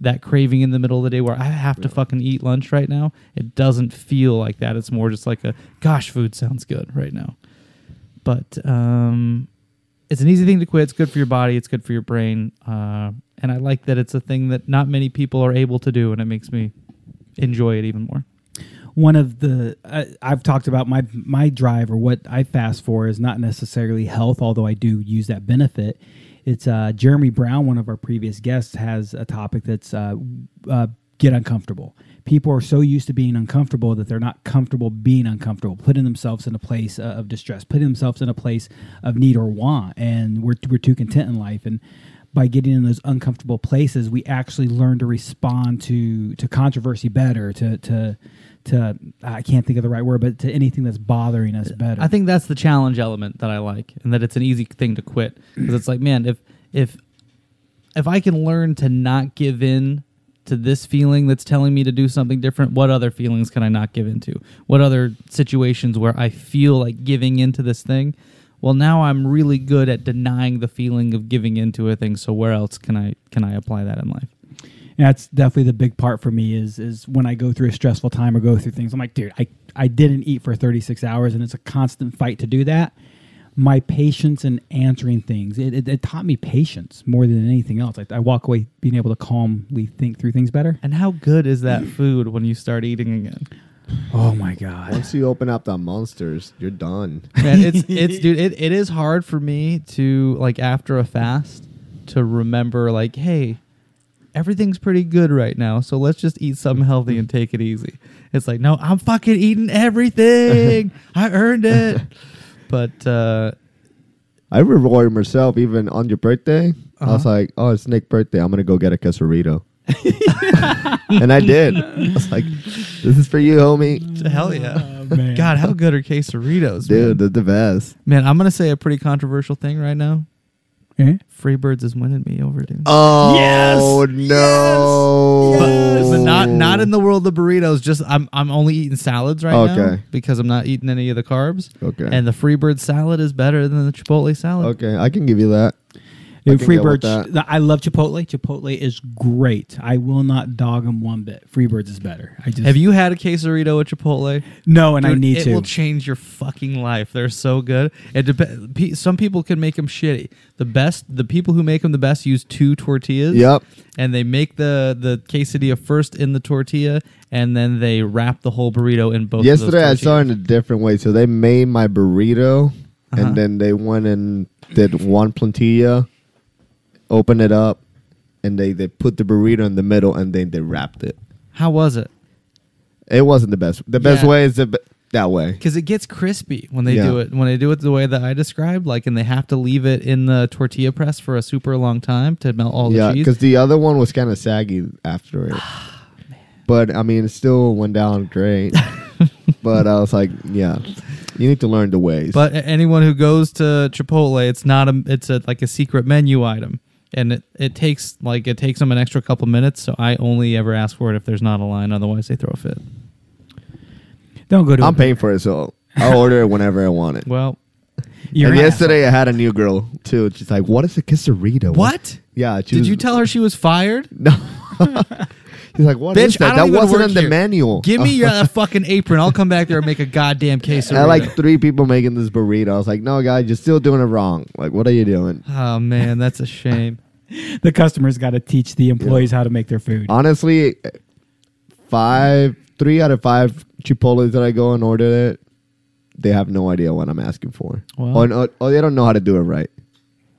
A: that craving in the middle of the day where I have to fucking eat lunch right now. It doesn't feel like that. It's more just like a gosh, food sounds good right now. But um, it's an easy thing to quit. It's good for your body. It's good for your brain. Uh, and I like that it's a thing that not many people are able to do, and it makes me enjoy it even more.
B: One of the uh, I've talked about my my drive or what I fast for is not necessarily health, although I do use that benefit. It's uh, Jeremy Brown, one of our previous guests, has a topic that's uh, uh, get uncomfortable. People are so used to being uncomfortable that they're not comfortable being uncomfortable, putting themselves in a place uh, of distress, putting themselves in a place of need or want, and we're we're too content in life and by getting in those uncomfortable places, we actually learn to respond to to controversy better, to to to I can't think of the right word, but to anything that's bothering us uh, better.
A: I think that's the challenge element that I like, and that it's an easy thing to quit because it's like, man, if if if I can learn to not give in to this feeling that's telling me to do something different, what other feelings can I not give into? What other situations where I feel like giving into this thing? Well, now I'm really good at denying the feeling of giving into a thing. So where else can I can I apply that in life?
B: That's definitely the big part for me is is when I go through a stressful time or go through things. I'm like, dude, I I didn't eat for 36 hours, and it's a constant fight to do that. My patience in answering things, it, it, it taught me patience more than anything else. I, I walk away being able to calmly think through things better.
A: And how good is that food when you start eating again?
B: Oh my god!
C: Once you open up the monsters, you're done.
A: Man, it's it's dude, it, it is hard for me to like after a fast to remember like, hey, everything's pretty good right now, so let's just eat something healthy and take it easy. It's like, no, I'm fucking eating everything. I earned it. But uh
C: I rewarded myself even on your birthday. I was
A: Uh-huh.
C: like, oh, it's Nick's birthday. I'm gonna go get a quesarito. and I did. I was like, this is for you, homie.
A: hell yeah.
B: man.
A: God, how good are quesaritos,
C: Dude,
A: man?
C: they're the best.
A: Man, I'm gonna say a pretty controversial thing right now.
B: Eh?
A: Freebirds is winning me over, dude.
C: Oh
B: Yes!
C: no!
A: but, but not not in the world of burritos. Just I'm I'm only eating salads right now because I'm not eating any of the carbs.
C: Okay.
A: And the Freebird salad is better than the Chipotle salad.
C: Okay, I can give you that. I
B: Dude,
C: can go with
B: Freebirds. I love Chipotle. Chipotle is great. I will not dog them one bit. Freebirds is better. I just
A: Have you had a quesarito at Chipotle?
B: no, and I need
A: it
B: to.
A: It will change your fucking life. They're so good. It dep- pe- some people can make them shitty. The best, the people who make them the best use two tortillas.
C: Yep.
A: And they make the the quesadilla first in the tortilla, and then they wrap the whole burrito in both.
C: Yesterday I
A: of those
C: saw it in a different way. So they made my burrito,
A: Uh-huh.
C: and then they went and did one plantilla, opened it up, and they they put the burrito in the middle, and then they wrapped it.
A: How was it?
C: It wasn't the best. The best
A: Yeah.
C: way is the be- that way.
A: Because it gets crispy when they
C: Yeah.
A: do it. When they do it the way that I described, like, and they have to leave it in the tortilla press for a super long time to melt all the
C: yeah,
A: cheese.
C: because the other one was kind of saggy after it. Ah, but I mean, it still went down great. but I was like, yeah, You need to learn the ways.
A: But a- anyone who goes to Chipotle, it's not a it's a like a secret menu item, and it, it takes like it takes them an extra couple minutes. So I only ever ask for it if there's not a line. Otherwise, they throw a fit.
B: Don't go to.
C: I'm
B: a-
C: paying for it, so I'll order it whenever I want it.
A: Well,
B: You're
C: and
B: an
C: yesterday I had a new girl too. She's like, "What is a quesarito?"
A: what?
C: Yeah. She
A: Did
C: was-
A: you tell her she was fired?
C: No. He's like, "What
A: Bitch,
C: that? That wasn't
A: work
C: in the
A: here.
C: manual."
A: Give me your that fucking apron. I'll come back there and make a goddamn case
C: I had like three people making this burrito. I was like, "No, guys, you're still doing it wrong. Like, what are you doing?"
A: Oh man, that's a shame.
B: the customers got to teach the employees how to make their food.
C: Honestly, five, three out of five Chipotle's that I go and order it, they have no idea what I'm asking for,
A: Well-
C: or, or, or they don't know how to do it right.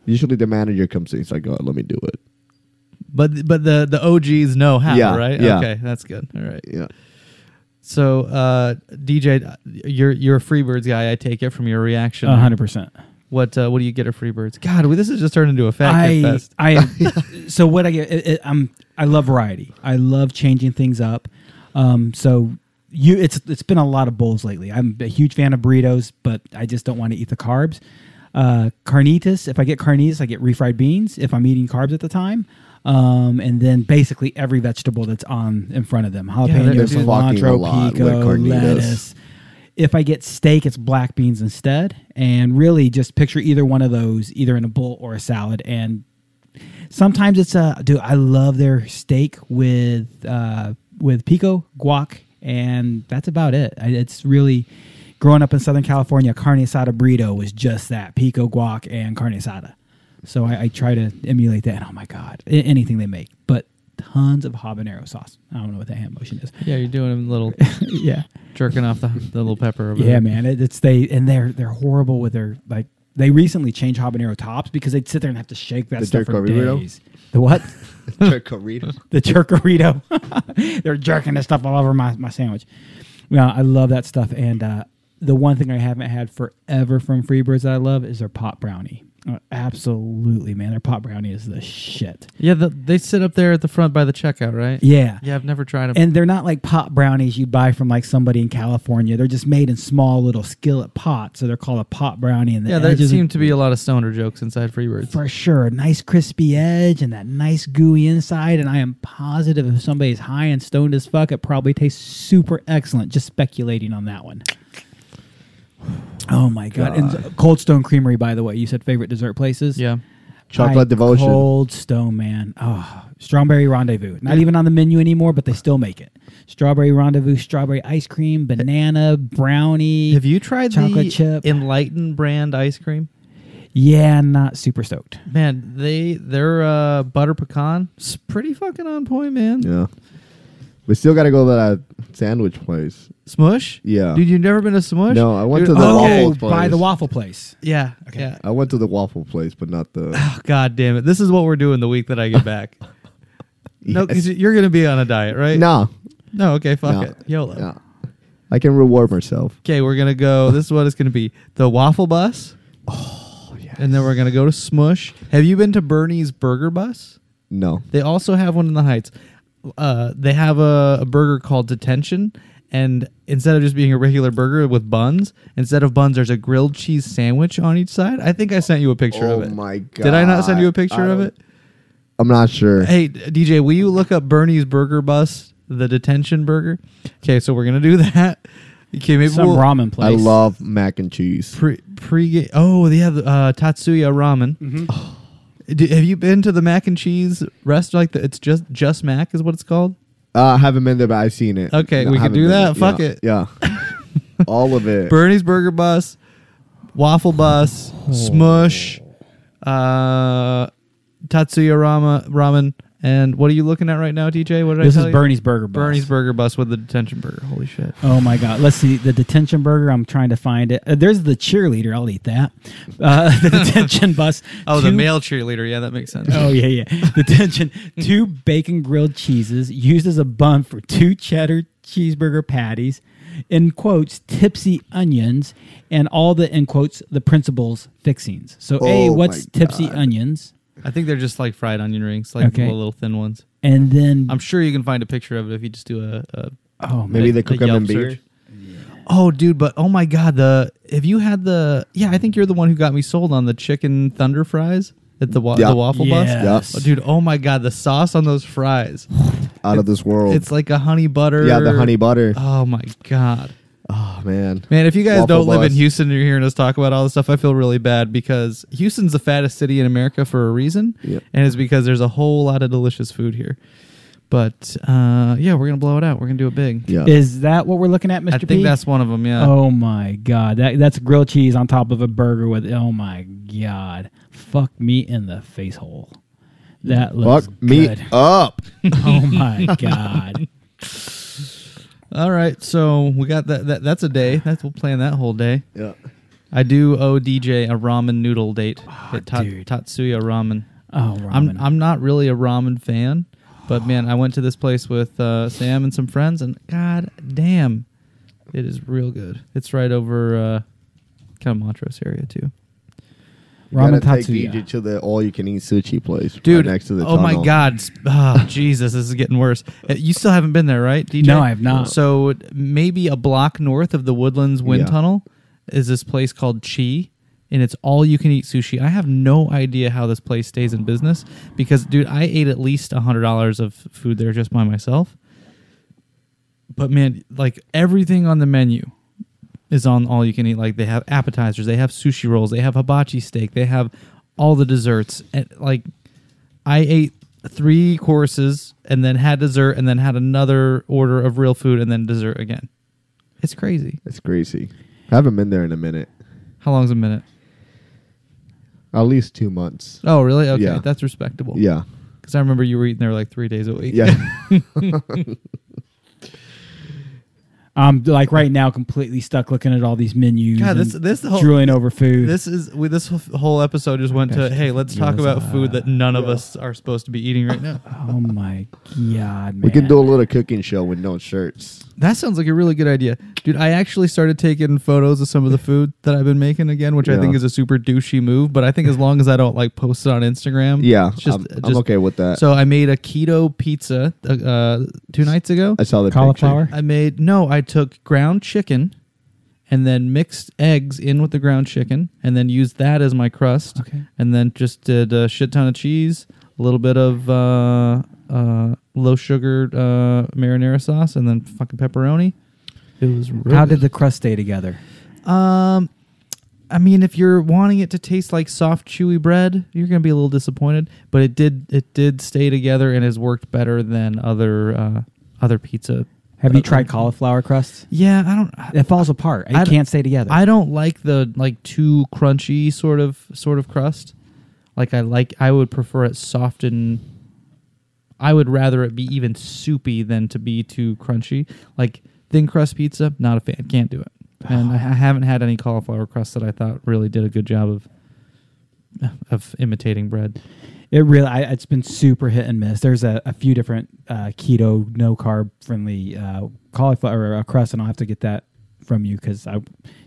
C: Usually, the manager comes in, he's like, "Oh, let me do it."
A: But but the the OGs know how,
C: Yeah,
A: right?
C: yeah.
A: Okay, that's good. All right.
C: Yeah.
A: So uh, DJ, you're you're a Freebirds guy. I take it from your reaction.
B: A hundred percent.
A: What uh, what do you get at Freebirds? God, we- this has just turned into a fat kid
B: I,
A: fest.
B: I, so what I get, it, it, I'm, I love variety. I love changing things up. Um, so you, it's, it's been a lot of bowls lately. I'm a huge fan of burritos, but I just don't want to eat the carbs. Uh, carnitas. If I get carnitas, I get refried beans. If I'm eating carbs at the time. Um, and then basically every vegetable that's on in front of them: jalapeno,
A: there's
C: fucking a
B: cilantro, pico, lettuce. If I get steak, it's black beans instead. And really, just picture either one of those, either in a bowl or a salad. And sometimes it's a dude. I love their steak with uh, with pico, guac, and that's about it. It's really growing up in Southern California. Carne asada burrito was just that: pico, guac, and carne asada. So I, I try to emulate that. And oh my god, anything they make, but tons of habanero sauce. I don't know what that hand motion is.
A: yeah, you're doing a little
B: yeah.
A: jerking off the, the little pepper. Over
B: Yeah,
A: there.
B: man. It, it's they and they're they're horrible with their like. They recently changed habanero tops because they'd sit there and have to shake that
C: The
B: stuff for
C: Jerkarito?
B: days. The what?
C: Chicharito.
B: the jerkarito. they're jerking this stuff all over my, my sandwich. Yeah, I love that stuff. And uh, the one thing I haven't had forever from Freebirds that I love is their pot brownie. Uh, absolutely, man. Their pot brownie is the shit.
A: yeah. The, they sit up there at the front by the checkout, right?
B: Yeah.
A: Yeah, I've never tried them.
B: And they're not like pot brownies you buy from like somebody in California. They're just made in small little skillet pots. So they're called a pot brownie. And the
A: yeah, there seem to be a lot of stoner jokes inside Freebirds.
B: for sure. Nice crispy edge and that nice gooey inside. And I am positive if somebody's high and stoned as fuck, it probably tastes super excellent. Just speculating on that one. Oh my god! And Cold Stone Creamery, by the way, you said favorite dessert places.
A: Yeah.
C: Chocolate
B: I-
C: devotion.
B: Cold Stone, man. Oh, Strawberry Rendezvous. Not even on the menu anymore, but they still make it. Strawberry Rendezvous, strawberry ice cream, banana, brownie.
A: Have you tried
B: chocolate
A: the
B: chip?
A: Enlighten brand ice cream?
B: Yeah, not super stoked.
A: Man, they their uh, butter pecan is pretty fucking on point, man.
C: Yeah. We still got to go to that sandwich place.
A: Smush?
C: Yeah.
A: Dude, you've never been to Smush?
C: No, I went
A: Dude,
C: to the
B: oh,
C: waffle
B: by
C: place.
B: the waffle place.
A: Yeah.
B: Okay.
A: Yeah.
C: I went to the waffle place, but not the.
A: Oh, God damn it. This is what we're doing the week that I get back. No, because you're going to be on a diet, right?
C: No.
A: No, okay, fuck
C: no,
A: it. YOLO.
C: no. I can reward myself.
A: Okay, we're going to go. This is what it's going to be the waffle bus. Oh,
C: yes.
A: And then we're going to go to Smush. Have you been to Bernie's Burger Bus?
C: No.
A: They also have one in the Heights. Uh, they have a, a burger called Detention, and instead of just being a regular burger with buns, instead of buns, there's a grilled cheese sandwich on each side. I think I sent you a picture
C: Oh
A: of it.
C: Oh my god.
A: Did I not send you a picture
C: I
A: of it?
C: I'm not sure.
A: Hey, DJ, will you look up Bernie's Burger Bus, the detention burger? Okay, so we're gonna do that. Okay, maybe
B: Some
A: we'll
B: ramen place.
C: I love mac and cheese.
A: pre pre. Oh, they have uh, Tatsuya Ramen.
B: Mm-hmm.
A: D- have you been to the mac and cheese rest? Like the, it's just just mac is what it's called.
C: Uh, I haven't been there, but I've seen it.
A: Okay,
C: No,
A: we
C: I
A: can
C: haven't
A: do
C: been
A: that.
C: there.
A: Fuck
C: Yeah.
A: it.
C: Yeah. All of it.
A: Bernie's Burger Bus, Waffle Bus, Smush, uh, Tatsuya Rama Ramen, and what are you looking at right now, DJ? What did
B: This
A: I
B: is
A: tell you?
B: Bernie's Burger Bus.
A: Bernie's Burger Bus with the detention burger. Holy shit!
B: Oh my god! Let's see the detention burger. I'm trying to find it. Uh, there's the cheerleader. I'll eat that. Uh, the detention bus.
A: Oh, the male cheerleader. Yeah, that makes sense.
B: Oh yeah, yeah. Detention. two bacon grilled cheeses used as a bun for two cheddar cheeseburger patties. In quotes, tipsy onions, and all the in quotes the principal's fixings. So a
C: Oh
B: what's tipsy
C: God.
B: onions,
A: I think they're just like fried onion rings, like
B: Okay.
A: the little thin ones.
B: and then
A: I'm sure you can find a picture of it if you just do a. a
B: oh
C: Maybe
B: man,
C: they cook them
A: Yelp
C: in beer.
A: search. Oh, dude, but oh my god, the have you had the? Yeah, I think you're the one who got me sold on the chicken thunder fries at the, wa-
C: Yeah.
A: the waffle
B: Yes.
A: bus. Oh, dude, oh my god, the sauce on those fries.
C: Out of this world.
A: It's like a honey butter.
C: yeah, the honey butter.
A: Oh my god.
C: Oh man.
A: Man, if you guys
C: Waffle
A: don't live in. Houston and you're hearing us talk about all this stuff, I feel really bad because Houston's the fattest city in America for a reason.
C: Yep.
A: And it's because there's a whole lot of delicious food here. But uh, yeah, we're gonna blow it out. We're gonna do it big.
C: Yeah.
B: Is that what we're looking at, Mr.
A: I
B: P?
A: think that's one of them. Yeah.
B: Oh my god, that that's grilled cheese on top of a burger with. Oh my god, fuck me in the face hole. That looks
C: Fuck me up.
B: Oh my god.
A: All right. So we got that. that that's a day. That's we'll plan that whole day.
C: Yeah.
A: I do owe DJ a ramen noodle date at Ta-
B: dude.
A: Tatsuya Ramen.
B: Oh, ramen.
A: I'm. I'm not really a ramen fan, but man, I went to this place with uh, Sam and some friends, and god damn, it is real good. It's right over uh, kind of Montrose area too,
B: ramen
C: Gotta take
B: tatsuya.
C: DJ to the all-you-can-eat sushi place, right
A: dude.
C: next to the.
A: oh my
C: tunnel.
A: god, oh, Jesus, this is getting worse. Uh, You still haven't been there, right, DJ?
B: No, I have not.
A: So maybe a block north of the Woodlands Wind
C: Yeah.
A: Tunnel is this place called Chi, and it's all you can eat sushi. I have no idea how this place stays in business because, dude, I ate at least a hundred dollars of food there just by myself. But man, like everything on the menu is on all you can eat. Like they have appetizers, they have sushi rolls, they have hibachi steak, they have all the desserts. And like I ate three courses and then had dessert and then had another order of real food and then dessert again. It's crazy.
C: It's crazy. I haven't been there in a minute.
A: How long's a minute?
C: At least two months.
A: Oh, really? Okay,
C: Yeah.
A: that's respectable.
C: Yeah.
A: Because I remember you were eating there like three days a week.
C: Yeah.
B: I'm like right now completely stuck looking at all these menus.
A: God, this- this whole-
B: drooling over food.
A: This is we, this whole episode just went to hey, let's talk about food that none of us are supposed to be eating right now.
B: oh my god, man.
C: we can do a little cooking show with no shirts.
A: That sounds like a really good idea, dude. I actually started taking photos of some of the food that I've been making again, which I think is a super douchey move. But I think as long as I don't like post it on Instagram,
C: Yeah,
A: it's just,
C: I'm, I'm okay with that.
A: So I made a keto pizza uh, uh, two nights ago.
C: I saw the
B: cauliflower.
C: Picture.
A: I made no. I took ground chicken, and then mixed eggs in with the ground chicken, and then used that as my crust.
B: Okay.
A: And then just did a shit ton of cheese, a little bit of uh, uh, low sugar uh, marinara sauce, and then fucking pepperoni. It was. Real
B: How did the crust stay together?
A: Um, I mean, if you're wanting it to taste like soft, chewy bread, you're gonna be a little disappointed. But it did, it did stay together and has worked better than other uh, other pizza.
B: Have you
A: Uh,
B: tried cauliflower crust?
A: Yeah, I don't.
B: It falls apart. It
A: I
B: can't stay together.
A: I don't like the like too crunchy sort of sort of crust. Like I like, I would prefer it soft and. I would rather it be even soupy than to be too crunchy. Like thin crust pizza, not a fan. Can't do it. And I I haven't had any cauliflower crust that I thought really did a good job of of imitating bread.
B: It really, I, it's been super hit and miss. There's a, a few different uh, keto, no carb friendly uh, cauliflower uh, crust, and I'll have to get that from you because I.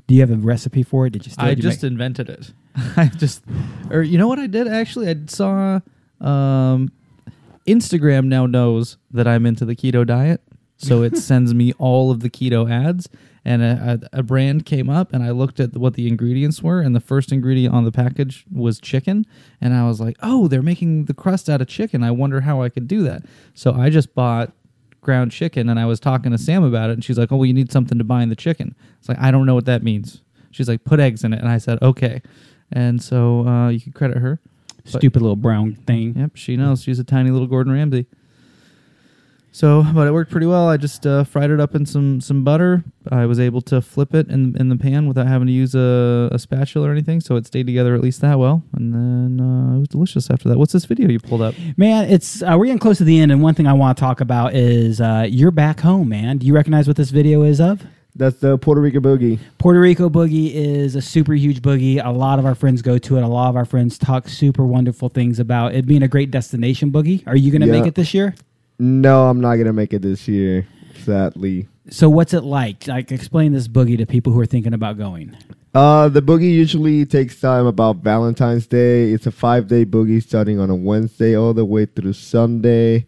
B: Do you have a recipe for it? Did you? Still,
A: I
B: did you
A: just
B: make-
A: invented it. I just, or you know what I did actually? I saw, um, Instagram now knows that I'm into the keto diet, so it sends me all of the keto ads. And a, a, a brand came up, and I looked at what the ingredients were, and the first ingredient on the package was chicken, and I was like, "Oh, they're making the crust out of chicken. I wonder how I could do that." So I just bought ground chicken, and I was talking to Sam about it, and she's like, "Oh, well, you need something to bind the chicken." It's like I don't know what that means. She's like, "Put eggs in it," and I said, "Okay." And so uh, you can credit her.
B: stupid little brown thing.
A: Yep, she knows. She's a tiny little Gordon Ramsay. So, but it worked pretty well. I just uh, fried it up in some some butter. I was able to flip it in in the pan without having to use a, a spatula or anything, so it stayed together at least that well. And then uh, it was delicious after that. What's this video you pulled up?
B: Man, it's uh, we're getting close to the end, and one thing I want to talk about is uh, you're back home, man. Do you recognize what this video is of?
C: That's the Puerto Rico boogie.
B: Puerto Rico Boogie is a super huge boogie. A lot of our friends go to it. A lot of our friends talk super wonderful things about it being a great destination boogie. Are you going to
C: Yeah.
B: make it this year?
C: No, I'm not gonna make it this year. Sadly.
B: So, what's it like? Like, explain this boogie to people who are thinking about going.
C: Uh, the boogie usually takes time about Valentine's Day. It's a five day boogie starting on a Wednesday all the way through Sunday.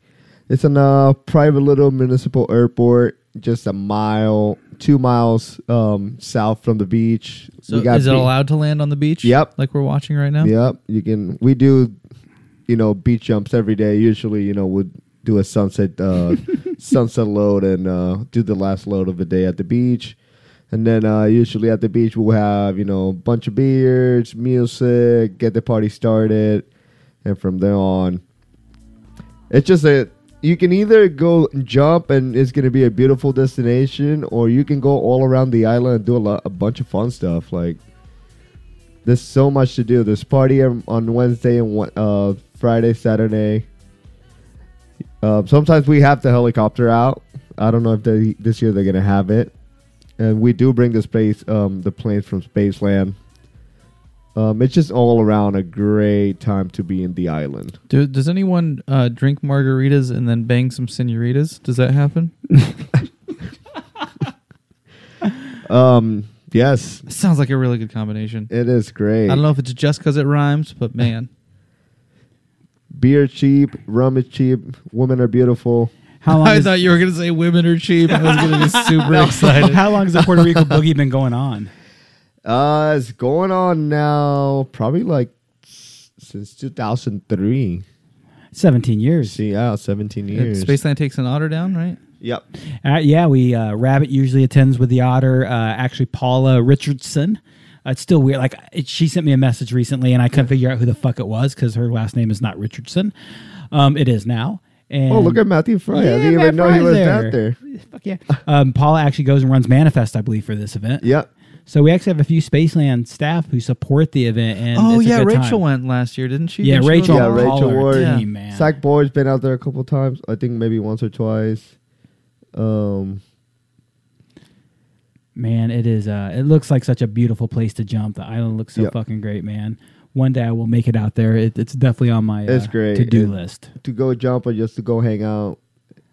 C: It's in a private little municipal airport. just a mile, two miles um, south from the beach.
A: So
C: we got
A: is it
C: be-
A: allowed to land on the beach?
C: Yep.
A: Like we're watching right now.
C: Yep, you can. We do, you know, beach jumps every day. Usually, you know, we'd do a sunset uh, sunset load and uh, do the last load of the day at the beach. And then uh, usually at the beach we'll have you know a bunch of beers, music, get the party started, and from there on, it's just a you can either go and jump and it's gonna be a beautiful destination, or you can go all around the island and do a lot, a bunch of fun stuff like there's so much to do. There's party on on Wednesday and uh, Friday, Saturday. Uh, sometimes we have the helicopter out. I don't know if they, this year they're gonna have it, and we do bring the space um, the planes from Spaceland. Um, it's just all around a great time to be in the island.
A: Do, does anyone uh, drink margaritas and then bang some senoritas? Does that happen?
C: Um, yes,
A: Sounds like a really good combination.
C: it is great.
A: I don't know if it's just because it rhymes, but man,
C: Beer cheap, rum is cheap, women are beautiful.
B: How long?
A: I
B: is,
A: thought you were gonna say women are cheap. I was gonna be super excited.
B: how long has the Puerto Rico boogie been going on?
C: Uh, it's going on now, probably like since 2003.
B: Seventeen years.
C: See, yeah, 17 years.
A: Spaceland takes an otter down, right?
C: Yep.
B: Uh, yeah, we uh, Rabbit usually attends with the otter. Uh, actually, Paula Richardson. It's still weird. Like it, she sent me a message recently, and I couldn't figure out who the fuck it was because her last name is not Richardson. Um, it is now. And
C: Oh, look at Matthew Fry.
B: Yeah,
C: I didn't
B: Matt
C: even know he was
B: there.
C: out there.
B: Fuck yeah. Um, Paula actually goes and runs Manifest, I believe, for this event.
C: Yep.
B: So we actually have a few Spaceland staff who support the event. And
A: oh
B: it's a
A: yeah,
B: good
A: Rachel
B: time.
A: went last year, didn't she?
B: Yeah,
A: Didn't
B: Rachel.
A: go
C: Yeah. Rachel
B: Paula,
C: Ward.
B: team,
A: Yeah.
B: man.
C: Zach Boyd's been out there a couple times. I think maybe once or twice. Um,
B: Man, it is. Uh, it looks like such a beautiful place to jump. The island looks so
C: Yep.
B: fucking great, man. One day I will make it out there. It, it's definitely on my uh,
C: It's great.
B: to do list.
C: to go jump or just to go hang out,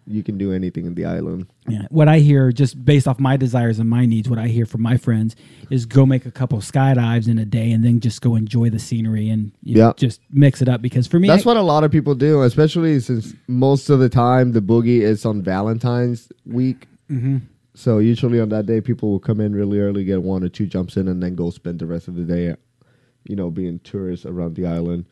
C: you can do anything in the island.
B: Yeah. What I hear, just based off my desires and my needs, what I hear from my friends is go make a couple skydives in a day and then just go enjoy the scenery and you know,
C: Yeah.
B: just mix it up. Because for me,
C: That's
B: I-
C: what a lot of people do, especially since most of the time the boogie is on Valentine's week.
B: Mhm.
C: So usually on that day, people will come in really early, get one or two jumps in, and then go spend the rest of the day, you know, being tourists around the island.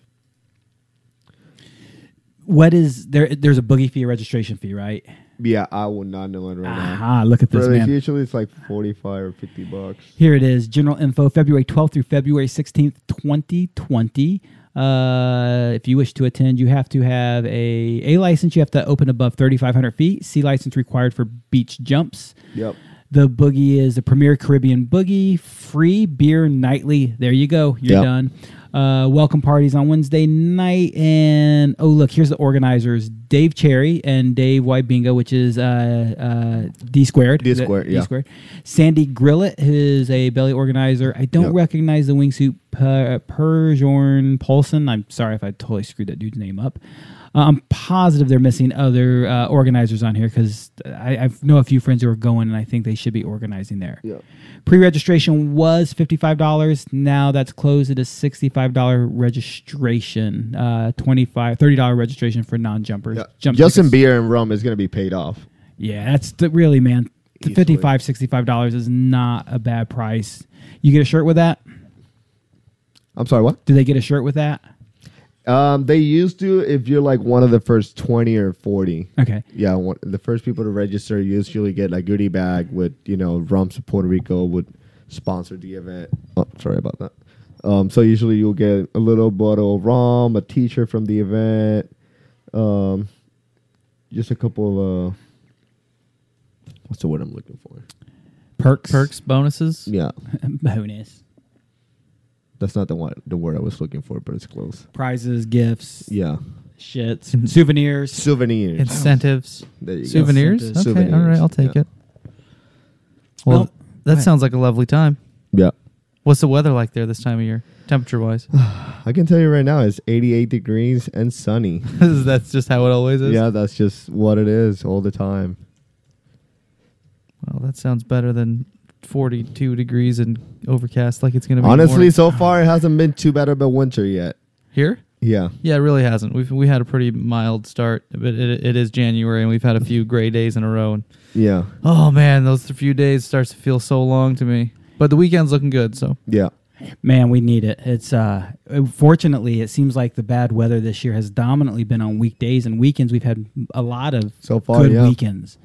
B: what is there? There's a boogie fee, a registration fee, right?
C: Yeah, I will not know it right now.
B: Look at this, man.
C: usually it's like forty-five or fifty bucks.
B: Here it is. General info February 12th through February 16th, 2020. Uh, if you wish to attend, you have to have a A license. You have to open above 3,500 feet. C license required for beach jumps.
C: Yep.
B: The boogie is the premier Caribbean boogie. Free beer nightly. There you go. You're
C: Yep.
B: done. Uh, welcome parties on Wednesday night. And oh, look, here's the organizers Dave Cherry and Dave White Bingo, which is uh, uh, D squared.
C: D squared,
B: D
C: yeah.
B: squared. Sandy Grillet, who is a belly organizer. I don't
C: Yep.
B: recognize the wingsuit per, Perjorn Paulson. I'm sorry if I totally screwed that dude's name up. Uh, I'm positive they're missing other uh, organizers on here because I, I know a few friends who are going, and I think they should be organizing there.
C: Yep.
B: Pre-registration was fifty-five dollars. Now that's closed at a sixty-five dollar registration. Uh, 25 30 dollar registration for non-jumpers.
C: Yeah.
B: Jump
C: Just in
B: tickets.
C: beer and rum is going to be paid off.
B: Yeah, that's the, really man. The
C: Easily.
B: 55 65 dollars is not a bad price. You get a shirt with that?
C: I'm sorry, what?
B: Do they get a shirt with that?
C: Um, they used to if you're like one of the first twenty or forty.
B: Okay.
C: Yeah, one, the first people to register usually get a goodie bag with you know Rums of Puerto Rico would sponsor the event. Oh, sorry about that. Um, so usually you'll get a little bottle of rum, a T-shirt from the event, um, just a couple of uh, what's the word I'm looking for?
B: Perks.
A: Perks, bonuses.
C: Yeah,
B: Bonus.
C: That's not the one the word I was looking for, but it's close.
B: Prizes, gifts,
C: Yeah,
B: shits, mm-hmm. souvenirs.
C: souvenirs.
A: Incentives.
C: There you go.
A: Souvenirs. Okay,
B: Incentives.
A: all right, I'll take
C: Yeah.
A: it. Well,
B: Well,
A: that
B: right.
A: sounds like a lovely time.
C: Yeah.
A: What's the weather like there this time of year, temperature wise?
C: I can tell you right now, it's 88 degrees and sunny.
A: That's just how it always is.
C: yeah, that's just what it is all the time.
A: Well, that sounds better than 42 degrees and overcast like it's going to be.
C: Honestly,
A: tomorrow.
C: so far it hasn't been too bad of a winter yet.
A: here.
C: Yeah.
A: Yeah, it really hasn't. We've we had a pretty mild start, but it, it is January, and we've had a few gray days in a row. And,
C: Yeah.
A: oh man, those few days starts to feel so long to me. But the weekend's looking good, so
C: Yeah.
B: Man, we need it. It's uh fortunately it seems like the bad weather this year has dominantly been on weekdays and weekends. We've had a lot of
C: So far,
B: good
C: yeah.
B: weekends.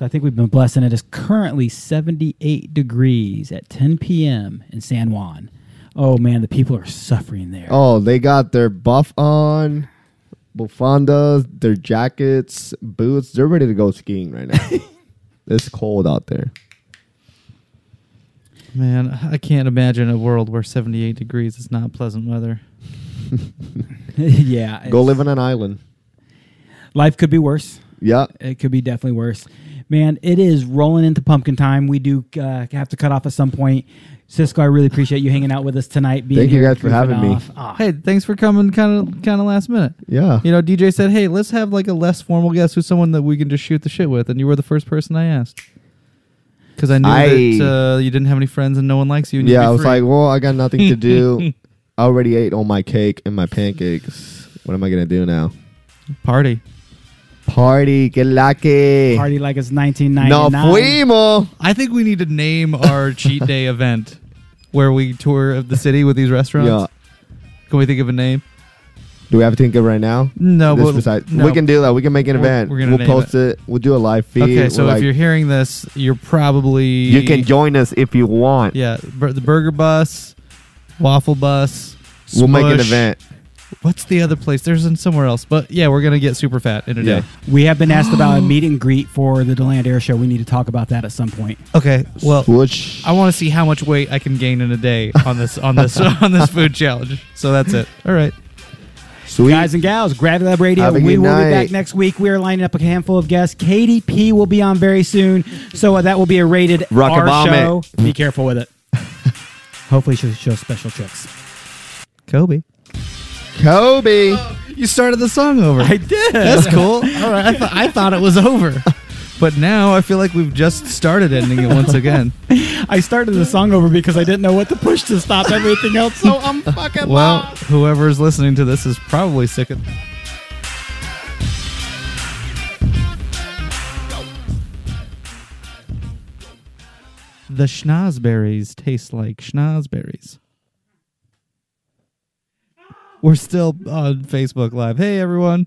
B: So I think we've been blessed and it is currently 78 degrees at 10 p.m. in San Juan. Oh man, the people are suffering there.
C: Oh, they got their buff on, bufandas, their jackets, boots. They're ready to go skiing right now. it's cold out there.
A: man, I can't imagine a world where 78 degrees is not pleasant weather.
B: yeah.
C: Go live on an island.
B: Life could be worse.
C: Yeah.
B: It could be definitely worse. Man, it is rolling into pumpkin time. We do uh, have to cut off at some point. Cisco, I really appreciate you hanging out with us tonight. Being
C: Thank you guys for
B: goofing
C: having me.
B: off. Ah,
A: Hey, thanks for coming, kind of kind of last minute.
C: Yeah.
A: You know, DJ said, "Hey, let's have like a less formal guest who's someone that we can just shoot the shit with," and you were the first person I asked because I knew
C: I-
A: that uh, you didn't have any friends and no one likes you. And you'd
C: Yeah, I was
A: free.
C: like, well, I got nothing to do. I already ate all my cake and my pancakes. What am I gonna do now?
A: party.
C: Party, get lucky.
B: Party like it's 1999.
C: No
B: 1999.
C: fuimos.
A: I think we need to name our cheat day event where we tour the city with these restaurants.
C: Yeah.
A: Can we think of a name?
C: Do we have to think of it right now?
A: No,
C: This
A: we'll-
C: besides-
A: no.
C: we can do that. We can make an
A: We're-
C: event.
A: we're gonna
C: we'll post it. We'll do a live feed.
A: Okay, so
C: We're
A: if
C: like,
A: you're hearing this, you're probably
C: you can join us if you want.
A: Yeah, the burger bus, waffle bus.
C: We'll make an event.
A: What's the other place? There's in somewhere else, but yeah, we're gonna get super fat in a
C: Yeah.
A: day.
B: We have been asked about a meet and greet for the Deland Air Show. We need to talk about that at some point.
A: Okay, well,
C: Which
A: I want to see how much weight I can gain in a day on this on this on this food challenge. So that's it. All right.
C: sweet.
B: Guys and gals, Gravity Lab Radio.
C: Have a
B: We
C: good
B: will be
C: night.
B: back next week. We are lining up a handful of guests. KDP will be on very soon, so uh, that will be a rated
C: Rock
B: R
C: a bomb
B: show. Be careful with it. Hopefully, she'll show special tricks.
A: Kobe.
C: Kobe. Oh.
A: You started the song over.
B: I did.
A: That's cool. All right, I, th- I thought it was over, but now I feel like we've just started ending it once again.
B: I started the song over because I didn't know what to push to stop everything else. So I'm fucking
A: Well,
B: lost.
A: whoever's listening to this is probably sick of. The snozzberries taste like snozzberries. We're still on Facebook Live. Hey, everyone.